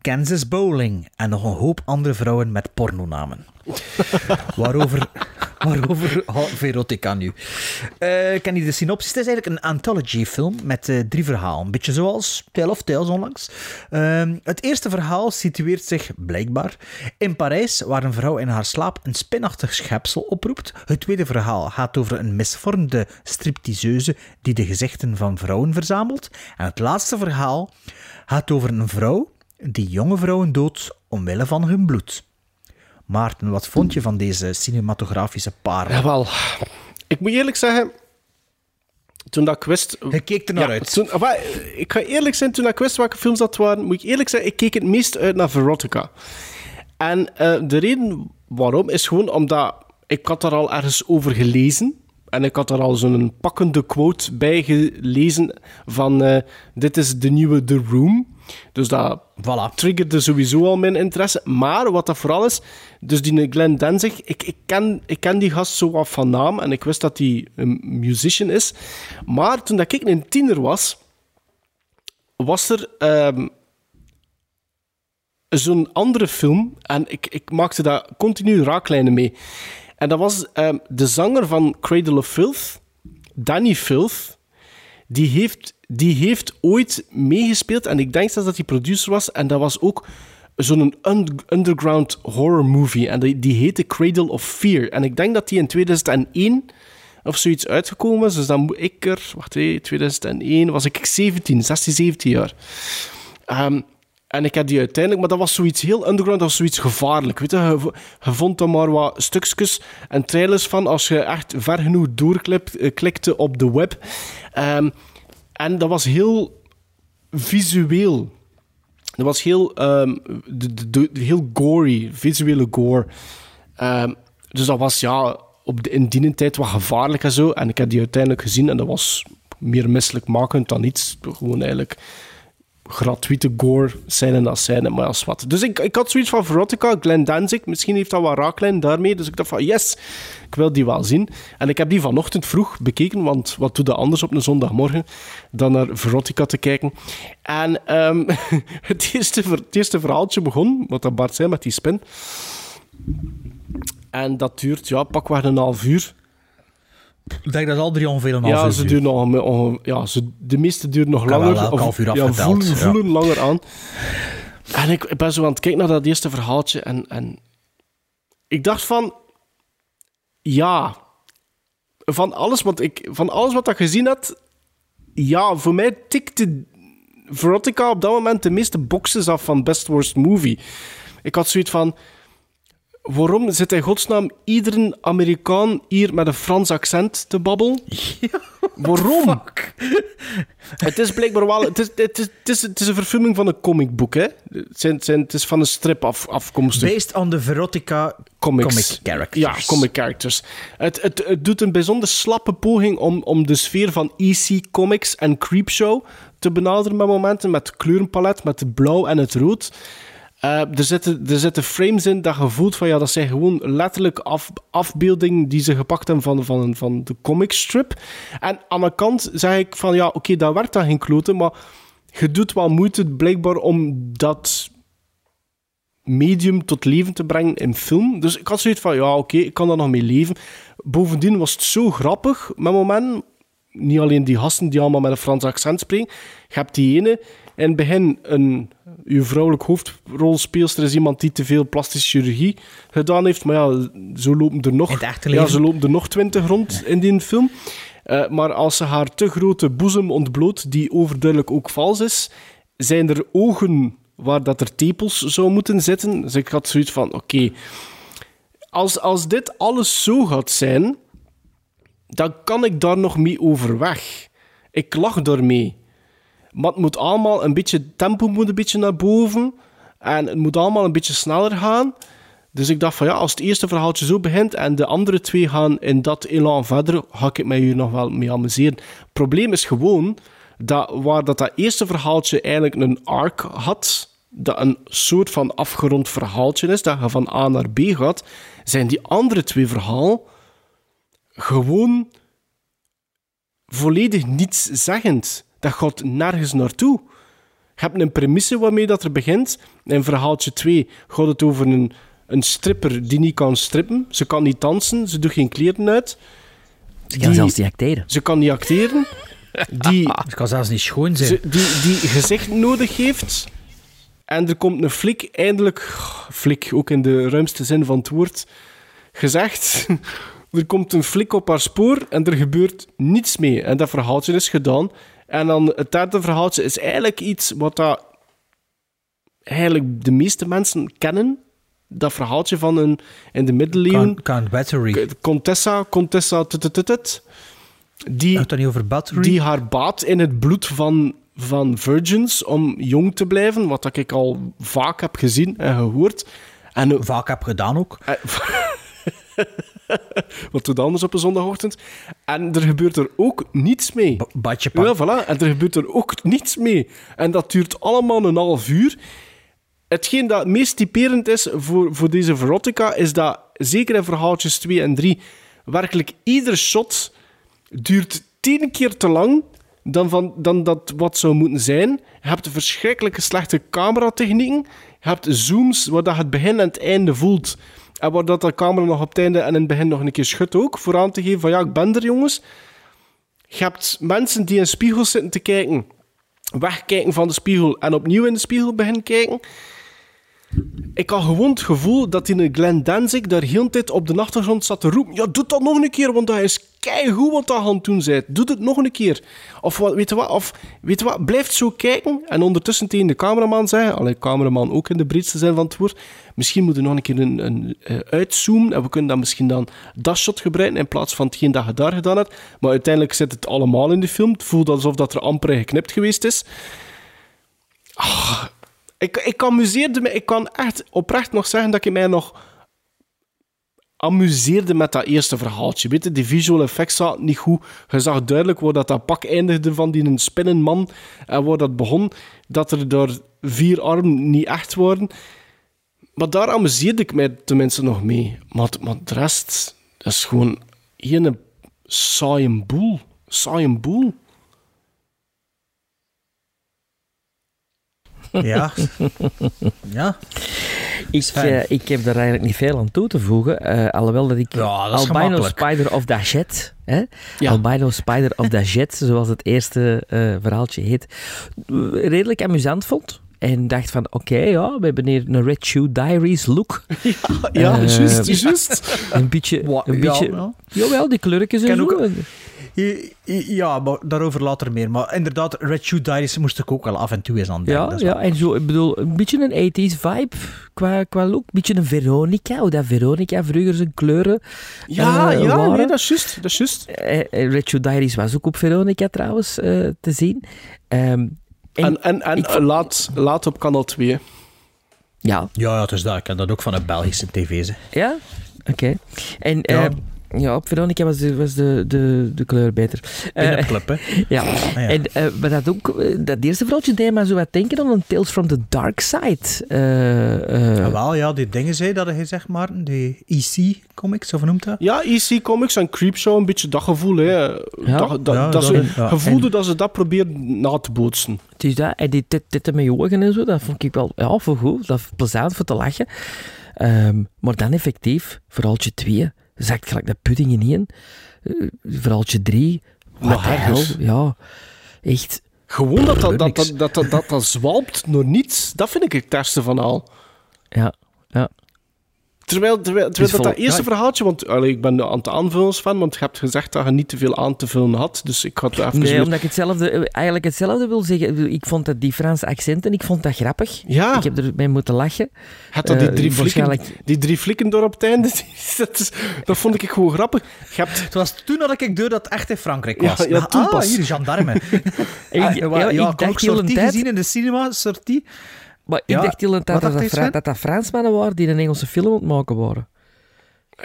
Kansas Bowling en nog een hoop andere vrouwen met pornonamen. [LAUGHS] waarover, waarover gaat [LAUGHS] Verotica nu? Eh ken je de synopsis? Het is eigenlijk een anthology-film met eh, drie verhalen. Een beetje zoals Tale of Tales onlangs. Ehm, het eerste verhaal situeert zich blijkbaar in Parijs, waar een vrouw in haar slaap een spinachtig schepsel oproept. Het tweede verhaal gaat over een misvormde stripteaseuse die de gezichten van vrouwen verzamelt. En het laatste verhaal gaat over een vrouw die jonge vrouwen doodt omwille van hun bloed. Maarten, wat vond je van deze cinematografische parel? Jawel. Ik moet eerlijk zeggen, toen dat ik wist... Je keek er naar Ja, uit. Toen, maar, ik ga eerlijk zijn, toen ik wist welke films dat waren, moet ik eerlijk zeggen, ik keek het meest uit naar Verotica. En eh, de reden waarom is gewoon omdat ik had daar al ergens over gelezen. En ik had er al zo'n pakkende quote bij gelezen van eh, dit is de nieuwe The Room. Dus dat Voilà. triggerde sowieso al mijn interesse. Maar wat dat vooral is, dus die Glenn Danzig, ik, ik, ken, ik ken die gast zo wat van naam en ik wist dat hij een musician is. Maar toen dat ik een tiener was, was er ehm, zo'n andere film en ik, ik maakte daar continu raaklijnen mee. En dat was ehm, de zanger van Cradle of Filth, Danny Filth, die heeft, die heeft ooit meegespeeld en ik denk zelfs dat hij producer was en dat was ook zo'n un- underground horror movie en die, die heette Cradle of Fear. En ik denk dat die in 2001 of zoiets uitgekomen is, dus dan moet ik er, wacht even, 2001 was ik 17, 16, 17 jaar. Ehm, en ik heb die uiteindelijk, maar dat was zoiets heel underground, dat was zoiets gevaarlijk. Weet je, je, je vond er maar wat stukjes en trailers van als je echt ver genoeg doorklikte op de web. Ehm, en dat was heel visueel. Dat was heel, ehm, de, de- heel gory, visuele gore. Ehm, dus dat was ja, op de, in die tijd wat gevaarlijk en zo. En ik heb die uiteindelijk gezien en dat was meer misselijkmakend dan iets. Gewoon eigenlijk gratuite gore en dat zijn, maar als wat. Dus ik, ik had zoiets van Verotica, Glenn Danzig, misschien heeft dat wat raaklijn daarmee, dus ik dacht van yes, ik wil die wel zien. En ik heb die vanochtend vroeg bekeken, want wat doe je anders op een zondagmorgen dan naar Verotica te kijken. En ehm, [LAUGHS] het, eerste, het eerste verhaaltje begon, wat dat Bart zei met die spin. En dat duurt, ja, pakweg een half uur. Ik denk dat al drie ongeveer een half Ja, uur ze duurt. nog, een- ja ze, de meeste duren nog wel langer. elk Of- half uur ja, voelen, ja. voelen langer aan. En ik, ik ben zo aan het kijken naar dat eerste verhaaltje en, en ik dacht van, ja, van alles wat ik, van alles wat ik gezien had, ja, voor mij tikte Verotica op dat moment de meeste boxes af van Best Worst Movie. Ik had zoiets van, waarom zit in godsnaam iedere Amerikaan hier met een Frans accent te babbelen? [LAUGHS] [LAUGHS] waarom? [LAUGHS] Het is blijkbaar wel... Het is, het, is, het, is, het is een verfilming van een comicboek, hè? Het, zijn, het zijn- het is van een strip af, afkomstig. Based on the Verotica Comics. comic characters. Ja, comic characters. Het, het, het doet een bijzonder slappe poging om, om de sfeer van EC Comics en Creepshow te benaderen met momenten, met kleurenpalet, met het blauw en het rood. Eh, er, zitten, er zitten frames in dat je voelt van ja, dat zijn gewoon letterlijk af, afbeeldingen die ze gepakt hebben van, van, van de comic strip. En aan de kant zeg ik van ja, oké, dat werkt dan geen kloten, maar je doet wel moeite blijkbaar om dat medium tot leven te brengen in film. Dus ik had zoiets van ja, oké, ik kan daar nog mee leven. Bovendien was het zo grappig met momenten. Niet alleen die gasten die allemaal met een Frans accent spreken. Je hebt die ene in het begin een uw vrouwelijk hoofdrolspeelster is iemand die te veel plastische chirurgie gedaan heeft. Maar ja, zo lopen er nog, ja, zo lopen er nog twintig rond in die film. Uh, maar als ze haar te grote boezem ontbloot, die overduidelijk ook vals is, zijn er ogen waar dat er tepels zou moeten zitten. Dus ik had zoiets van, oké, als, als dit alles zo gaat zijn, dan kan ik daar nog mee overweg. Ik lach daarmee. Maar het moet allemaal een beetje, tempo moet een beetje naar boven. En het moet allemaal een beetje sneller gaan. Dus ik dacht van ja, als het eerste verhaaltje zo begint en de andere twee gaan in dat elan verder, ga ik mij hier nog wel mee amuseren. Het probleem is gewoon dat waar dat, dat eerste verhaaltje eigenlijk een arc had, dat een soort van afgerond verhaaltje is, dat je van A naar B gaat, zijn die andere twee verhalen gewoon volledig nietszeggend. Dat gaat nergens naartoe. Je hebt een premisse waarmee dat er begint. In verhaaltje 2 gaat het over een, een stripper die niet kan strippen. Ze kan niet dansen, ze doet geen kleren uit. Ze kan zelfs niet acteren. Ze kan niet acteren. Die, [LAUGHS] ze kan zelfs niet schoon zijn. Ze, die, die gezicht nodig heeft. En er komt een flik, eindelijk... Flik, ook in de ruimste zin van het woord. Gezegd... [LAUGHS] Er komt een flik op haar spoor en er gebeurt niets mee. En dat verhaaltje is gedaan. En dan het derde verhaaltje is eigenlijk iets wat dat eigenlijk de meeste mensen kennen. Dat verhaaltje van een, in de middeleeuwen. Count Battery. Contessa, Contessa, Die, niet over Battery? Die haar baat in het bloed van, van virgins om jong te blijven. Wat ik al vaak heb gezien en gehoord. En, vaak heb gedaan ook. [LAUGHS] [LAUGHS] [LAUGHS] Wat doet anders op een zondagochtend? En er gebeurt er ook niets mee. badje Ja, voilà. En er gebeurt er ook niets mee. En dat duurt allemaal een half uur. Hetgeen dat het meest typerend is voor, voor deze verotica, is dat zeker in verhaaltjes 2 en 3 werkelijk ieder shot duurt tien keer te lang dan, van, dan dat wat zou moeten zijn. Je hebt verschrikkelijke slechte cameratechnieken. Je hebt zooms waar het begin en het einde voelt. En waar dat de camera nog op het einde en in het begin nog een keer schudt ook, voor aan te geven van ja, ik ben er jongens. Je hebt mensen die in spiegels zitten te kijken, wegkijken van de spiegel en opnieuw in de spiegel beginnen kijken. Ik had gewoon het gevoel dat in Glenn Danzig daar heel de tijd op de achtergrond zat te roepen. Ja, doe dat nog een keer, want dat is keigoed wat dat aan toen zei. Doe het nog een keer. Of weet je wat, of, weet je wat blijf zo kijken en ondertussen tegen de cameraman zeggen, alleen cameraman ook in de breedste zin van het woord, misschien moeten we nog een keer een, een, uh, uitzoomen en we kunnen dan misschien dan dat shot gebruiken in plaats van hetgeen dat je daar gedaan hebt. Maar uiteindelijk zit het allemaal in de film. Het voelt alsof dat er amper geknipt geweest is. Ah, ik, ik amuseerde me. Ik kan echt oprecht nog zeggen dat ik mij nog amuseerde met dat eerste verhaaltje. Weet je, die visual effects zaten niet goed. Je zag duidelijk waar dat, dat pak eindigde van die spinnenman en waar dat begon, dat er door vier armen niet echt waren. Maar daar amuseerde ik mij tenminste nog mee. Maar, maar de rest, is gewoon een saaie boel. Saaie boel. Ja. [LAUGHS] ja. Ik, uh, ik heb daar eigenlijk niet veel aan toe te voegen. Uh, alhoewel dat ik ja, dat Albino Spider of the Jet, hè? Ja. Albino Spider of the Jet, zoals het eerste uh, verhaaltje heet, redelijk amusant vond. En dacht van, oké, okay, ja, we hebben hier een Red Shoe Diaries look. [LAUGHS] Ja, ja juist, juist. Een beetje, een ja, beetje... Ja. Jawel, die kleurtjes en zo. Ook, ja, maar daarover later meer. Maar inderdaad, Red Shoe Diaries moest ik ook wel af en toe eens aan denken. Ja, ja en zo, ik bedoel, een beetje een 80s vibe qua, qua look. Een beetje een Veronica, hoe dat Veronica vroeger zijn kleuren Ja, uh, ja waren. nee, dat is juist. Dat is juist. Uh, Red Shoe Diaries was ook op Veronica trouwens uh, te zien. Um, en, en, en, en laat, laat op kanaal 2. Ja. Ja, ja, het is dat. Ik ken dat ook van een Belgische tv's. Ja? Oké. Okay. En ja. Ja, op Veronica was de, was de, de, de kleur beter. In Eh, de club, hè? [LAUGHS] Ja, Ah, ja. en eh, maar dat ook, eh, dat eerste verhaaltje deed mij zo wat denken aan een Tales from the Dark Side. Eh, eh, Ah, wel, ja, die dingen zei dat hij zeg maar, die EC-comics, of noemt dat? Ja, EC Comics en Creepshow, een beetje dat gevoel. Hè. Dat, dat, Ja, dat dat ze, ja. gevoelde En- dat ze dat probeerden na te bootsen. Het is dat, en die tit- titten met je ogen en zo, dat vond ik wel ja, voor goed. Dat was plezant voor te lachen. Ehm, maar dan effectief, verhaaltje 2, zakt gelijk dat pudding in één. Eh, verhaaltje 3, Met wat de hel, ergens. ja. Echt. Gewoon dat dat, dat, dat, dat, dat, dat, dat zwalpt naar niets, dat vind ik het ergste van al. Ja, ja. Terwijl, terwijl, dat, dat eerste ja. verhaaltje, want allee, ik ben aan het aanvullen van, want je hebt gezegd dat je niet te veel aan te vullen had, dus ik had even Nee, weer- omdat ik hetzelfde, eh, eigenlijk hetzelfde wil zeggen. Ik vond dat die Franse accenten, ik vond dat grappig. Ja. Ik heb erbij moeten lachen. Had dat die Eh, drie, flikken, waarschijnlijk- die drie flikken door op het einde, [LAUGHS] dat, is, dat vond ik gewoon grappig. Je hebt, Het was toen dat ik door dat het echt in Frankrijk Ja, was. ja, toen ah, pas. hier, gendarme. [LAUGHS] [LAUGHS] Ik- Ah, ja, ik ja, dacht ik ook heel een sortie tijd- gezien in de cinema, sortie. Maar ik dacht heel een tijd dat dat, Fra- Fransmannen waren die een Engelse film aan het maken waren.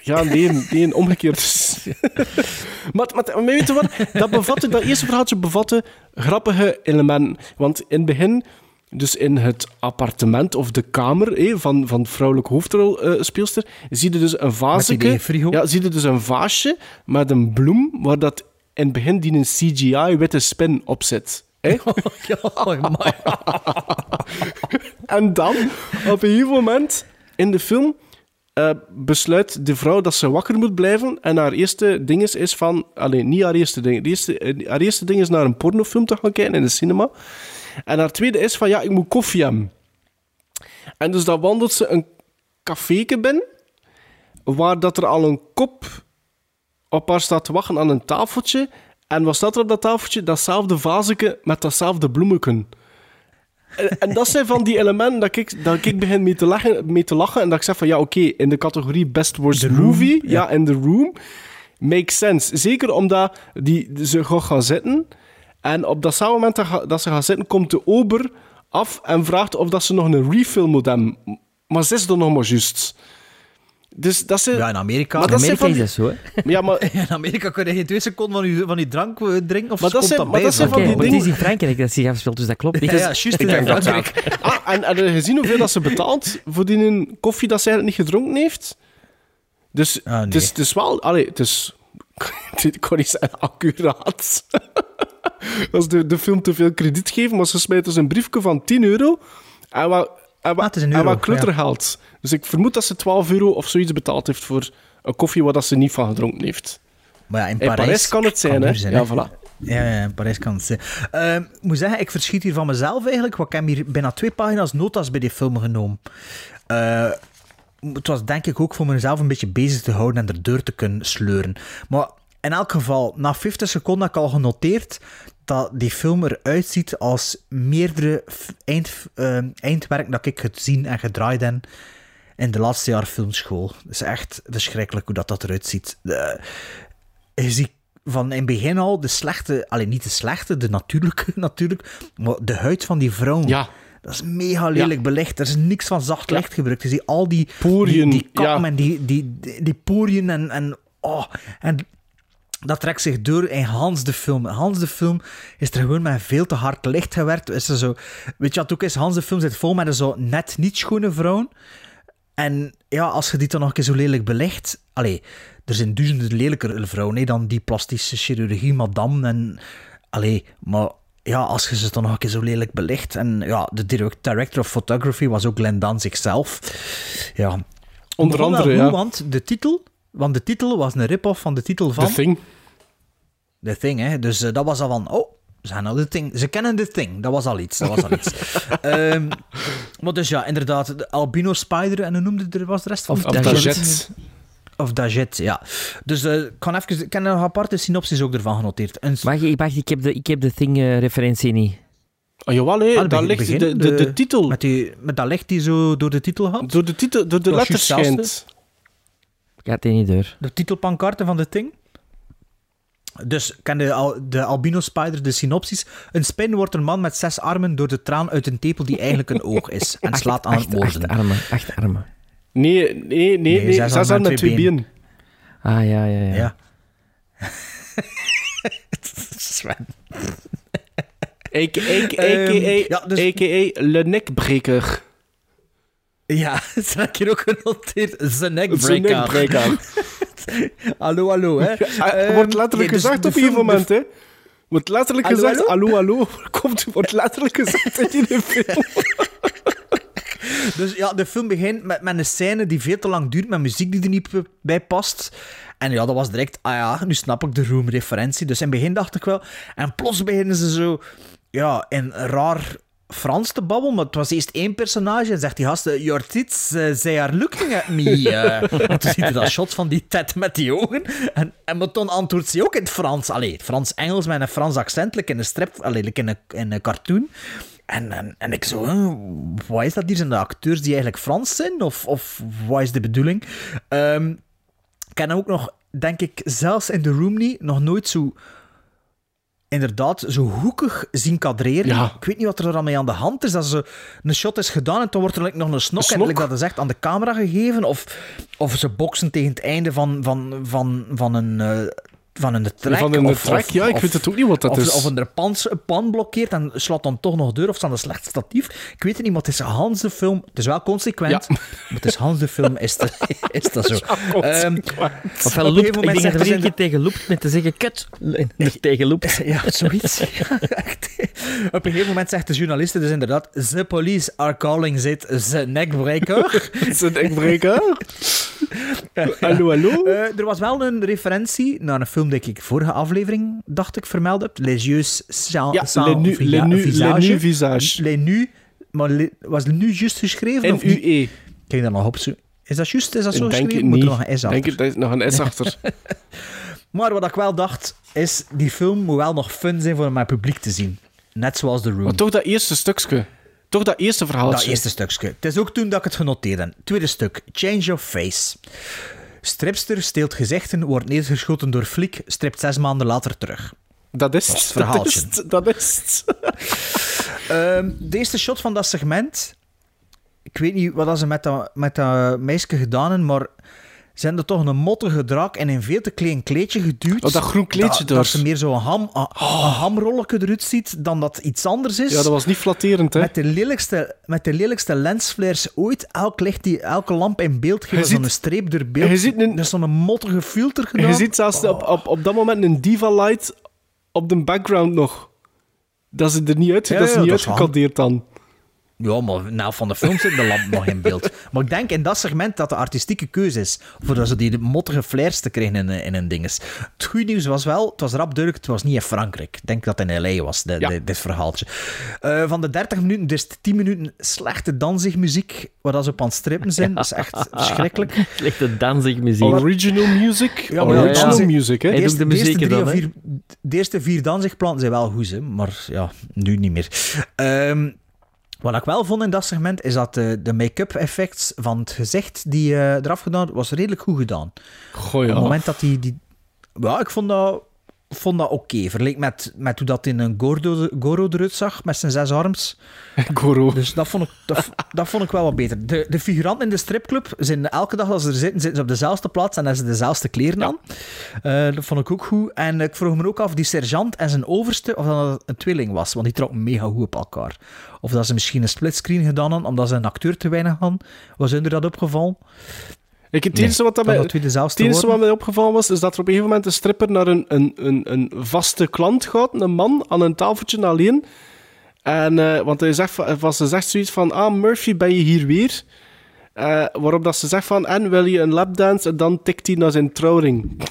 Ja, nee, nee omgekeerd. [LAUGHS] maar, maar, maar weet je wat? Dat, bevatte, dat eerste verhaaltje bevatte grappige elementen. Want in het begin, dus in het appartement of de kamer van, van vrouwelijke hoofdrolspeelster, zie je dus een vaasje. Ja, zie je dus een vaasje met een bloem waar dat in het begin die een CGI-witte spin op zit. Hè? [LAUGHS] En dan, op een gegeven moment in de film, eh, besluit de vrouw dat ze wakker moet blijven. En haar eerste ding is, is van... Alleen, niet haar eerste ding. De eerste, eh, haar eerste ding is naar een pornofilm te gaan kijken in de cinema. En haar tweede is van, ja, ik moet koffie hebben. En dus dan wandelt ze een caféke binnen, waar dat er al een kop op haar staat te wachten aan een tafeltje. En wat staat er op dat tafeltje? Datzelfde vazeke met datzelfde bloemeken. En, en dat zijn van die elementen dat ik, dat ik begin mee te, lachen, mee te lachen. En dat ik zeg van, ja, oké, in de categorie Best Worst Movie, ja. ja. in The Room, makes sense. Zeker omdat die, ze gaan gaan zitten. En op datzelfde moment dat, ga- dat ze gaan zitten, komt de ober af en vraagt of dat ze nog een refill moet hebben. Maar ze is er nog maar juist. Dus dat zijn... Ja, in Amerika. Maar In dat zijn Amerika van is die- dat zo, hè? Ja, maar... [LAUGHS] In Amerika kun je geen twee seconden van je, van je drank eh, drinken of Maar dat komt zijn- dat maar dat zijn van- Oké, die maar het is dingen- in Frankrijk dat zich afspeelt, dus dat klopt niet. Ja, ja, juist [LAUGHS] in Frankrijk. Ah, en, en heb je gezien hoeveel dat ze betaalt voor die een koffie dat ze eigenlijk niet gedronken heeft? Dus Ah, nee. het, is, het is wel... Allee, het is... [LAUGHS] Ik kon niet zeggen accuraat. dat is de, de film te veel krediet geven, maar ze smijt dus een briefje van 10 euro en wat, en wat, Ah, het is een en wat kluttergeld. Dus ik vermoed dat ze 12 euro of zoiets betaald heeft voor een koffie waar dat ze niet van gedronken heeft. Maar ja, in In Parijs, kan het zijn, hè? Ja, voilà. Ja, in Parijs kan het zijn. Ehm, ik moet zeggen, ik verschiet hier van mezelf eigenlijk, want ik heb hier bijna twee pagina's notas bij die film genomen. Eh, het was denk ik ook voor mezelf een beetje bezig te houden en erdoor te kunnen sleuren. Maar in elk geval, na 50 seconden heb ik al genoteerd dat die film eruit ziet als meerdere eind, eh, eindwerk dat ik gezien en gedraaid heb in de laatste jaar filmschool. Het is echt verschrikkelijk hoe dat, dat eruit ziet. De- je ziet van in het begin al de slechte, alleen niet de slechte, de natuurlijke [LAUGHS] natuurlijk, maar de huid van die vrouw. Ja. Dat is mega lelijk belicht. Er is niks van zacht licht gebruikt. Je ziet al die Poriën, die, die kam ja. en die, die, die, die poriën en, en, oh, en dat trekt zich door in Hans de film. Hans de film is er gewoon met veel te hard licht gewerkt. Is er zo, weet je wat ook is? Hans de film zit vol met zo net niet schone vrouwen. En ja, als je die dan nog een keer zo lelijk belicht... Allee, er zijn duizenden lelijker vrouwen hè, dan die plastische chirurgie madame. En, allee, maar ja, als je ze dan nog een keer zo lelijk belicht... En ja, de direct- director of photography was ook Glenn Dan zichzelf. Ja. Onder andere, goed, ja. Want de titel... Want de titel was een rip-off van de titel van... The Thing. The Thing, hè. Dus eh, dat was al van... Oh, ze, gaan al The Thing. ze kennen The Thing. Dat was al iets. Dat was al iets. [LAUGHS] Ehm, maar dus ja, inderdaad. De albino spider. En hoe noemde er was de rest van Of de Of? Dajet. Of Dajet, ja. Dus eh, ik kan even... Ik heb een aparte synopsis ook ervan genoteerd. Een, Wacht, ik, wacht, ik heb de, ik heb de Thing-referentie niet. Oh, jawel, hé, Ah, daar begin- ligt begin, de, de, de, de- titel. met, die, met dat licht die zo door de titel had. Door de, titel, door de letters schijnt. Ik had die niet door. De titelpankarten van The Thing. Dus ken de, al- de albino spider, de synopsis. Een spin wordt een man met zes armen door de traan uit een tepel die eigenlijk een oog is. En slaat aan het acht, acht moorden. armen. Acht armen. Nee, nee, nee, nee. zes zes armen met twee twee benen. Ah, ja, ja, ja. Ja. [LAUGHS] Sven. A.k.a. Ehm, ja, dus- a.k.a. Le Nekbreker. Ja, [LAUGHS] heb ik hier ook genoteerd. The The neckbreaker. Nekbreker. [LAUGHS] hallo, hallo, hè. [LAUGHS] Er wordt letterlijk dus gezegd de op film- moment, hè. Wordt letterlijk Hallo, gezegd, hallo? hallo, hallo. Komt, wordt letterlijk gezegd in die film. Dus ja, de film begint met, met een scène die veel te lang duurt, met muziek die er niet bij past. En ja, dat was direct, ah ja, nu snap ik de Room-referentie. Dus in het begin dacht ik wel. En plots beginnen ze zo, ja, in raar Frans te babbelen. Maar het was eerst één personage en zegt die gasten, your tits, they are looking at me. [LAUGHS] eh. want toen ziet je dat shot van die tet met die ogen. En, en maar toen antwoordt ze ook in het Frans. Allee, Frans-Engels met een Frans accent, like in een strip, allee, like in, een, in een cartoon. En, en, en ik zo, wat is dat hier? Zijn de acteurs die eigenlijk Frans zijn? Of, of wat is de bedoeling? Ehm, ik heb ook nog, denk ik, zelfs in The Room niet, nog nooit zo inderdaad zo hoekig zien kadreren. Ja. Ik weet niet wat er dan mee aan de hand is. Dat ze een shot is gedaan en dan wordt er like, nog een snok, Een snok? en like dat is echt aan de camera gegeven. Of, of ze boksen tegen het einde van, van, van, van een... eh, van een trek. Van een of, trek, of- ja, ik of- weet het ook niet wat dat of, is. Of een pan, een pan blokkeert en slaat dan toch nog deur of staat een slecht statief. Ik weet het niet, maar het is Hans de film. Het is wel consequent, [LAUGHS] maar het is Hans de film, is, de, [LAUGHS] is dat zo. Ehm, op een loopt, gegeven ik moment denk dat er één keer tegen loopt met te zeggen kut. [LAUGHS] Tegen loopt. Ja, zoiets. Ja. Op een gegeven moment zegt de journaliste dus inderdaad: The police are calling it the neckbreaker. Zijn nekbreker. Hallo, hallo. Eh, er was wel een referentie naar een film die ik vorige aflevering, dacht ik, vermeld heb. Les yeux sans, Ja, sans Le Nu- Le Nu- visage. Le Nu visage. Les nu, maar le- was nu juist geschreven of niet? N-U-E. Kijk dan nog op. Is dat juist? Is dat zo Ik denk geschreven? Moet er nog een S achter? Denk het, daar is nog een S achter. [LAUGHS] Maar wat ik wel dacht, is die film moet wel nog fun zijn voor mijn publiek te zien. Net zoals The Room. Maar toch dat eerste stukje. Toch dat eerste verhaaltje. Dat eerste stukje. Het is ook toen dat ik het genoteerd heb. Tweede stuk. Change of face. Stripster steelt gezichten, wordt neergeschoten door flik, stript zes maanden later terug. Dat is Dat is het. verhaaltje. Dat is het. Dat is het. Ehm, de eerste shot van dat segment... Ik weet niet wat ze met dat, met dat meisje gedaan hebben, maar ze hebben er toch een mottige draak in een veel te klein kleedje geduwd. Oh, dat groen kleedje dat, ze meer zo'n ham, een, een hamrolletje eruit ziet dan dat iets anders is. Ja, dat was niet flatterend, hè. Met de lelijkste, met de lelijkste lensflares ooit. Elk licht die, elke lamp in beeld geeft zo'n streep door beeld. je ziet een- Er is zo'n mottige filter gedaan. Je ziet zelfs op, op, op dat moment een diva light op de background nog. Dat ze er niet uit, Ja, dat is ja, niet dan. Ja, maar na van de film zit de lamp nog in beeld. [LAUGHS] Maar ik denk in dat segment dat de artistieke keuze is. Voor ze die mottige flares te krijgen in, in een dinges. Het goede nieuws was wel, het was rap duidelijk, het was niet in Frankrijk. Ik denk dat het in L.A. was, de, Ja. de- dit verhaaltje. Eh, van de 30 minuten, dus 10 minuten slechte dansigmuziek, waar dat ze op aan het strippen zijn. [LAUGHS] Dat is echt verschrikkelijk. Slechte dansigmuziek. Original music. Ja, maar Original music, hè. De muziek hè? vier, de eerste vier dansigplanten zijn wel goed, hè, maar ja, nu niet meer. Ehm, wat ik wel vond in dat segment, is dat de, de make-up effects van het gezicht die eh, eraf gedaan was redelijk goed gedaan. Goh, Op het moment dat die... die ja, ik vond dat, vond dat oké. Vergeleken met, met hoe dat in een Gordo, Goro eruit zag, met zijn zes arms. [LAUGHS] Goro. Dus dat vond ik, dat, dat vond ik wel wat beter. De, de figuranten in de stripclub zijn elke dag als ze er zitten, zitten ze op dezelfde plaats en hebben ze dezelfde kleren aan. Eh, dat vond ik ook goed. En ik vroeg me ook af, die sergeant en zijn overste, of dat een tweeling was, want die trokken mega goed op elkaar. Of dat ze misschien een splitscreen gedaan hadden, omdat ze een acteur te weinig hadden. Was hun er dat opgevallen? Ik, het Nee, enige wat, dat mij, het wat opgevallen was, is dat er op een gegeven moment een stripper naar een, een, een, een vaste klant gaat, een man, aan een tafeltje alleen. En, eh, want hij zegt, van- ze zegt zoiets van, ah, Murphy, ben je hier weer? Eh, waarop dat ze zegt van, en wil je een lapdance? En dan tikt hij naar zijn trouwring.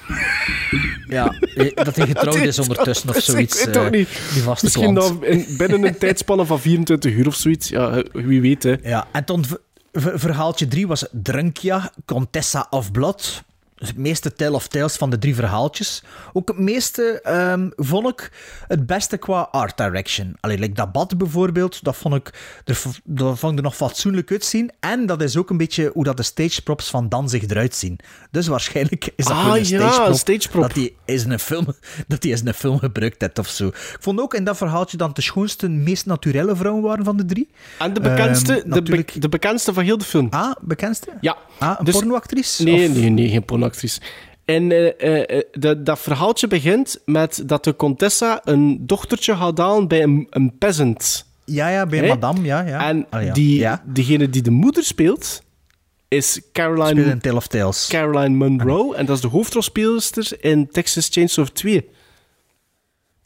Ja, eh, dat hij getrouwd is ondertussen of [LAUGHS] zoiets. Ik weet eh, niet. Die vaste Misschien klant. dan in, binnen een tijdspanne van 24 uur of zoiets. Ja, wie weet, hè. Ja, en ver- verhaaltje drie was Drunkja, Contessa of Blood. Dus het meeste tale of tales van de drie verhaaltjes. Ook het meeste ehm, vond ik het beste qua art direction. Alleen like dat bad bijvoorbeeld, dat vond ik er, dat vond ik er nog fatsoenlijk uitzien. En dat is ook een beetje hoe dat de stage props van Danzig eruit zien. Dus waarschijnlijk is dat Ah, een ja, stage prop, een stage prop. dat hij is in een film, [LAUGHS] dat hij is in een film gebruikt heeft of zo. Ik vond ook in dat verhaaltje dat de schoonste, meest naturele vrouwen waren van de drie. En de bekendste, Ehm, de, be- de bekendste van heel de film. Ah, bekendste? Ja. Ah, een Dus- pornoactrice? Nee, Of- nee, nee, geen En eh, eh, eh, de- dat verhaaltje begint met dat de Contessa een dochtertje gaat halen bij een, een peasant. Ja, ja, bij Hè? madame, ja. ja. En Ah, ja. die, Ja. degene die de moeder speelt, is Speelt Caroline, in Tale of Tales. Caroline Munro. En dat is de hoofdrolspeelster in Texas Chainsaw 2.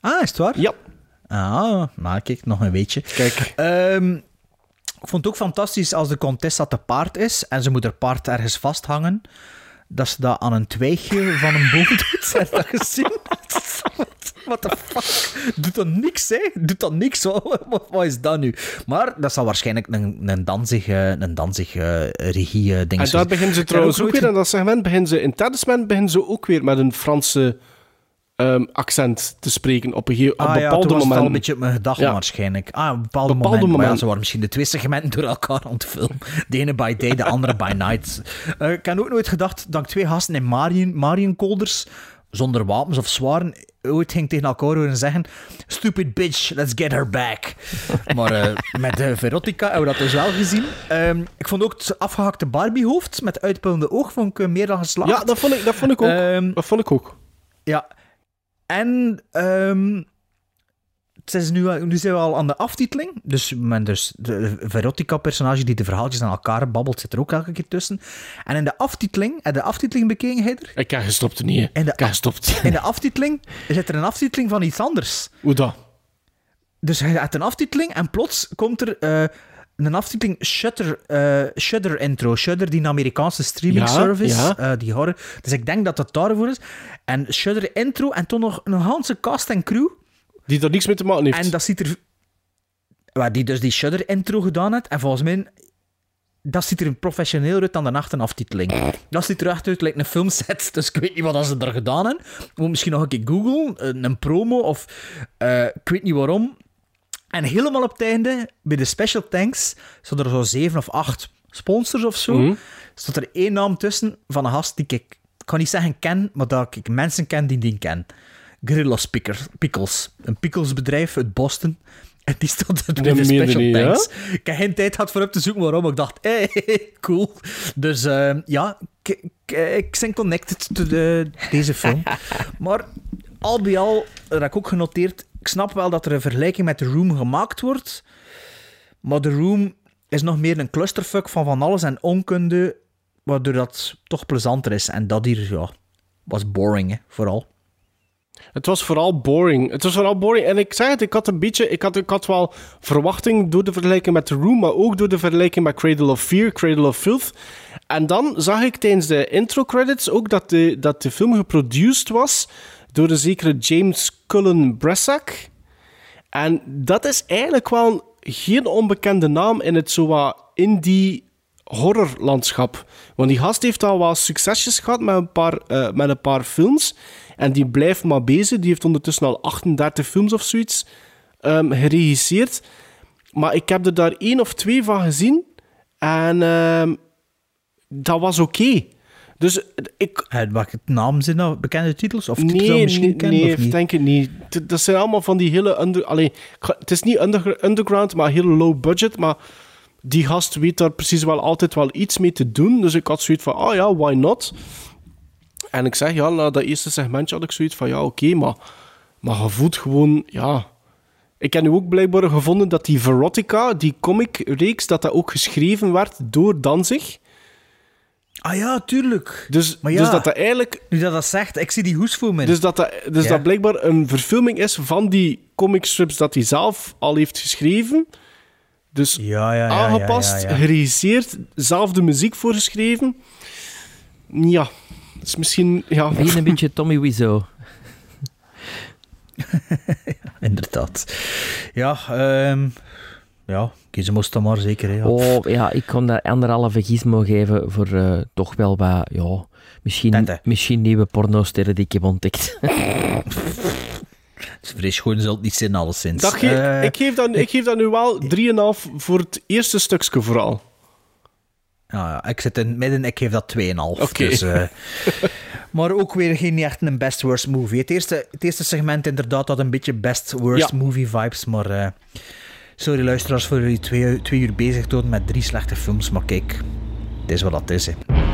Ah, is het waar? Ja. Ah, nou kijk, nog een weetje. Kijk. Ehm, ik vond het ook fantastisch als de Contessa te paard is en ze moet haar paard ergens vasthangen, dat ze dat aan een twijgje van een boom [LAUGHS] doet. Heb je dat gezien? What the fuck? Doet dat niks, hè? Doet dat niks? Wat, wat, is dat nu? Maar dat zal waarschijnlijk een, een danzig, eh, een danzig eh, regie eh, ding En daar beginnen ze trouwens ook weer, in dat segment beginnen ze, in Talisman beginnen ze ook weer met een Franse ehm, accent te spreken op een, geo- op Ah ja, bepaalde toen was een beetje op mijn gedachten Ja. waarschijnlijk. Ah, op bepaalde, Bepaalde momenten. Ja, ze waren misschien de twee segmenten door elkaar aan het filmen. De ene by day, de andere by night. Eh, ik had ook nooit gedacht dat ik twee gasten in Marion, Marion Colders, zonder wapens of zwaren, ooit ging tegen elkaar horen zeggen stupid bitch, let's get her back. maar eh, met de Verotica hebben we dat dus wel gezien. Ehm, ik vond ook het afgehakte Barbie-hoofd met uitpuilende oog vond ik eh, meer dan geslaagd. Ja, dat vond ik, dat vond ik ook. Ehm, dat vond ik ook. ja. En ehm, het is nu, nu zijn we al aan de aftiteling. Dus, men dus de Verotica-personage die de verhaaltjes aan elkaar babbelt, zit er ook elke keer tussen. En in de aftiteling, en de aftiteling bekeken, Heider? Ik heb gestopt niet. In de, Ik heb gestopt. in de aftiteling zit er een aftiteling van iets anders. Hoe dat? Dus hij had een aftiteling en plots komt er eh, een aftiteling Shutter, eh, Shudder intro. Shudder, die Amerikaanse streaming Ja, service, ja. eh, die horror. Dus ik denk dat dat daarvoor is. En Shudder intro en toen nog een hele cast en crew. Die er niks mee te maken heeft. En dat ziet er... Waar die dus die Shudder intro gedaan heeft. En volgens mij... Dat ziet er professioneel uit dan de nacht een aftiteling. Dat ziet er echt uit lijkt een filmset. [LAUGHS] Dus ik weet niet wat ze er gedaan hebben. Moet misschien nog een keer googlen. Een, een promo of... eh, ik weet niet waarom. En helemaal op het einde, bij de special thanks, stonden er zo zeven of acht sponsors of zo. Stond er één naam tussen van een gast die ik... Ik kan niet zeggen ken, maar dat ik mensen ken die die ken. Grillos Picker- Pickles. Een pickelsbedrijf uit Boston. En die stond er bij de special niet, thanks. Ik heb geen tijd gehad voor op te zoeken waarom. Ik dacht, hey, [LAUGHS] cool. Dus eh, ja, ik, ben connected to de, deze film. [LAUGHS] maar al bij al, dat heb ik ook genoteerd, ik snap wel dat er een vergelijking met The Room gemaakt wordt, maar The Room is nog meer een clusterfuck van van alles en onkunde, waardoor dat toch plezanter is. En dat hier, ja, was boring, vooral. Het was vooral boring. Het was vooral boring. En ik zeg het, ik had een beetje... Ik had, ik had wel verwachting door de vergelijking met The Room, maar ook door de vergelijking met Cradle of Fear, Cradle of Filth. En dan zag ik tijdens de intro credits ook dat de, dat de film geproduced was door de zekere James Cullen Bressak. En dat is eigenlijk wel geen onbekende naam in het zo indie horrorlandschap. Want die gast heeft al wat succesjes gehad met een paar, eh, met een paar films. En die blijft maar bezig. Die heeft ondertussen al 38 films of zoiets ehm, geregisseerd. Maar ik heb er daar één of twee van gezien. En ehm, dat was oké. Dus ik... En welke naam zijn nou bekende titels? Of titels Nee, misschien nee, kennen, nee of niet? denk ik niet. T- Dat zijn allemaal van die hele... Under, allee, het is niet under, underground, maar heel low budget. Maar die gast weet daar precies wel altijd wel iets mee te doen. Dus ik had zoiets van, oh ja, why not? En ik zeg, ja, na dat eerste segmentje had ik zoiets van, ja, oké, maar, maar je voelt gewoon, ja... Ik heb nu ook blijkbaar gevonden dat die Verotica, die comicreeks, dat dat ook geschreven werd door Danzig. Ah ja, tuurlijk. Dus, Maar ja, dus dat dat eigenlijk Nu dat dat zegt, ik zie die hoes voor me. dus dat, dat, dus Ja. dat blijkbaar een verfilming is van die comicstrips dat hij zelf al heeft geschreven. Dus ja, ja, ja, aangepast, ja, ja, ja. geregisseerd, zelf de muziek voorgeschreven. Ja, dat is misschien... Ja. Een beetje Tommy Wiseau. [LAUGHS] Inderdaad. Ja, ehm ja, kiezen moest dan maar zeker. Hè, ja. Oh, ja, ik kon dat anderhalve gizmo geven voor eh, toch wel wat, ja, misschien, misschien nieuwe pornosterren die ik heb ontdekt. [LAUGHS] Het is vrees gewoon zult niet zijn, alleszins. Dat ge- Eh, ik, geef dat, ik geef dat nu wel 3,5 voor het eerste stukje vooral. Ja, ja, ik zit in het midden, ik geef dat 2,5. Oké. Dus, eh, [LAUGHS] maar ook weer geen echt een best worst movie. Het eerste, het eerste segment inderdaad had een beetje best worst Ja. movie vibes, maar eh, sorry luisteraars voor jullie twee, twee uur bezig houden met drie slechte films, maar kijk, het is wat dat is. Hè.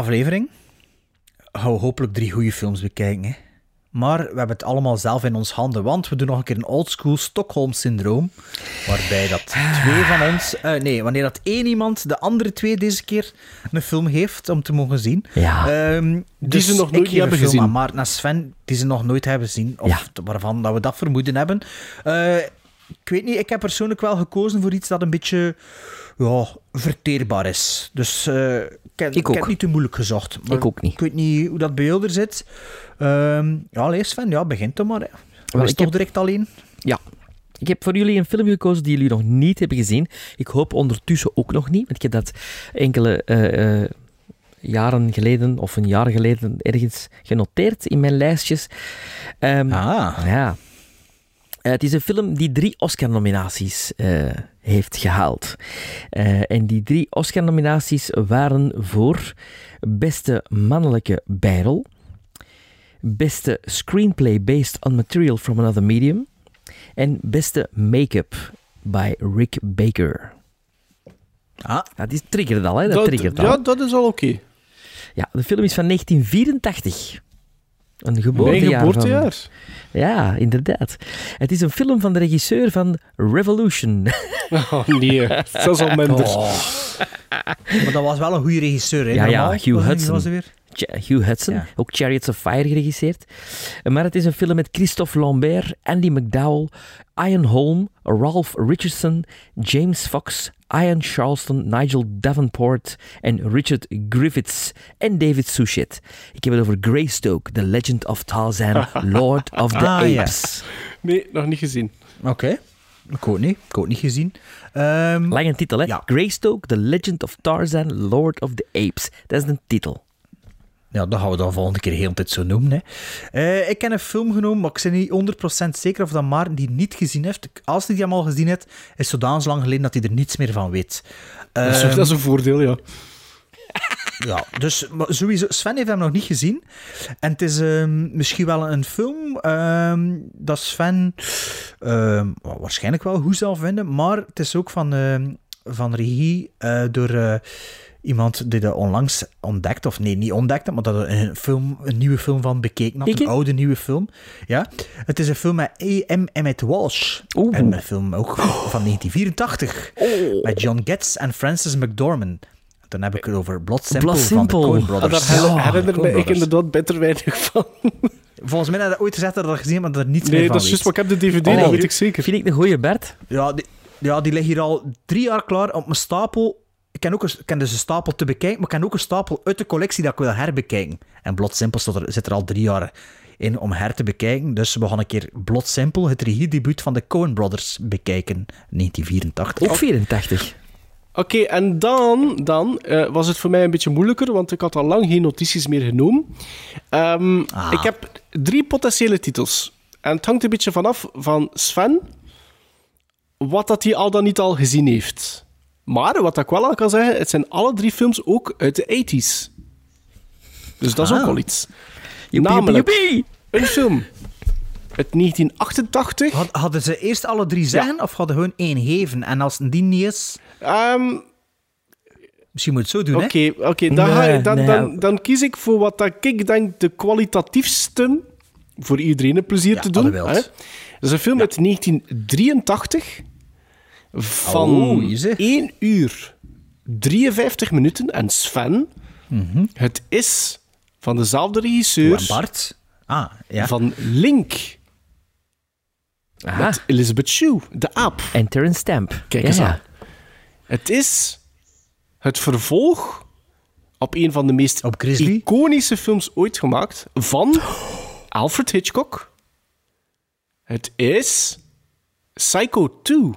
Aflevering. Gaan we hopelijk drie goede films bekijken. Hè. Maar we hebben het allemaal zelf in ons handen, want we doen nog een keer een oldschool Stockholm-syndroom. Waarbij dat twee van ons... eh, nee, wanneer dat één iemand de andere twee deze keer een film heeft om te mogen zien. Ja. Ehm, Die ze nog nooit hebben film gezien. aan Maarten en Sven, die ze nog nooit hebben gezien. Of Ja. waarvan dat we dat vermoeden hebben. Eh, ik weet niet, ik heb persoonlijk wel gekozen voor iets dat een beetje ja, verteerbaar is. Dus eh, ik, heb, ik, heb niet te moeilijk gezocht. Maar Ik ook niet. Ik weet niet hoe dat bij jou er zit. Ehm, ja, lees Sven, ja, begint dan maar. Hè. Wel, ik toch heb- direct alleen? Ja. Ik heb voor jullie een film gekozen die jullie nog niet hebben gezien. Ik hoop ondertussen ook nog niet, want ik heb dat enkele eh, eh, jaren geleden of een jaar geleden ergens genoteerd in mijn lijstjes. Ehm, Ah. Ja. Eh, het is een film die drie Oscar-nominaties eh, heeft gehaald. Eh, en die drie Oscar-nominaties waren voor beste mannelijke bijrol, beste screenplay based on material from another medium en beste make-up bij Rick Baker. Ah. Ja, die triggert al, hè? Dat, Dat- triggert al. ja, dat is al oké. Ja, de film is van 1984. Een Mijn geboortejaar. geboortejaar. Van... Ja, inderdaad. Het is een film van de regisseur van Revolution. [LAUGHS] Oh nee, dat is al minder. Oh. Maar dat was wel een goede regisseur, hè? Ja, ja, normaal? Hugh Was- Hudson. was weer? Hugh Hudson, Ja. ook Chariots of Fire geregisseerd. Maar het is een film met Christophe Lambert, Andy McDowell, Ian Holm, Ralph Richardson, James Fox, Ian Charleston, Nigel Davenport en Richard Griffiths en David Suchet. Ik heb het over Greystoke, The Legend of Tarzan, [LAUGHS] Lord of the Ah, ja. Apes. Nee, nog niet gezien. Oké. Ik ook niet. Ik ook niet gezien. Ehm, Lange titel, hè? Ja. Greystoke, The Legend of Tarzan, Lord of the Apes. Dat is de titel. Ja, dat gaan we dan volgende keer heel tijd zo noemen. Hè. Eh, ik heb een film genomen, maar ik ben niet 100% zeker of dat Maarten die niet gezien heeft. Als hij die hem al gezien heeft, is het zodanig lang geleden dat hij er niets meer van weet. Dat is, Ehm, dat is een voordeel, ja. [LAUGHS] Ja, dus maar sowieso, Sven heeft hem nog niet gezien. En het is ehm, misschien wel een film ehm, dat Sven wa- waarschijnlijk wel goed zal vinden, maar het is ook van, van regie eh, door eh, iemand die dat onlangs ontdekt, of nee, niet ontdekte, maar dat er een, film, een nieuwe film van bekeken had, Ik? een oude nieuwe film. Ja, het is een film met A.M. Emmett Walsh. Oeh. En een film ook van 1984. Met John Getz en Frances McDormand. Dan heb ik het over Blood Simple, Blood van de Simple. Coen Ah, Brothers. daar herinner, me ik inderdaad beter weinig van. Volgens mij had hij ooit gezegd dat dat gezien maar dat er niets Nee, meer van dat is juist, maar ik heb de DVD, Oh. dat weet ik zeker. Vind ik een goeie, Bert. Ja, die, ja, die ligt hier al drie jaar klaar op mijn stapel. Ik ken, ook een, ken dus een stapel te bekijken, maar ik ken ook een stapel uit de collectie dat ik wil herbekijken. En Blot Simple staat er, zit er al drie jaar in om her te bekijken. Dus we gaan een keer Blot Simple, het regiedebuut van de Coen Brothers, bekijken. 1984. Ook 84. Oké, en dan, dan eh, was het voor mij een beetje moeilijker, want ik had al lang geen notities meer genomen. Ehm, Ah. Ik heb drie potentiële titels. En het hangt een beetje vanaf van Sven, wat dat hij al dan niet al gezien heeft. Maar wat ik wel al kan zeggen, het zijn alle drie films ook uit de 80s. Dus dat is Ah. ook al iets. Joepie, Namelijk joepie. een film uit 1988. Had- Hadden ze eerst alle drie zeggen, of hadden gewoon één geven? En als het die niet is, Ehm, misschien moet je het zo doen, Oké, hè? oké, dan, Nee, dan, nee. dan, dan kies ik voor wat dat ik denk de kwalitatiefste voor iedereen een plezier Ja, te doen. hè. Dat is een film uit 1983 van Oh, hier zeg. 1 uur 53 minuten. En Sven, het is van dezelfde regisseur Bart? Ah, ja. van Link Aha. met Elizabeth Shue, de aap. En Terence Stamp. Kijk Ja, eens ja. aan. Het is het vervolg op een van de meest iconische films ooit gemaakt van [GASPS] Alfred Hitchcock. Het is Psycho 2.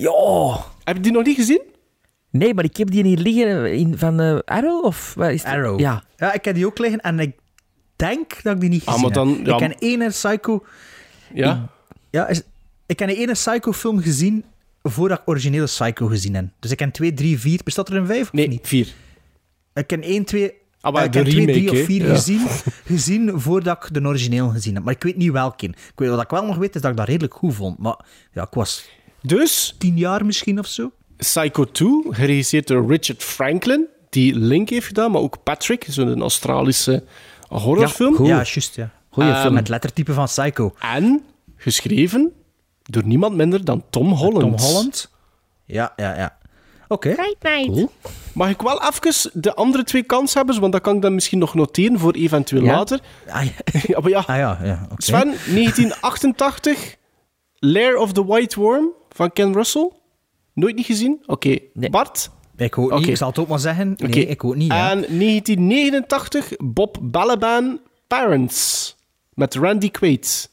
Ja. Heb je die nog niet gezien? Nee, maar ik heb die hier liggen in, van eh, Arrow? Of wat is het? Arrow. Ja. Ja, ik heb die ook liggen en ik denk dat ik die niet Ah, gezien maar dan- heb. ja. Ik ken ene Psycho... Ja. Ja, is, ik heb een ene Psycho-film gezien voordat ik originele Psycho gezien heb. Dus ik ken 2, 3, 4. Bestaat er een 5 of Nee, niet? 4. Ik ken 1, 2... Ah, maar ik heb 2, 3 remake, of 4 hè? Ja. gezien, gezien voordat ik de origineel gezien heb. Maar ik weet niet welke. Ik weet, wat ik wel nog weet, is dat ik dat redelijk goed vond. Maar ja, ik was Dus 10 jaar misschien of zo. Psycho 2, geregisseerd door Richard Franklin, die Link heeft gedaan, maar ook Patrick, zo'n Australische horrorfilm. Ja, juist, ja. Goeie Eh, film. Met lettertype van Psycho. En geschreven door niemand minder dan Tom Holland. Tom Holland. Ja, ja, ja. Oké. Cool. Mag ik wel even de andere twee kanshebbers, want dat kan ik dan misschien nog noteren voor eventueel Ja. later. Ah, ja. [LAUGHS] Ja, maar ja. Ah, ja, ja. oké. Sven, 1988, Lair of the White Worm van Ken Russell. Nooit niet gezien? Oké. Bart? Ik ook niet. Ik zal het ook maar zeggen. Nee, ik ook niet. Ja. En 1989, Bob Balaban, Parents. Met Randy Quaid.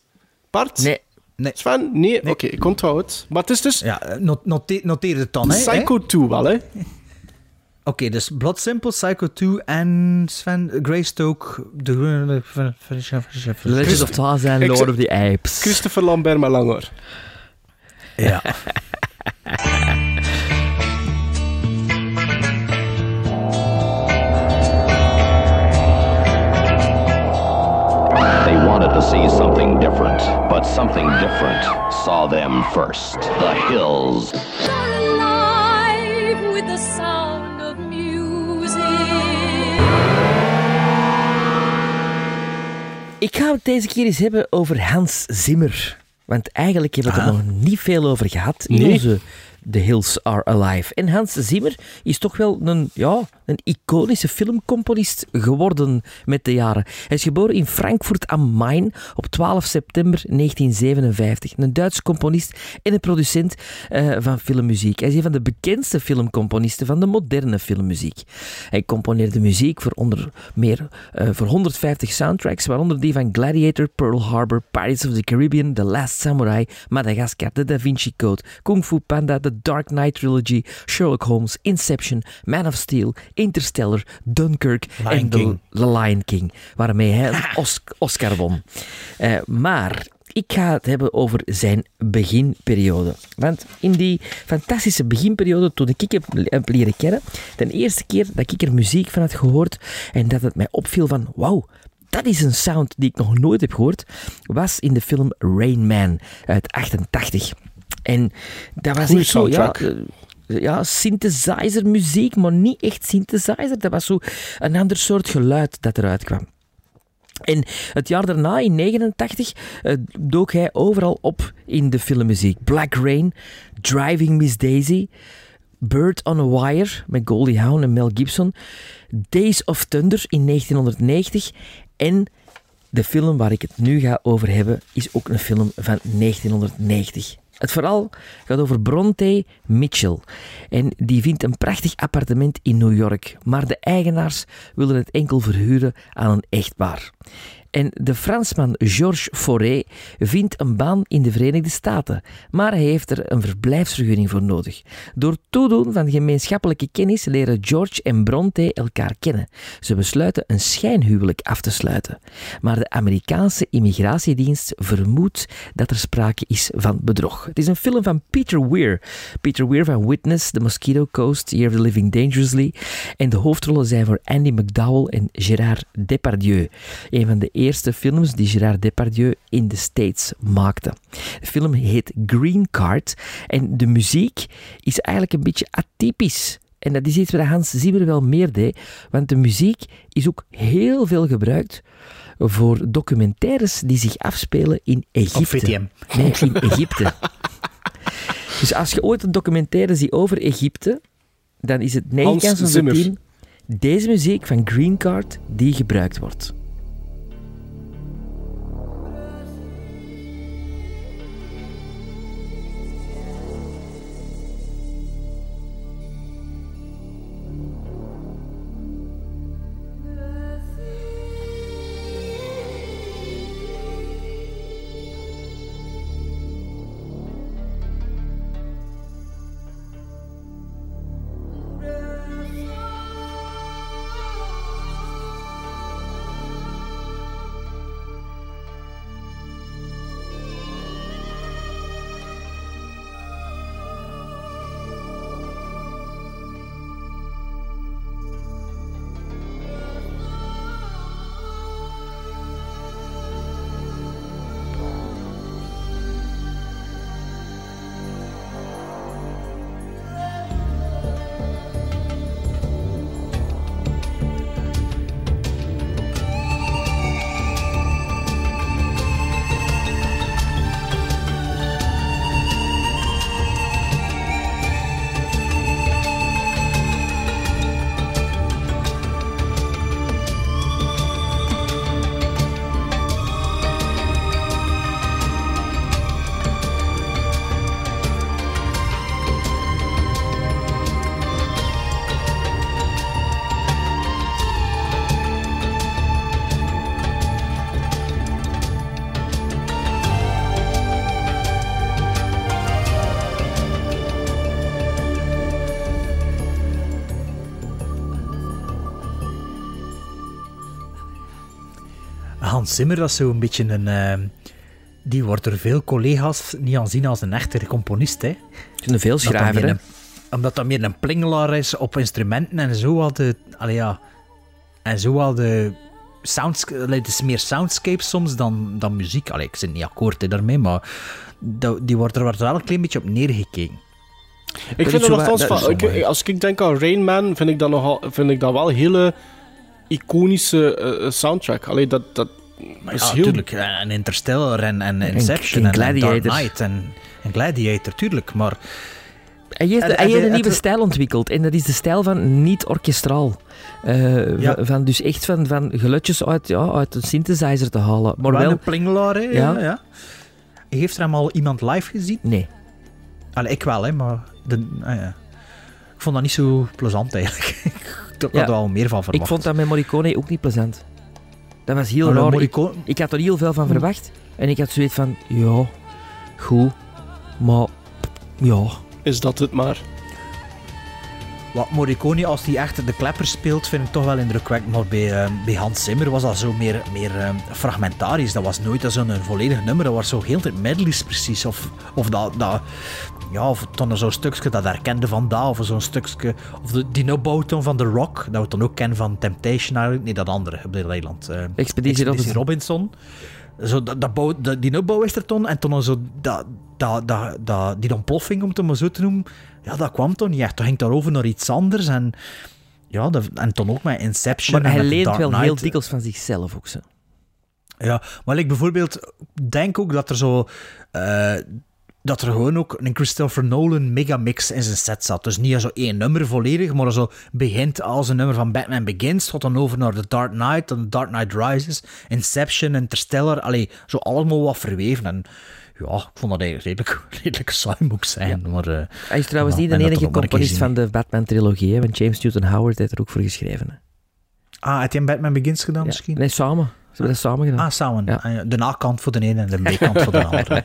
Bart? Nee. Nee. Sven? Nee? Oké, ik onthoud het. Maar het is dus Ja, eh, not- noteer, noteer het dan. hè. Psycho 2 wel, hè? [LAUGHS] Oké, dus Blood Simple, Psycho 2 en Sven Greystoke. De The Legend of Tarzan, Lord of the Apes. Christopher Lambert met lang haar. Ja. [LAUGHS] They wanted to see something different, but something different saw them first. The hills. alive with the sound of music. Ik ga het deze keer eens hebben over Hans Zimmer. Want eigenlijk hebben we het er nog niet veel over gehad in Nee. onze The Hills Are Alive. En Hans Zimmer is toch wel een, ja, een iconische filmcomponist geworden met de jaren. Hij is geboren in Frankfurt am Main op 12 september 1957. Een Duitse componist en een producent eh, van filmmuziek. Hij is een van de bekendste filmcomponisten van de moderne filmmuziek. Hij componeerde muziek voor onder meer eh, voor 150 soundtracks, waaronder die van Gladiator, Pearl Harbor, Pirates of the Caribbean, The Last Samurai, Madagascar, The Da Vinci Code, Kung Fu Panda, The Dark Knight Trilogy, Sherlock Holmes, Inception, Man of Steel, Interstellar, Dunkirk Lion en The, Lion King, waarmee hij een Oscar won. Eh, maar ik ga het hebben over zijn beginperiode. Want in die fantastische beginperiode, toen ik hem heb leren kennen, de eerste keer dat ik er muziek van had gehoord en dat het mij opviel van, wauw, dat is een sound die ik nog nooit heb gehoord, was in de film Rain Man uit 88. En dat was Goeie echt zo, ja, ja, synthesizer muziek, maar niet echt synthesizer. Dat was zo een ander soort geluid dat eruit kwam. En het jaar daarna, in 89, eh, dook hij overal op in de filmmuziek. Black Rain, Driving Miss Daisy, Bird on a Wire met Goldie Hawn en Mel Gibson, Days of Thunder in 1990 en de film waar ik het nu ga over hebben is ook een film van 1990. Het verhaal gaat over Bronte Mitchell. En die vindt een prachtig appartement in New York. Maar de eigenaars willen het enkel verhuren aan een echtpaar. En de Fransman Georges Forêt vindt een baan in de Verenigde Staten, maar hij heeft er een verblijfsvergunning voor nodig. Door toedoen van gemeenschappelijke kennis leren George en Bronte elkaar kennen. Ze besluiten een schijnhuwelijk af te sluiten. Maar de Amerikaanse immigratiedienst vermoedt dat er sprake is van bedrog. Het is een film van Peter Weir. Peter Weir van Witness, The Mosquito Coast, Year of the Living Dangerously. En de hoofdrollen zijn voor Andy McDowell en Gérard Depardieu. Een van de eerste films die Gérard Depardieu in de States maakte. De film heet Green Card en de muziek is eigenlijk een beetje atypisch. En dat is iets wat Hans Zimmer wel meer deed, want de muziek is ook heel veel gebruikt voor documentaires die zich afspelen in Egypte. VTM. Nee, in Egypte. dus als je ooit een documentaire ziet over Egypte, dan is het 9 Hans kans van de Zimmer. 10 deze muziek van Green Card die gebruikt wordt. Zimmer, dat is zo'n beetje een... eh, die wordt door veel collega's niet aanzien als een echte componist. Hè. Een veelschrijver, Omdat dat meer hè? een- Omdat dat meer een plingelaar is op instrumenten en zo al de... Allee, ja. En zo al de... Sounds, het is meer soundscape soms dan, dan muziek. Allee, ik zit niet akkoord hè, daarmee, maar dat, die wordt er wel een klein beetje op neergekeken. Ik vind dat nogthans van, ik- als ik denk aan Rain Man, vind ik dat, nogal, vind ik dat wel een hele iconische eh, soundtrack. Allee, dat, dat Maar is ja, heel... tuurlijk. En Interstellar en, en Inception en en, en Dark Gladiator. Knight en, en Gladiator, tuurlijk. Maar Hij heeft, En- hij heeft een nieuwe stijl ontwikkeld. En dat is de stijl van niet orkestraal. Eh, Ja. van, dus echt van, van geluidjes uit, ja, uit een synthesizer te halen. Maar wel wel... een plingelaar, hè? Ja. Heeft er hem al iemand live gezien? Nee. Allee, ik wel, hè, maar de, ah, ja. ik vond dat niet zo plezant eigenlijk. [LAUGHS] ik had Ja. er wel meer van verwacht. Ik vond dat met Morricone ook niet plezant. Dat was heel de raar. Morricone- Ik, ik had er heel veel van verwacht. En ik had zoiets van, ja, goed. Maar, ja. Is dat het maar? Wat Morricone, als hij echt de klepper speelt, vind ik toch wel indrukwekkend. Maar bij, eh, bij Hans Zimmer was dat zo meer, meer eh, fragmentarisch. Dat was nooit zo'n volledig nummer. Dat was zo heel het medleys precies. Of, of dat, dat... Ja, of dan zo'n stukje dat herkende van daar. Of zo'n stukje... Of de, die no-bouton van The Rock. Dat we dan ook kennen van Temptation eigenlijk. Nee, dat andere op dit eiland. eh, Expeditie Robinson. Robinson. Zo, dat, dat bouw, dat, die opbouw is er toen. En toen zo... Dat, dat, dat, dat, die ontploffing, om het maar zo te noemen... Ja, dat kwam toch niet echt. Toen ging daarover naar iets anders. En... Ja, dat, en toen ook met Inception. Maar en hij leent Dark wel heel dikwijls van zichzelf ook zo. Ja, maar ik bijvoorbeeld denk ook dat er zo. eh, dat er gewoon ook een Christopher Nolan megamix in zijn set zat. Dus niet zo één nummer volledig, maar zo begint als een nummer van Batman Begins, gaat dan over naar The Dark Knight, dan The Dark Knight Rises, Inception, Interstellar. Allee, zo allemaal wat verweven. En ja, ik vond dat eigenlijk redelijk, [LAUGHS] redelijk saai moet zijn. Maar, eh, Hij is trouwens niet de enige componist van de Batman-trilogie, hè, want James Newton Howard heeft er ook voor geschreven. Hè. Ah, had hij een Batman Begins gedaan misschien? Nee, samen. Ze hebben dat samen gedaan. Ah, samen. Ah, ja, De nakant voor de ene en de B-kant voor de [LAUGHS] andere.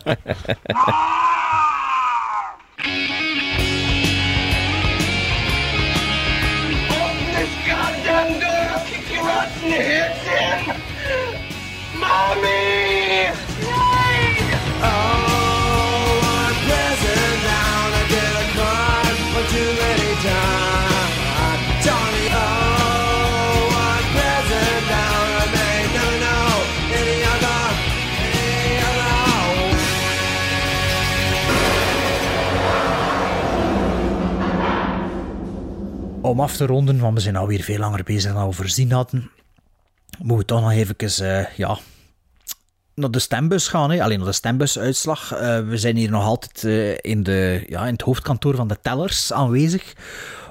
Om af te ronden, want we zijn alweer veel langer bezig dan we voorzien hadden, moeten we toch nog even eh, ja, naar de stembus gaan. Hè. Alleen naar de stembusuitslag. Eh, we zijn hier nog altijd eh, in, de, ja, in het hoofdkantoor van de tellers aanwezig.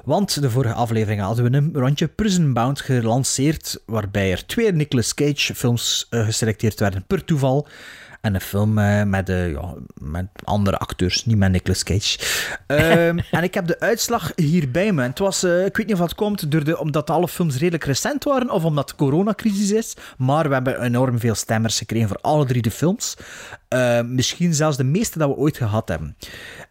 Want de vorige aflevering hadden we een rondje Prison Bound gelanceerd, waarbij er twee Nicolas Cage films geselecteerd werden per toeval. En een film eh, met, eh, ja, met andere acteurs, niet met Nicolas Cage. Ehm, [LAUGHS] en ik heb de uitslag hier bij me. En het was, eh, ik weet niet of dat komt door de, omdat alle films redelijk recent waren of omdat de coronacrisis is. Maar we hebben enorm veel stemmers gekregen voor alle drie de films. Eh, misschien zelfs de meeste dat we ooit gehad hebben.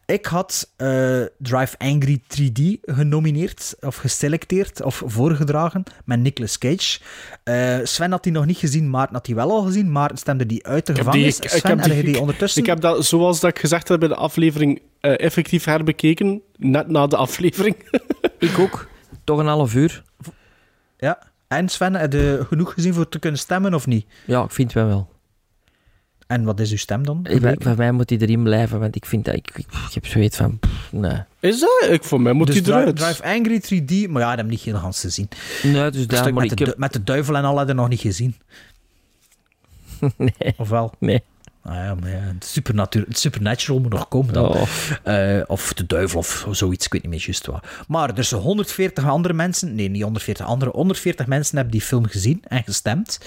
Ik had eh, Drive Angry 3D genomineerd, of geselecteerd, of voorgedragen met Nicolas Cage. Eh, Sven had die nog niet gezien, Maarten had die wel al gezien. Maarten stemde die uit de Ik heb, die, gevangenis. ik, Sven, heb heb je die, die ondertussen? ik heb dat, zoals dat ik gezegd heb bij de aflevering, eh, effectief herbekeken. Net na de aflevering. [LAUGHS] Ik ook. Toch een half uur. Ja. En Sven, heb je genoeg gezien voor te kunnen stemmen of niet? Ja, ik vind het wel. En wat is uw stem dan? Ik, ben- van mij moet hij erin blijven, want ik vind dat... Ik, ik, ik heb zoiets van... pff, nee. Is dat? Ik, voor mij moet dus die Drive, eruit. Drive Angry 3D, maar ja, dat heb ik niet heel gans gezien. Nee, dus daar... met, ik de, heb... met de duivel en al had je nog niet gezien. [LAUGHS] Nee. Of wel? Nee. Ah ja, maar ja, het, supernatu- het supernatural moet nog komen dan. Oh. Eh, of de duivel of zoiets, ik weet niet meer juist wat. Maar er zijn 140 andere mensen, nee, niet 140 andere, 140 mensen hebben die film gezien en gestemd.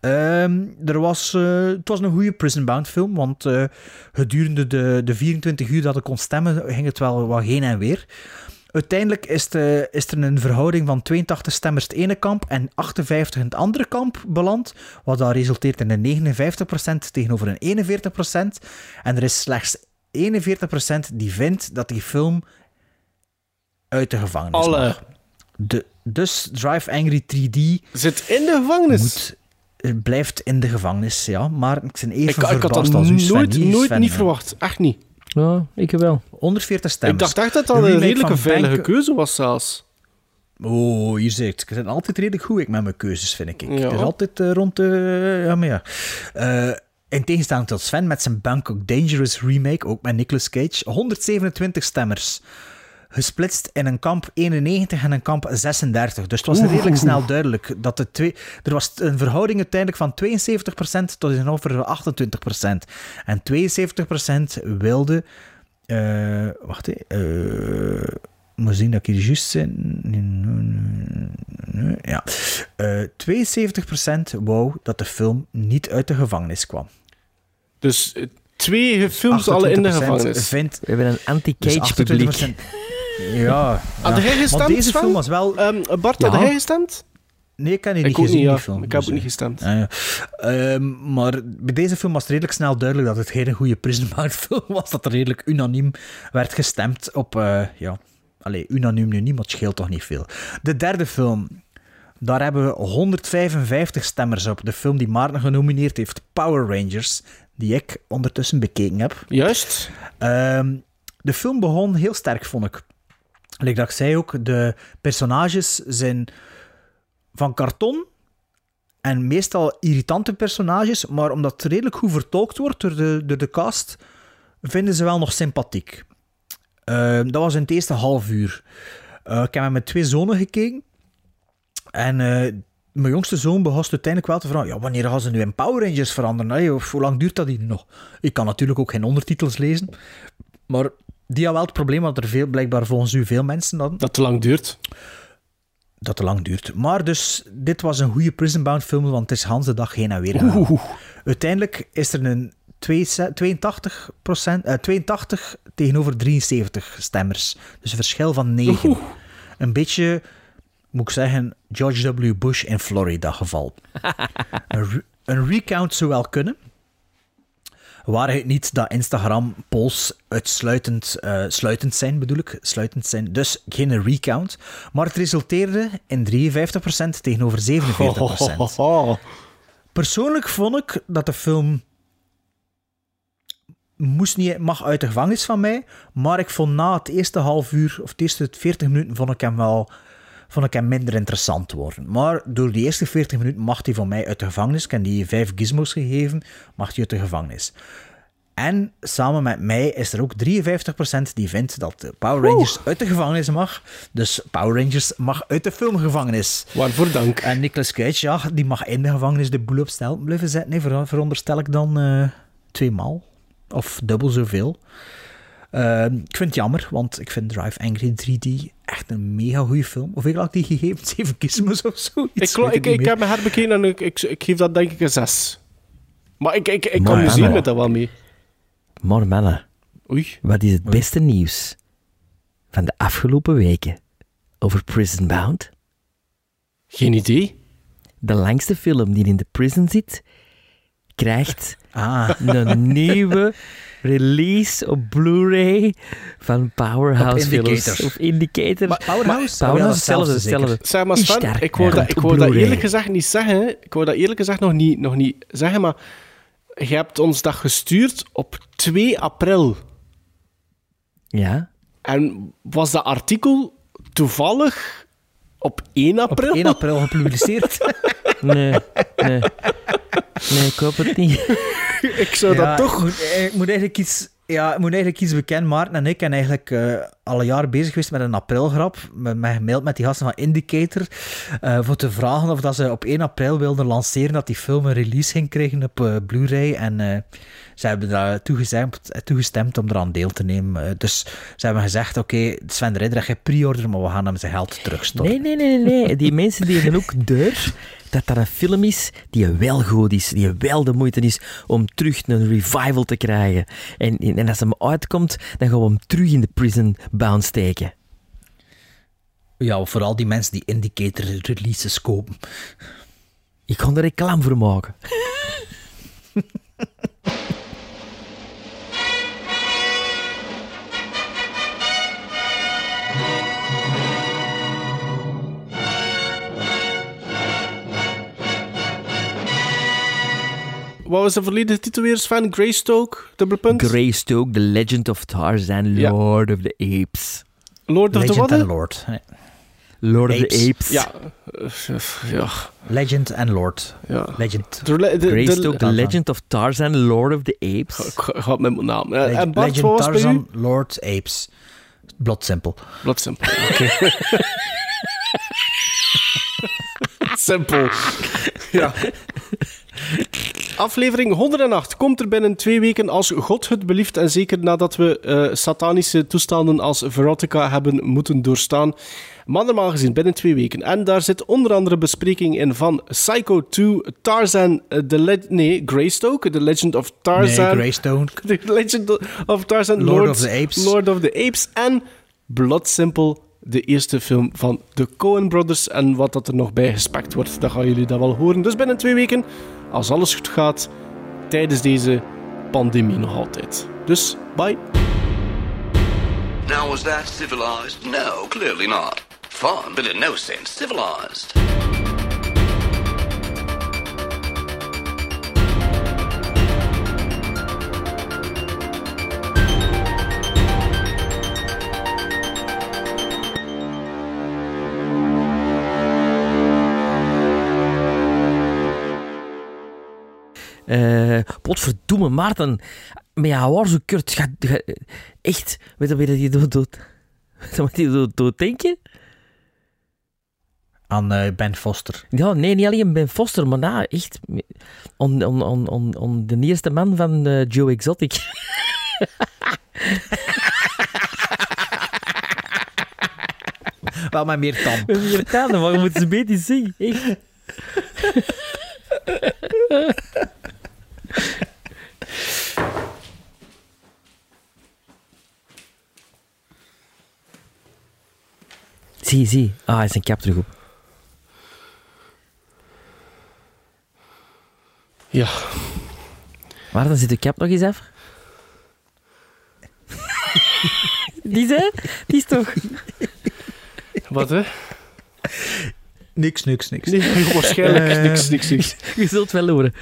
Ehm, er was, eh, het was een goede Prison Bound film, want eh, gedurende de, de 24 uur dat ik kon stemmen, ging het wel wat heen en weer. Uiteindelijk is, de, is er een verhouding van 82 stemmers het ene kamp en 58 in het andere kamp beland, wat dan resulteert in een 59% tegenover een 41%. En er is slechts 41% die vindt dat die film uit de gevangenis Alle. mag. De, dus Drive Angry 3D Zit in de gevangenis. moet blijft in de gevangenis, ja. Maar ik ben even Ik, ik had verbaasd dat als u, Sven. nooit, nooit Sven, niet ja. verwacht. Echt niet. Ja, ik wel. 140 stemmen. Ik dacht echt dat dat een redelijke veilige Bank- keuze was zelfs. Oh, hier zit ik. Ik ben altijd redelijk goed ik, met mijn keuzes, vind ik. Ja. Het is altijd eh, rond de... Ja, maar ja. Eh, in tegenstelling tot Sven met zijn Bangkok Dangerous remake, ook met Nicolas Cage, 127 stemmers. Gesplitst in een kamp 91 en een kamp 36. Dus het was Oeh. redelijk snel duidelijk dat de twee... Er was een verhouding uiteindelijk van 72% tot tegenover 28%. En 72% wilde... eh, wacht even. eh moet zien dat ik hier juist. Ja. Eh 72% wou dat de film niet uit de gevangenis kwam. Dus eh, twee films al in de 28% gevangenis. Vindt, We hebben een anti-cage dus publiek. 28%. [LAUGHS] Ja. Had ja. jij gestemd, Maar deze film was wel... Ehm, Bart, Ja. had jij gestemd? Nee, ik heb die niet gezien, niet, ja. die film. Ik heb Dus, ook niet gestemd. Ah, ja. Ehm, maar bij deze film was het redelijk snel duidelijk dat het geen goede Prison Bound [LAUGHS] film was. Dat er redelijk unaniem werd gestemd op... eh, ja, Allee, unaniem nu niet, maar het scheelt toch niet veel. De derde film... Daar hebben we 155 stemmers op. De film die Maarten genomineerd heeft, Power Rangers, die ik ondertussen bekeken heb. Juist. Ehm, de film begon heel sterk, vond ik. Like dat ik zei ook, de personages zijn van karton en meestal irritante personages, maar omdat het redelijk goed vertolkt wordt door de, door de cast, vinden ze wel nog sympathiek. Ehm, dat was in het eerste half uur. Eh, ik heb met mijn twee zonen gekeken. En eh, mijn jongste zoon begon uiteindelijk wel te vragen: ja, wanneer gaan ze nu in Power Rangers veranderen? Of hoe lang duurt dat hier nog? Ik kan natuurlijk ook geen ondertitels lezen. Maar die had wel het probleem dat er veel, blijkbaar volgens u veel mensen hadden. Dat te lang duurt. Dat te lang duurt. Maar dus, dit was een goede Prison Bound film, want het is Hans de dag heen en weer. Oeh. Uiteindelijk is er een 82, eh, 82 tegenover 73 stemmers. Dus een verschil van 9. Een beetje, moet ik zeggen, George W. Bush in Florida geval. [LAUGHS] een, re- een recount zou wel kunnen. Waar het niet dat Instagram-polls uitsluitend eh, sluitend zijn, bedoel ik. Sluitend zijn, dus geen recount. Maar het resulteerde in 53% tegenover 47%. [LAUGHS] Persoonlijk vond ik dat de film moest niet, mag uit de gevangenis van mij, maar ik vond na het eerste half uur, of het eerste 40 minuten, vond ik hem wel vond ik hem minder interessant worden. Maar door die eerste 40 minuten mag hij van mij uit de gevangenis. Ik heb die vijf gizmos gegeven, mag hij uit de gevangenis. En samen met mij is er ook 53% die vindt dat de Power Rangers uit de gevangenis mag. Dus Power Rangers mag uit de filmgevangenis. Waarvoor dank. En Nicolas Cage, ja, die mag in de gevangenis de boel op stel blijven zetten. Nee, ver- veronderstel ik dan eh tweemaal. Of dubbel zoveel. Eh, ik vind het jammer, want ik vind Drive Angry 3D echt een mega goede film. Hoeveel had ik die gegeven? [LAUGHS] Zeven gizmos of zo? Ik, gelo- ik, ik heb me herbekeken en ik, ik, ik geef dat denk ik een 6. Maar ik, ik, ik kan ja, zien met dat wel mee. Maar mannen, Oei. wat is het beste nieuws van de afgelopen weken over Prison Bound? Geen idee. De langste film die in de prison zit, krijgt [LAUGHS] Ah. een nieuwe release op Blu-ray van Powerhouse Op Films. Indicators. Of Indicator. Maar Powerhouse? Powerhouse Oh ja, hetzelfde. Zeg maar Sven, ik wou, dat, ik wou dat eerlijk gezegd niet zeggen. Ik wou dat eerlijk gezegd nog niet, nog niet zeggen, maar je hebt ons dat gestuurd op 2 april. Ja. En was dat artikel toevallig op 1 Op april? 1 april gepubliceerd. [LAUGHS] Nee, nee. Nee, ik hoop het niet. ik zou Ja, dat toch... Ik moet, ik moet eigenlijk iets... Ja, ik moet eigenlijk iets bekend. Maarten en ik zijn eigenlijk eh, al een jaar bezig geweest met een aprilgrap. Met, met gemaild met die gasten van Indicator. eh, voor te vragen of dat ze op 1 april wilden lanceren dat die film een release ging krijgen op eh, Blu-ray. En ze hebben daar toegestemd, om eraan deel te nemen. Dus ze hebben gezegd, oké, Sven de Ridder heeft pre-order, maar we gaan hem zijn geld terugstorten. Nee, nee, nee, nee. Die mensen die ook deur dat dat een film is die wel goed is, die wel de moeite is om terug een revival te krijgen. En, en als hem uitkomt, dan gaan we hem terug in de prison bound steken. Ja, vooral die mensen die Indicator releases kopen. Ik kan er reclame voor maken. [LAUGHS] wat was de volledige titel weer, Sven? Greystoke, dubbelpunt? Greystoke, The Legend of Tarzan, Ja. Lord of the Apes. Lord of the Legend what? and Lord. Lord of the Apes. Apes. Ja. eh, ja. Legend and Lord. Ja. Legend. De, de, de, Greystoke, The Legend of Tarzan, Lord of the Apes. Ik ga- ga met mijn naam. Eh, Leg- en Bart, Legend u? Tarzan, Lord Apes. Blot simpel. Wat simpel. Oké. [LAUGHS] simpel. Ja. [LAUGHS] Aflevering 108 komt er binnen twee weken als God het belieft. En zeker nadat we eh, satanische toestanden als Verotica hebben moeten doorstaan. Maar normaal gezien binnen twee weken. En daar zit onder andere bespreking in van Psycho 2, Tarzan, eh, The Le nee, Greystoke, The Legend of Tarzan. Nee. [LAUGHS] The Legend of Tarzan, Lord of the Apes. Lord of the Apes en Blood Simple, de eerste film van de Coen Brothers. En wat dat er nog bij gespekt wordt, dat gaan jullie dat wel horen. Dus binnen twee weken, als alles goed gaat, tijdens deze pandemie nog altijd. Dus, bye. Now, was that civilized? No, clearly not. But no sense civilized. Eh potverdomme, Maarten. Maar ja, waar zo kurt. Ga, ga- echt, weet je wat je doet? doet? Weet je wat je doet, doet denken? Aan eh, Ben Foster. Ja, nee, niet alleen Ben Foster, maar nou, echt. On, on, on, on, on de eerste man van eh, Joe Exotic. [LAUGHS] Wel met meer tand. Met meer tanden, maar je moet ze beter zien. Echt. [LAUGHS] Zie, zie. Ah, hij is een cap terug op. Ja. Waar dan zit de cap nog eens af? [LAUGHS] Die hè? Die is toch... Wat, hè? Niks, niks, niks. Nee, [LAUGHS] waarschijnlijk Eh, niks, niks, niks. Je zult wel horen.